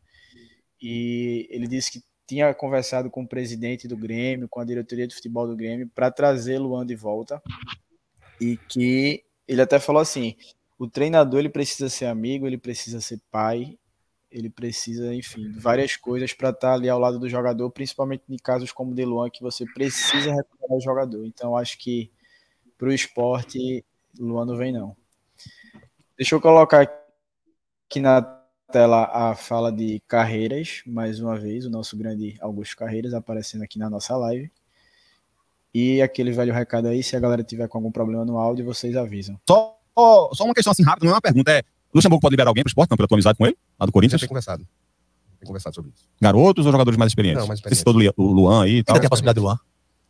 E ele disse que tinha conversado com o presidente do Grêmio, com a diretoria de futebol do Grêmio, para trazer Luan de volta. E que ele até falou assim: o treinador ele precisa ser amigo, ele precisa ser pai, ele precisa, enfim, de várias coisas para estar tá ali ao lado do jogador, principalmente em casos como o de Luan, que você precisa recuperar o jogador. Então, acho que para o esporte, Luan não vem não. Deixa eu colocar aqui na tela a fala de Carreiras, mais uma vez, o nosso grande Augusto Carreiras aparecendo aqui na nossa live. E aquele velho recado aí, se a galera tiver com algum problema no áudio, vocês avisam. Só, só uma questão assim rápida, não é uma pergunta, é Luxemburgo pode liberar alguém para o esporte, não, pela tua amizade com ele, lá do Corinthians? Tem conversado. Tem conversado sobre isso. Garotos ou jogadores mais experientes? Não, mais experientes. Você citou o Luan aí e tal. Ainda tem a possibilidade do Luan?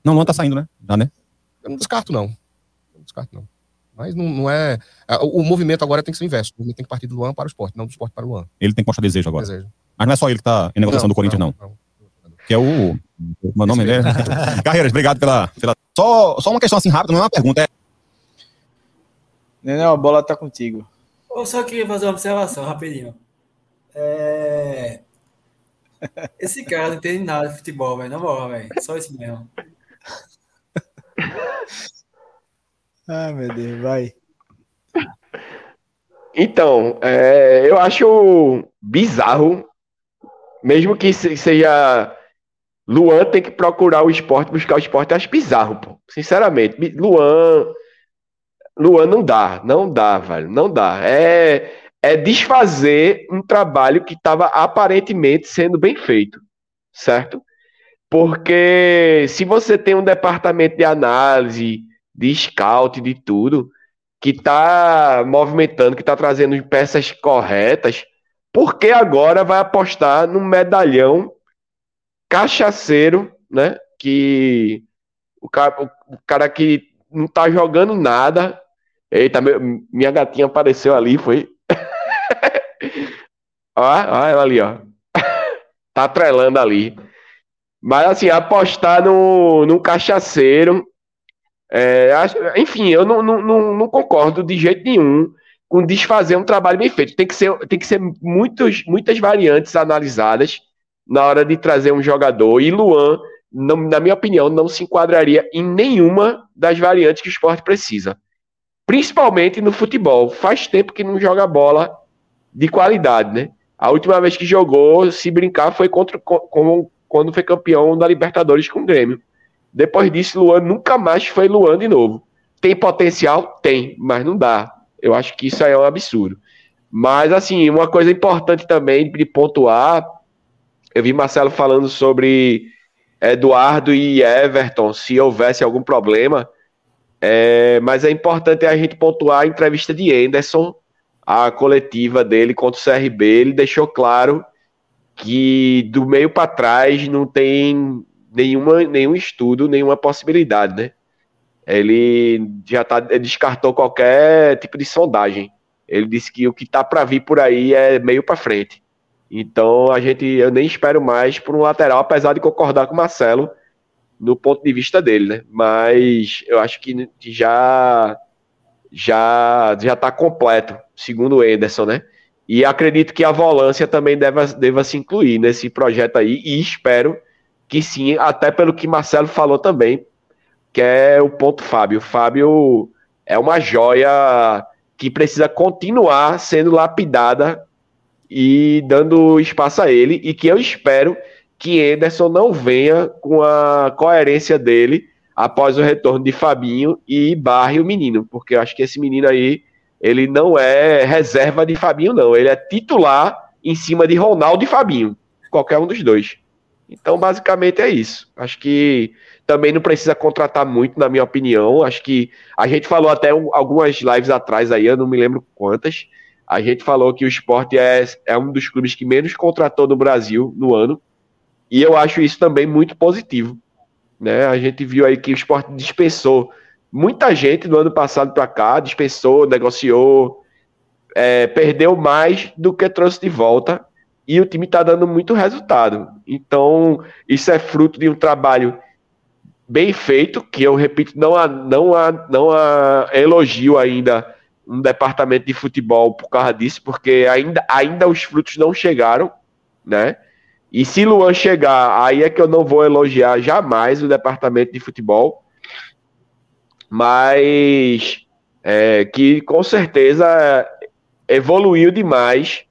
Não, o Luan tá saindo, né? Já, né? Eu não descarto, não descarto, não. Mas não, não é. O, o, movimento agora tem que ser o inverso. O movimento tem que partir do Luan para o esporte, não do esporte para o Luan. Ele tem que mostrar desejo agora. Desejo. Mas não é só ele que está em negociação não, do Corinthians, não. não. Que é o. Meu nome é. Carreiras, obrigado pela, pela. Só, só uma questão assim rápida, não é uma pergunta. É... Nenê, a bola tá contigo. Eu só queria fazer uma observação rapidinho. É... Esse cara não entende nada de futebol, velho. Na moral, velho. Só isso mesmo. Ah, meu Deus, vai. Então, é, eu acho bizarro, mesmo que seja Luan tem que procurar o esporte, buscar o esporte, eu acho bizarro, pô. Sinceramente, Luan, Luan não dá, não dá, velho, não dá. É, é desfazer um trabalho que estava aparentemente sendo bem feito, certo? Porque se você tem um departamento de análise, de scout, de tudo, que está movimentando, que está trazendo peças corretas, por que agora vai apostar num medalhão cachaceiro, né? Que o cara, o cara que não tá jogando nada. Eita, meu, minha gatinha apareceu ali, foi. ó, ó, ela ali, ó. tá atrelando ali. Mas assim, apostar no, num cachaceiro é, enfim, eu não, não, não, concordo de jeito nenhum com desfazer um trabalho bem feito. Tem que ser, tem que ser muitos, muitas variantes analisadas na hora de trazer um jogador. E Luan, não, na minha opinião, não se enquadraria em nenhuma das variantes que o esporte precisa. Principalmente no futebol. Faz tempo que não joga bola de qualidade, né? A última vez que jogou, se brincar, foi contra, com, quando foi campeão da Libertadores com o Grêmio. Depois disso, Luan nunca mais foi Luan de novo. Tem potencial? Tem, mas não dá. Eu acho que isso aí é um absurdo. Mas, assim, uma coisa importante também de pontuar, eu vi Marcelo falando sobre Eduardo e Everton, se houvesse algum problema, é, mas é importante a gente pontuar a entrevista de Anderson, a coletiva dele contra o CRB, ele deixou claro que do meio para trás não tem nenhuma, nenhum estudo, nenhuma possibilidade, né? Ele já tá, ele descartou qualquer tipo de sondagem. Ele disse que o que tá para vir por aí é meio para frente. Então a gente, eu nem espero mais por um lateral, apesar de concordar com o Marcelo no ponto de vista dele, né? Mas eu acho que já já já está completo, segundo o Anderson, né? E acredito que a volância também deva, deva se incluir nesse projeto aí, e espero que sim, até pelo que Marcelo falou também, que é o ponto Fábio. Fábio é uma joia que precisa continuar sendo lapidada e dando espaço a ele, e que eu espero que Anderson não venha com a coerência dele após o retorno de Fabinho e barre o menino, porque eu acho que esse menino aí, ele não é reserva de Fabinho, não, ele é titular em cima de Ronaldo e Fabinho, qualquer um dos dois. Então, basicamente é isso. Acho que também não precisa contratar muito, na minha opinião. Acho que a gente falou até algumas lives atrás aí, eu não me lembro quantas. A gente falou que o esporte é, é um dos clubes que menos contratou no Brasil no ano. E eu acho isso também muito positivo. Né? A gente viu aí que o esporte dispensou muita gente do ano passado para cá, dispensou, negociou, é, perdeu mais do que trouxe de volta. E o time está dando muito resultado. Então, isso é fruto de um trabalho bem feito, que eu repito, não há, não há, não há elogio ainda um departamento de futebol por causa disso, porque ainda, ainda os frutos não chegaram, né? E se Luan chegar, aí é que eu não vou elogiar jamais o departamento de futebol, mas é, que com certeza evoluiu demais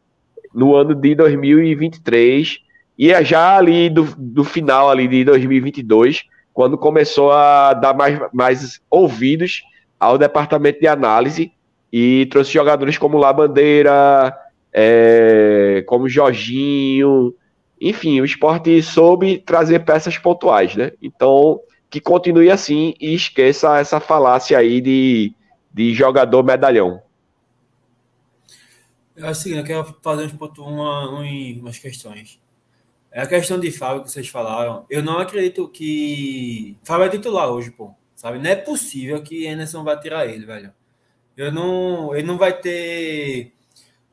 no ano de 2023 e é já ali do, do final ali de 2022, quando começou a dar mais, mais ouvidos ao departamento de análise e trouxe jogadores como La Bandeira, é, como Jorginho, enfim, o esporte soube trazer peças pontuais, né? Então, que continue assim e esqueça essa falácia aí de, de jogador medalhão. É seguinte, eu quero fazer uma, umas questões. É a questão de Fábio que vocês falaram. Eu não acredito que. Fábio é titular hoje, pô. Sabe? Não é possível que Anderson vai tirar ele, velho. Eu não. Ele não vai ter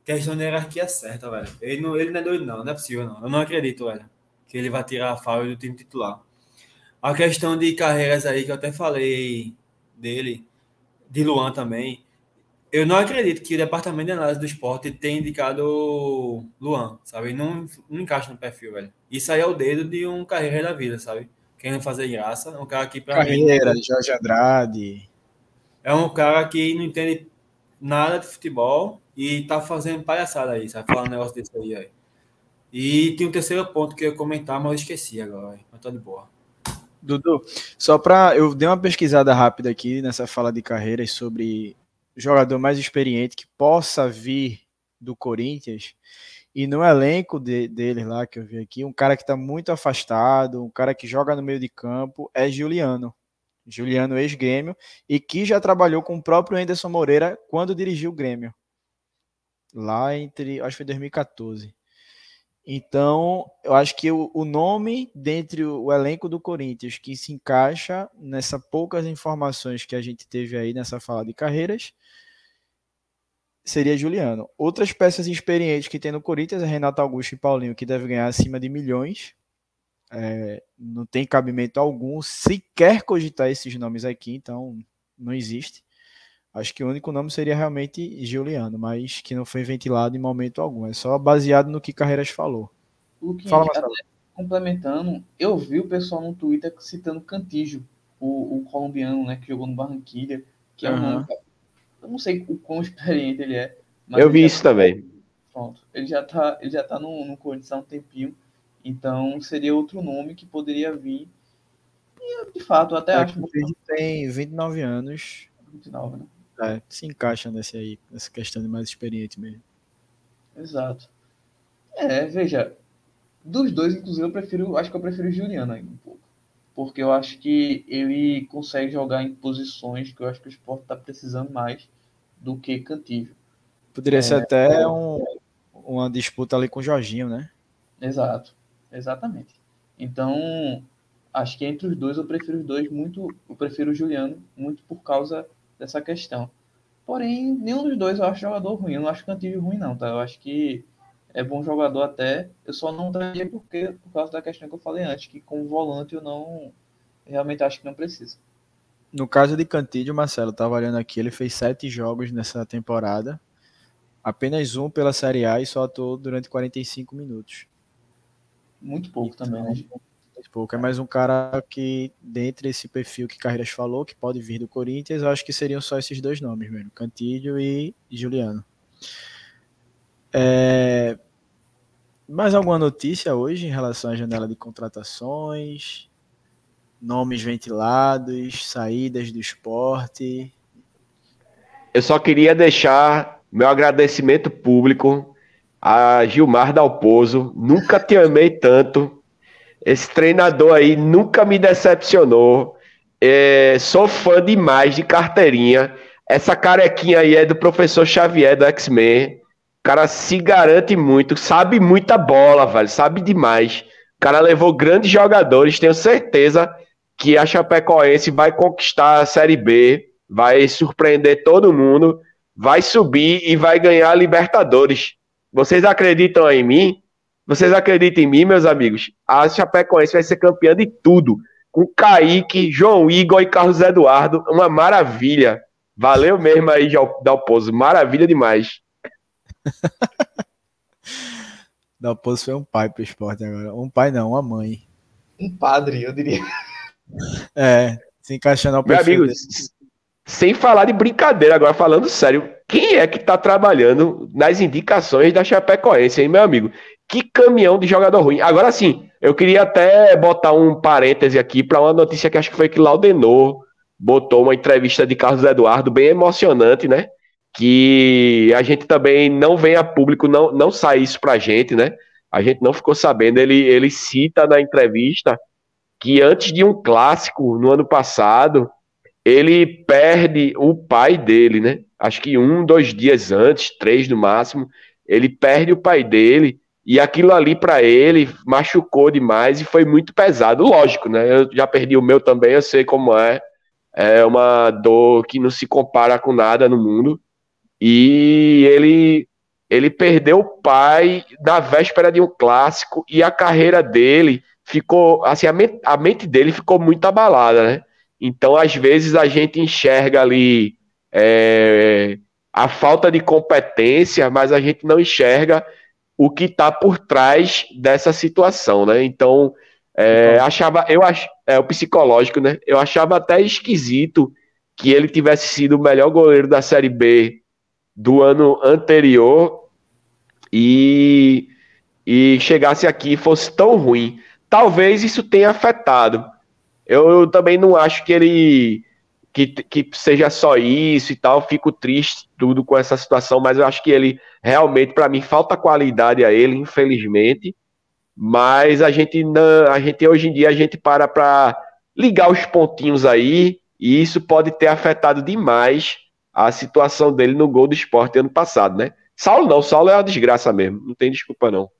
questão de hierarquia certa, velho. Ele não, ele não é doido, não. Não é possível, não. Eu não acredito, velho, que ele vai tirar a Fábio do time titular. A questão de carreiras aí, que eu até falei dele, de Luan também. Eu não acredito que o departamento de análise do esporte tenha indicado Luan, sabe? Não, não encaixa no perfil, velho. Isso aí é o dedo de um carreira da vida, sabe? Querendo fazer graça. Um cara que, pra Carreira, mim, Jorge Andrade. É um cara que não entende nada de futebol e tá fazendo palhaçada aí, sabe? Falar um negócio desse aí, aí. E tem um terceiro ponto que eu ia comentar, mas eu esqueci agora, mas tá de boa. Dudu, só para eu dei uma pesquisada rápida aqui nessa fala de carreiras sobre jogador mais experiente que possa vir do Corinthians e no elenco de, dele lá que eu vi aqui, um cara que está muito afastado, um cara que joga no meio de campo é Juliano. Juliano ex-Grêmio, e que já trabalhou com o próprio Anderson Moreira quando dirigiu o Grêmio. Lá entre, acho que foi 2014. Então, eu acho que o, o nome dentre o, elenco do Corinthians que se encaixa nessa poucas informações que a gente teve aí nessa fala de carreiras seria Juliano. Outras peças experientes que tem no Corinthians é Renato Augusto e Paulinho, que deve ganhar acima de milhões é, não tem cabimento algum sequer cogitar esses nomes aqui, então não existe. Acho que o único nome seria realmente Juliano, mas que não foi ventilado em momento algum. É só baseado no que Carreiras falou. Fala, complementando, eu vi o pessoal no Twitter citando Cantijo, o, o colombiano, né, que jogou no Barranquilha, que é uhum. um, eu não sei o quão experiente ele é. eu vi isso tá, também. Pronto, ele já tá, ele já tá no, no Corinthians há um tempinho. Então seria outro nome que poderia vir. E de fato, até é, acho que. Ele tem 29 anos. 29, né? É, se encaixa nesse aí, nessa questão de mais experiente mesmo. Exato. É, veja, dos dois, inclusive, eu prefiro, acho que eu prefiro o Juliano ainda um pouco. Porque eu acho que ele consegue jogar em posições que eu acho que o esporte está precisando mais do que Cantígio. Poderia É, ser até é. um- uma disputa ali com o Jorginho, né? Exato, exatamente. Então, acho que entre os dois eu prefiro os dois muito, eu prefiro o Juliano muito por causa dessa questão. Porém, nenhum dos dois eu acho jogador ruim. Eu não acho Cantillo ruim não, tá? Eu acho que é bom jogador até. Eu só não traria porque por causa da questão que eu falei antes, que como volante eu não realmente acho que não precisa. No caso de Cantídio, Marcelo, tava olhando aqui, ele fez sete jogos nessa temporada. Apenas um pela Série A e só atuou durante 45 minutos. Muito pouco também, né? Pouco. É mais um cara que, dentre esse perfil que Carreiras falou, que pode vir do Corinthians, eu acho que seriam só esses dois nomes mesmo, Cantídio e Juliano. É, Mais alguma notícia hoje em relação à janela de contratações? Nomes ventilados, saídas do esporte? Eu só queria deixar meu agradecimento público a Gilmar Dalpozo. Nunca te amei tanto. Esse treinador aí nunca me decepcionou. É, sou fã demais de carteirinha. Essa carequinha aí é do professor Xavier do X-Men. O cara se garante muito, sabe muita bola, velho, sabe demais. O cara levou grandes jogadores, tenho certeza que a Chapecoense vai conquistar a Série B, vai surpreender todo mundo, vai subir e vai ganhar a Libertadores. Vocês acreditam em mim? Vocês acreditam em mim, meus amigos? A Chapecoense vai ser campeã de tudo. Com Kaique, João Igor e Carlos Eduardo. Uma maravilha. Valeu mesmo aí, Dalpozo. Maravilha demais. Dalpozo foi um pai pro esporte agora. Um pai não, uma mãe. Um padre, eu diria. É, se encaixando ao Meu perfil amigo, dele. sem falar de brincadeira, agora falando sério, quem é que tá trabalhando nas indicações da Chapecoense, hein, meu amigo? Que caminhão de jogador ruim. Agora sim, eu queria até botar um parêntese aqui para uma notícia que acho que foi que Laudenor botou uma entrevista de Carlos Eduardo bem emocionante, né? Que a gente também não vem a público, não, não sai isso pra gente, né? A gente não ficou sabendo. Ele, ele cita na entrevista que antes de um clássico no ano passado, ele perde o pai dele, né? Acho que um, dois dias antes, três no máximo, ele perde o pai dele e aquilo ali para ele machucou demais e foi muito pesado. Lógico, né? Eu já perdi o meu também, eu sei como é. É uma dor que não se compara com nada no mundo. E ele ele perdeu o pai na véspera de um clássico e a carreira dele ficou assim a mente, a mente dele ficou muito abalada, né? Então às vezes a gente enxerga ali é, a falta de competência, mas a gente não enxerga o que está por trás dessa situação, né? Então é, achava, eu é o psicológico, né? Eu achava até esquisito que ele tivesse sido o melhor goleiro da Série B do ano anterior e, e chegasse aqui e fosse tão ruim. Talvez isso tenha afetado. Eu, eu também não acho que ele que, que seja só isso e tal. Fico triste tudo com essa situação, mas eu acho que ele realmente, para mim, falta qualidade a ele, infelizmente. Mas a gente não, a gente hoje em dia a gente para para ligar os pontinhos aí e isso pode ter afetado demais a situação dele no gol do esporte ano passado, né? Saulo não, Saulo é uma desgraça mesmo, não tem desculpa não.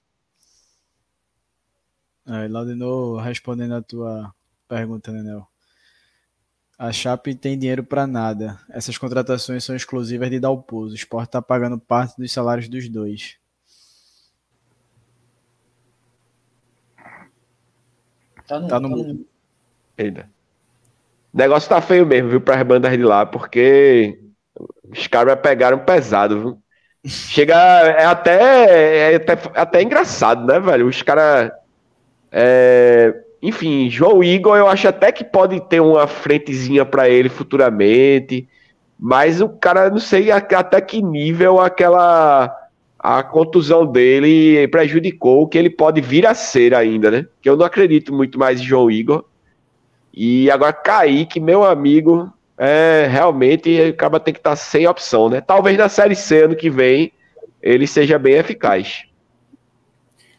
É, Laudenor, respondendo a tua pergunta, Nenel. A Chape tem dinheiro para nada. Essas contratações são exclusivas de Dalpozo. O Sport está pagando parte dos salários dos dois. Tá no, Tá no tá Eita. O negócio tá feio mesmo, viu, para as bandas de lá, porque os caras pegaram pesado, viu? Chega, é até, é até, até engraçado, né, velho? Os caras. é, enfim, João Igor, eu acho até que pode ter uma frentezinha para ele futuramente, mas o cara, não sei até que nível aquela. A contusão dele prejudicou o que ele pode vir a ser ainda, né? Que eu não acredito muito mais em João Igor. E agora Kaique, meu amigo, é, realmente acaba tem que estar sem opção, né? Talvez na Série C ano que vem ele seja bem eficaz.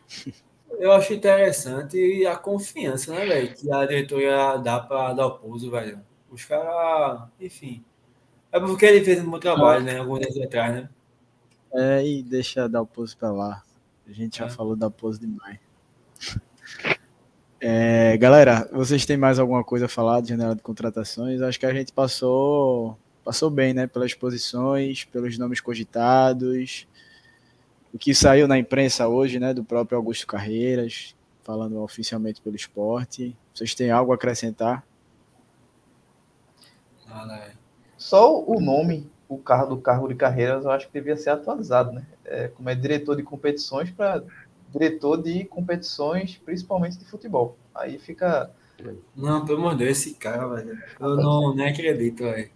Eu acho interessante a confiança, né, velho? Que a diretoria dá para dar o pouso, velho. Os caras, enfim. É porque ele fez um bom trabalho, né? Alguns dias atrás, né? É, e deixa dar o pouso pra lá. A gente já É. falou da pose demais. É, galera, vocês têm mais alguma coisa a falar de janela de contratações? Acho que a gente passou passou bem, né? Pelas posições, pelos nomes cogitados. O que saiu na imprensa hoje, né? Do próprio Augusto Carreiras, falando oficialmente pelo esporte. Vocês têm algo a acrescentar? É. Só o nome, o carro do carro de carreiras, eu acho que devia ser atualizado, né? É, como é diretor de competições para diretor de competições, principalmente de futebol. Aí fica. Não, pelo amor de Deus, esse cara, velho. Eu não nem acredito, velho.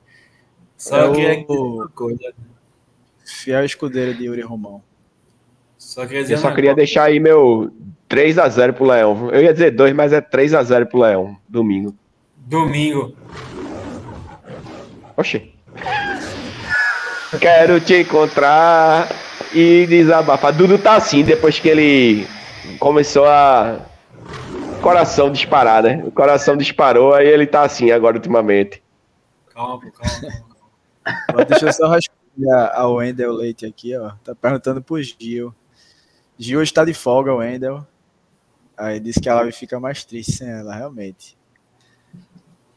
Só É queria o- uma coisa. Fiel escudeiro de Yuri Romão. Só queria dizer Eu só queria deixar aí meu 3x0 pro Leão. Eu ia dizer 2, mas é 3x0 pro Leão, domingo. Domingo. Oxê. Quero te encontrar e desabafar. Dudu tá assim depois que ele começou a. Coração disparar, né? O coração disparou, aí ele tá assim agora ultimamente. Calma, calma. Deixa eu só responder a Wendel Leite aqui, ó. Tá perguntando pro Gil. Gil hoje tá de folga, Wendel. Aí disse que a live fica mais triste sem ela, realmente.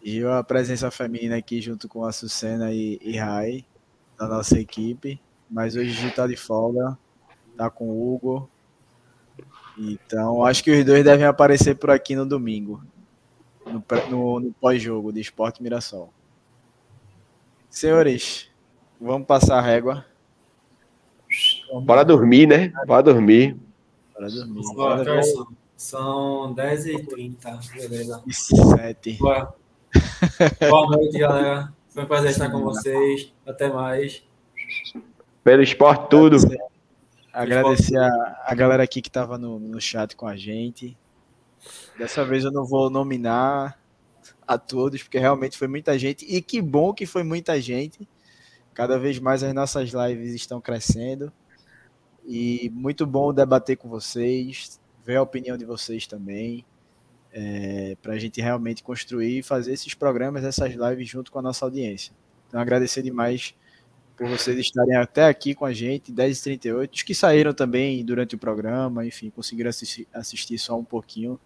Gil, a presença feminina aqui junto com a Sucena e, e Rai, da nossa equipe. Mas hoje Gil tá de folga, tá com o Hugo. Então, acho que os dois devem aparecer por aqui no domingo. No, no- no pós-jogo de Esporte Mirassol. Senhores, vamos passar a régua. Bora dormir, né? Bora dormir. Para dormir. Bora, são? São 10h30, beleza. e sete. Bora. Boa noite, galera. Foi um prazer estar com vocês. Até mais. Pelo esporte, tudo. Agradecer a, a galera aqui que estava no, no chat com a gente. Dessa vez eu não vou nominar a todos, porque realmente foi muita gente. E que bom que foi muita gente. Cada vez mais as nossas lives estão crescendo. E muito bom debater com vocês, ver a opinião de vocês também. para a gente realmente construir e fazer esses programas, essas lives junto com a nossa audiência. Então, agradecer demais por vocês estarem até aqui com a gente, 10h38. Os que saíram também durante o programa, enfim, conseguiram assistir, assistir só um pouquinho.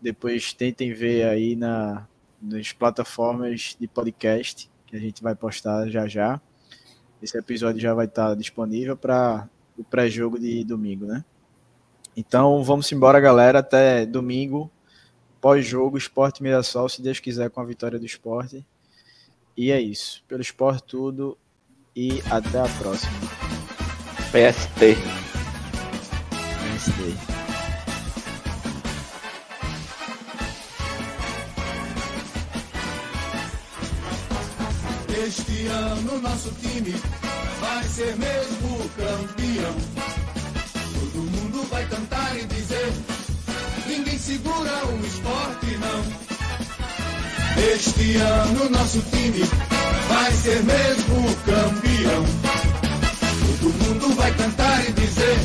Depois tentem ver aí na, nas plataformas de podcast, que a gente vai postar já já. Esse episódio já vai estar disponível para o pré-jogo de domingo, né? Então vamos embora, galera. Até domingo, pós-jogo, Esporte Mirassol, se Deus quiser, com a vitória do esporte. E é isso. Pelo esporte, tudo. E até a próxima. PST. PSD. Este ano nosso time vai ser mesmo campeão. Todo mundo vai cantar e dizer: ninguém segura o esporte, não. Este ano nosso time vai ser mesmo campeão. Todo mundo vai cantar e dizer: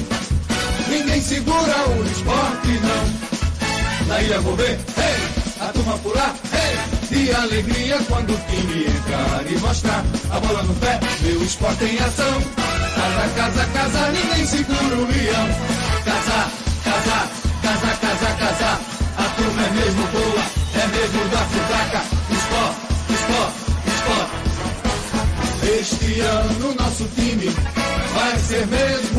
ninguém segura o esporte, não. Na ilha vou ver, hey, a turma pular, hey, de alegria quando o time entrar e mostrar a bola no pé, meu esporte em ação. Casa, casa, casa, ninguém segura o leão. Casa, casa, casa, casa, casa, a turma é mesmo boa, é mesmo da futaca. Esporte, esporte, esporte. Este ano nosso time vai ser mesmo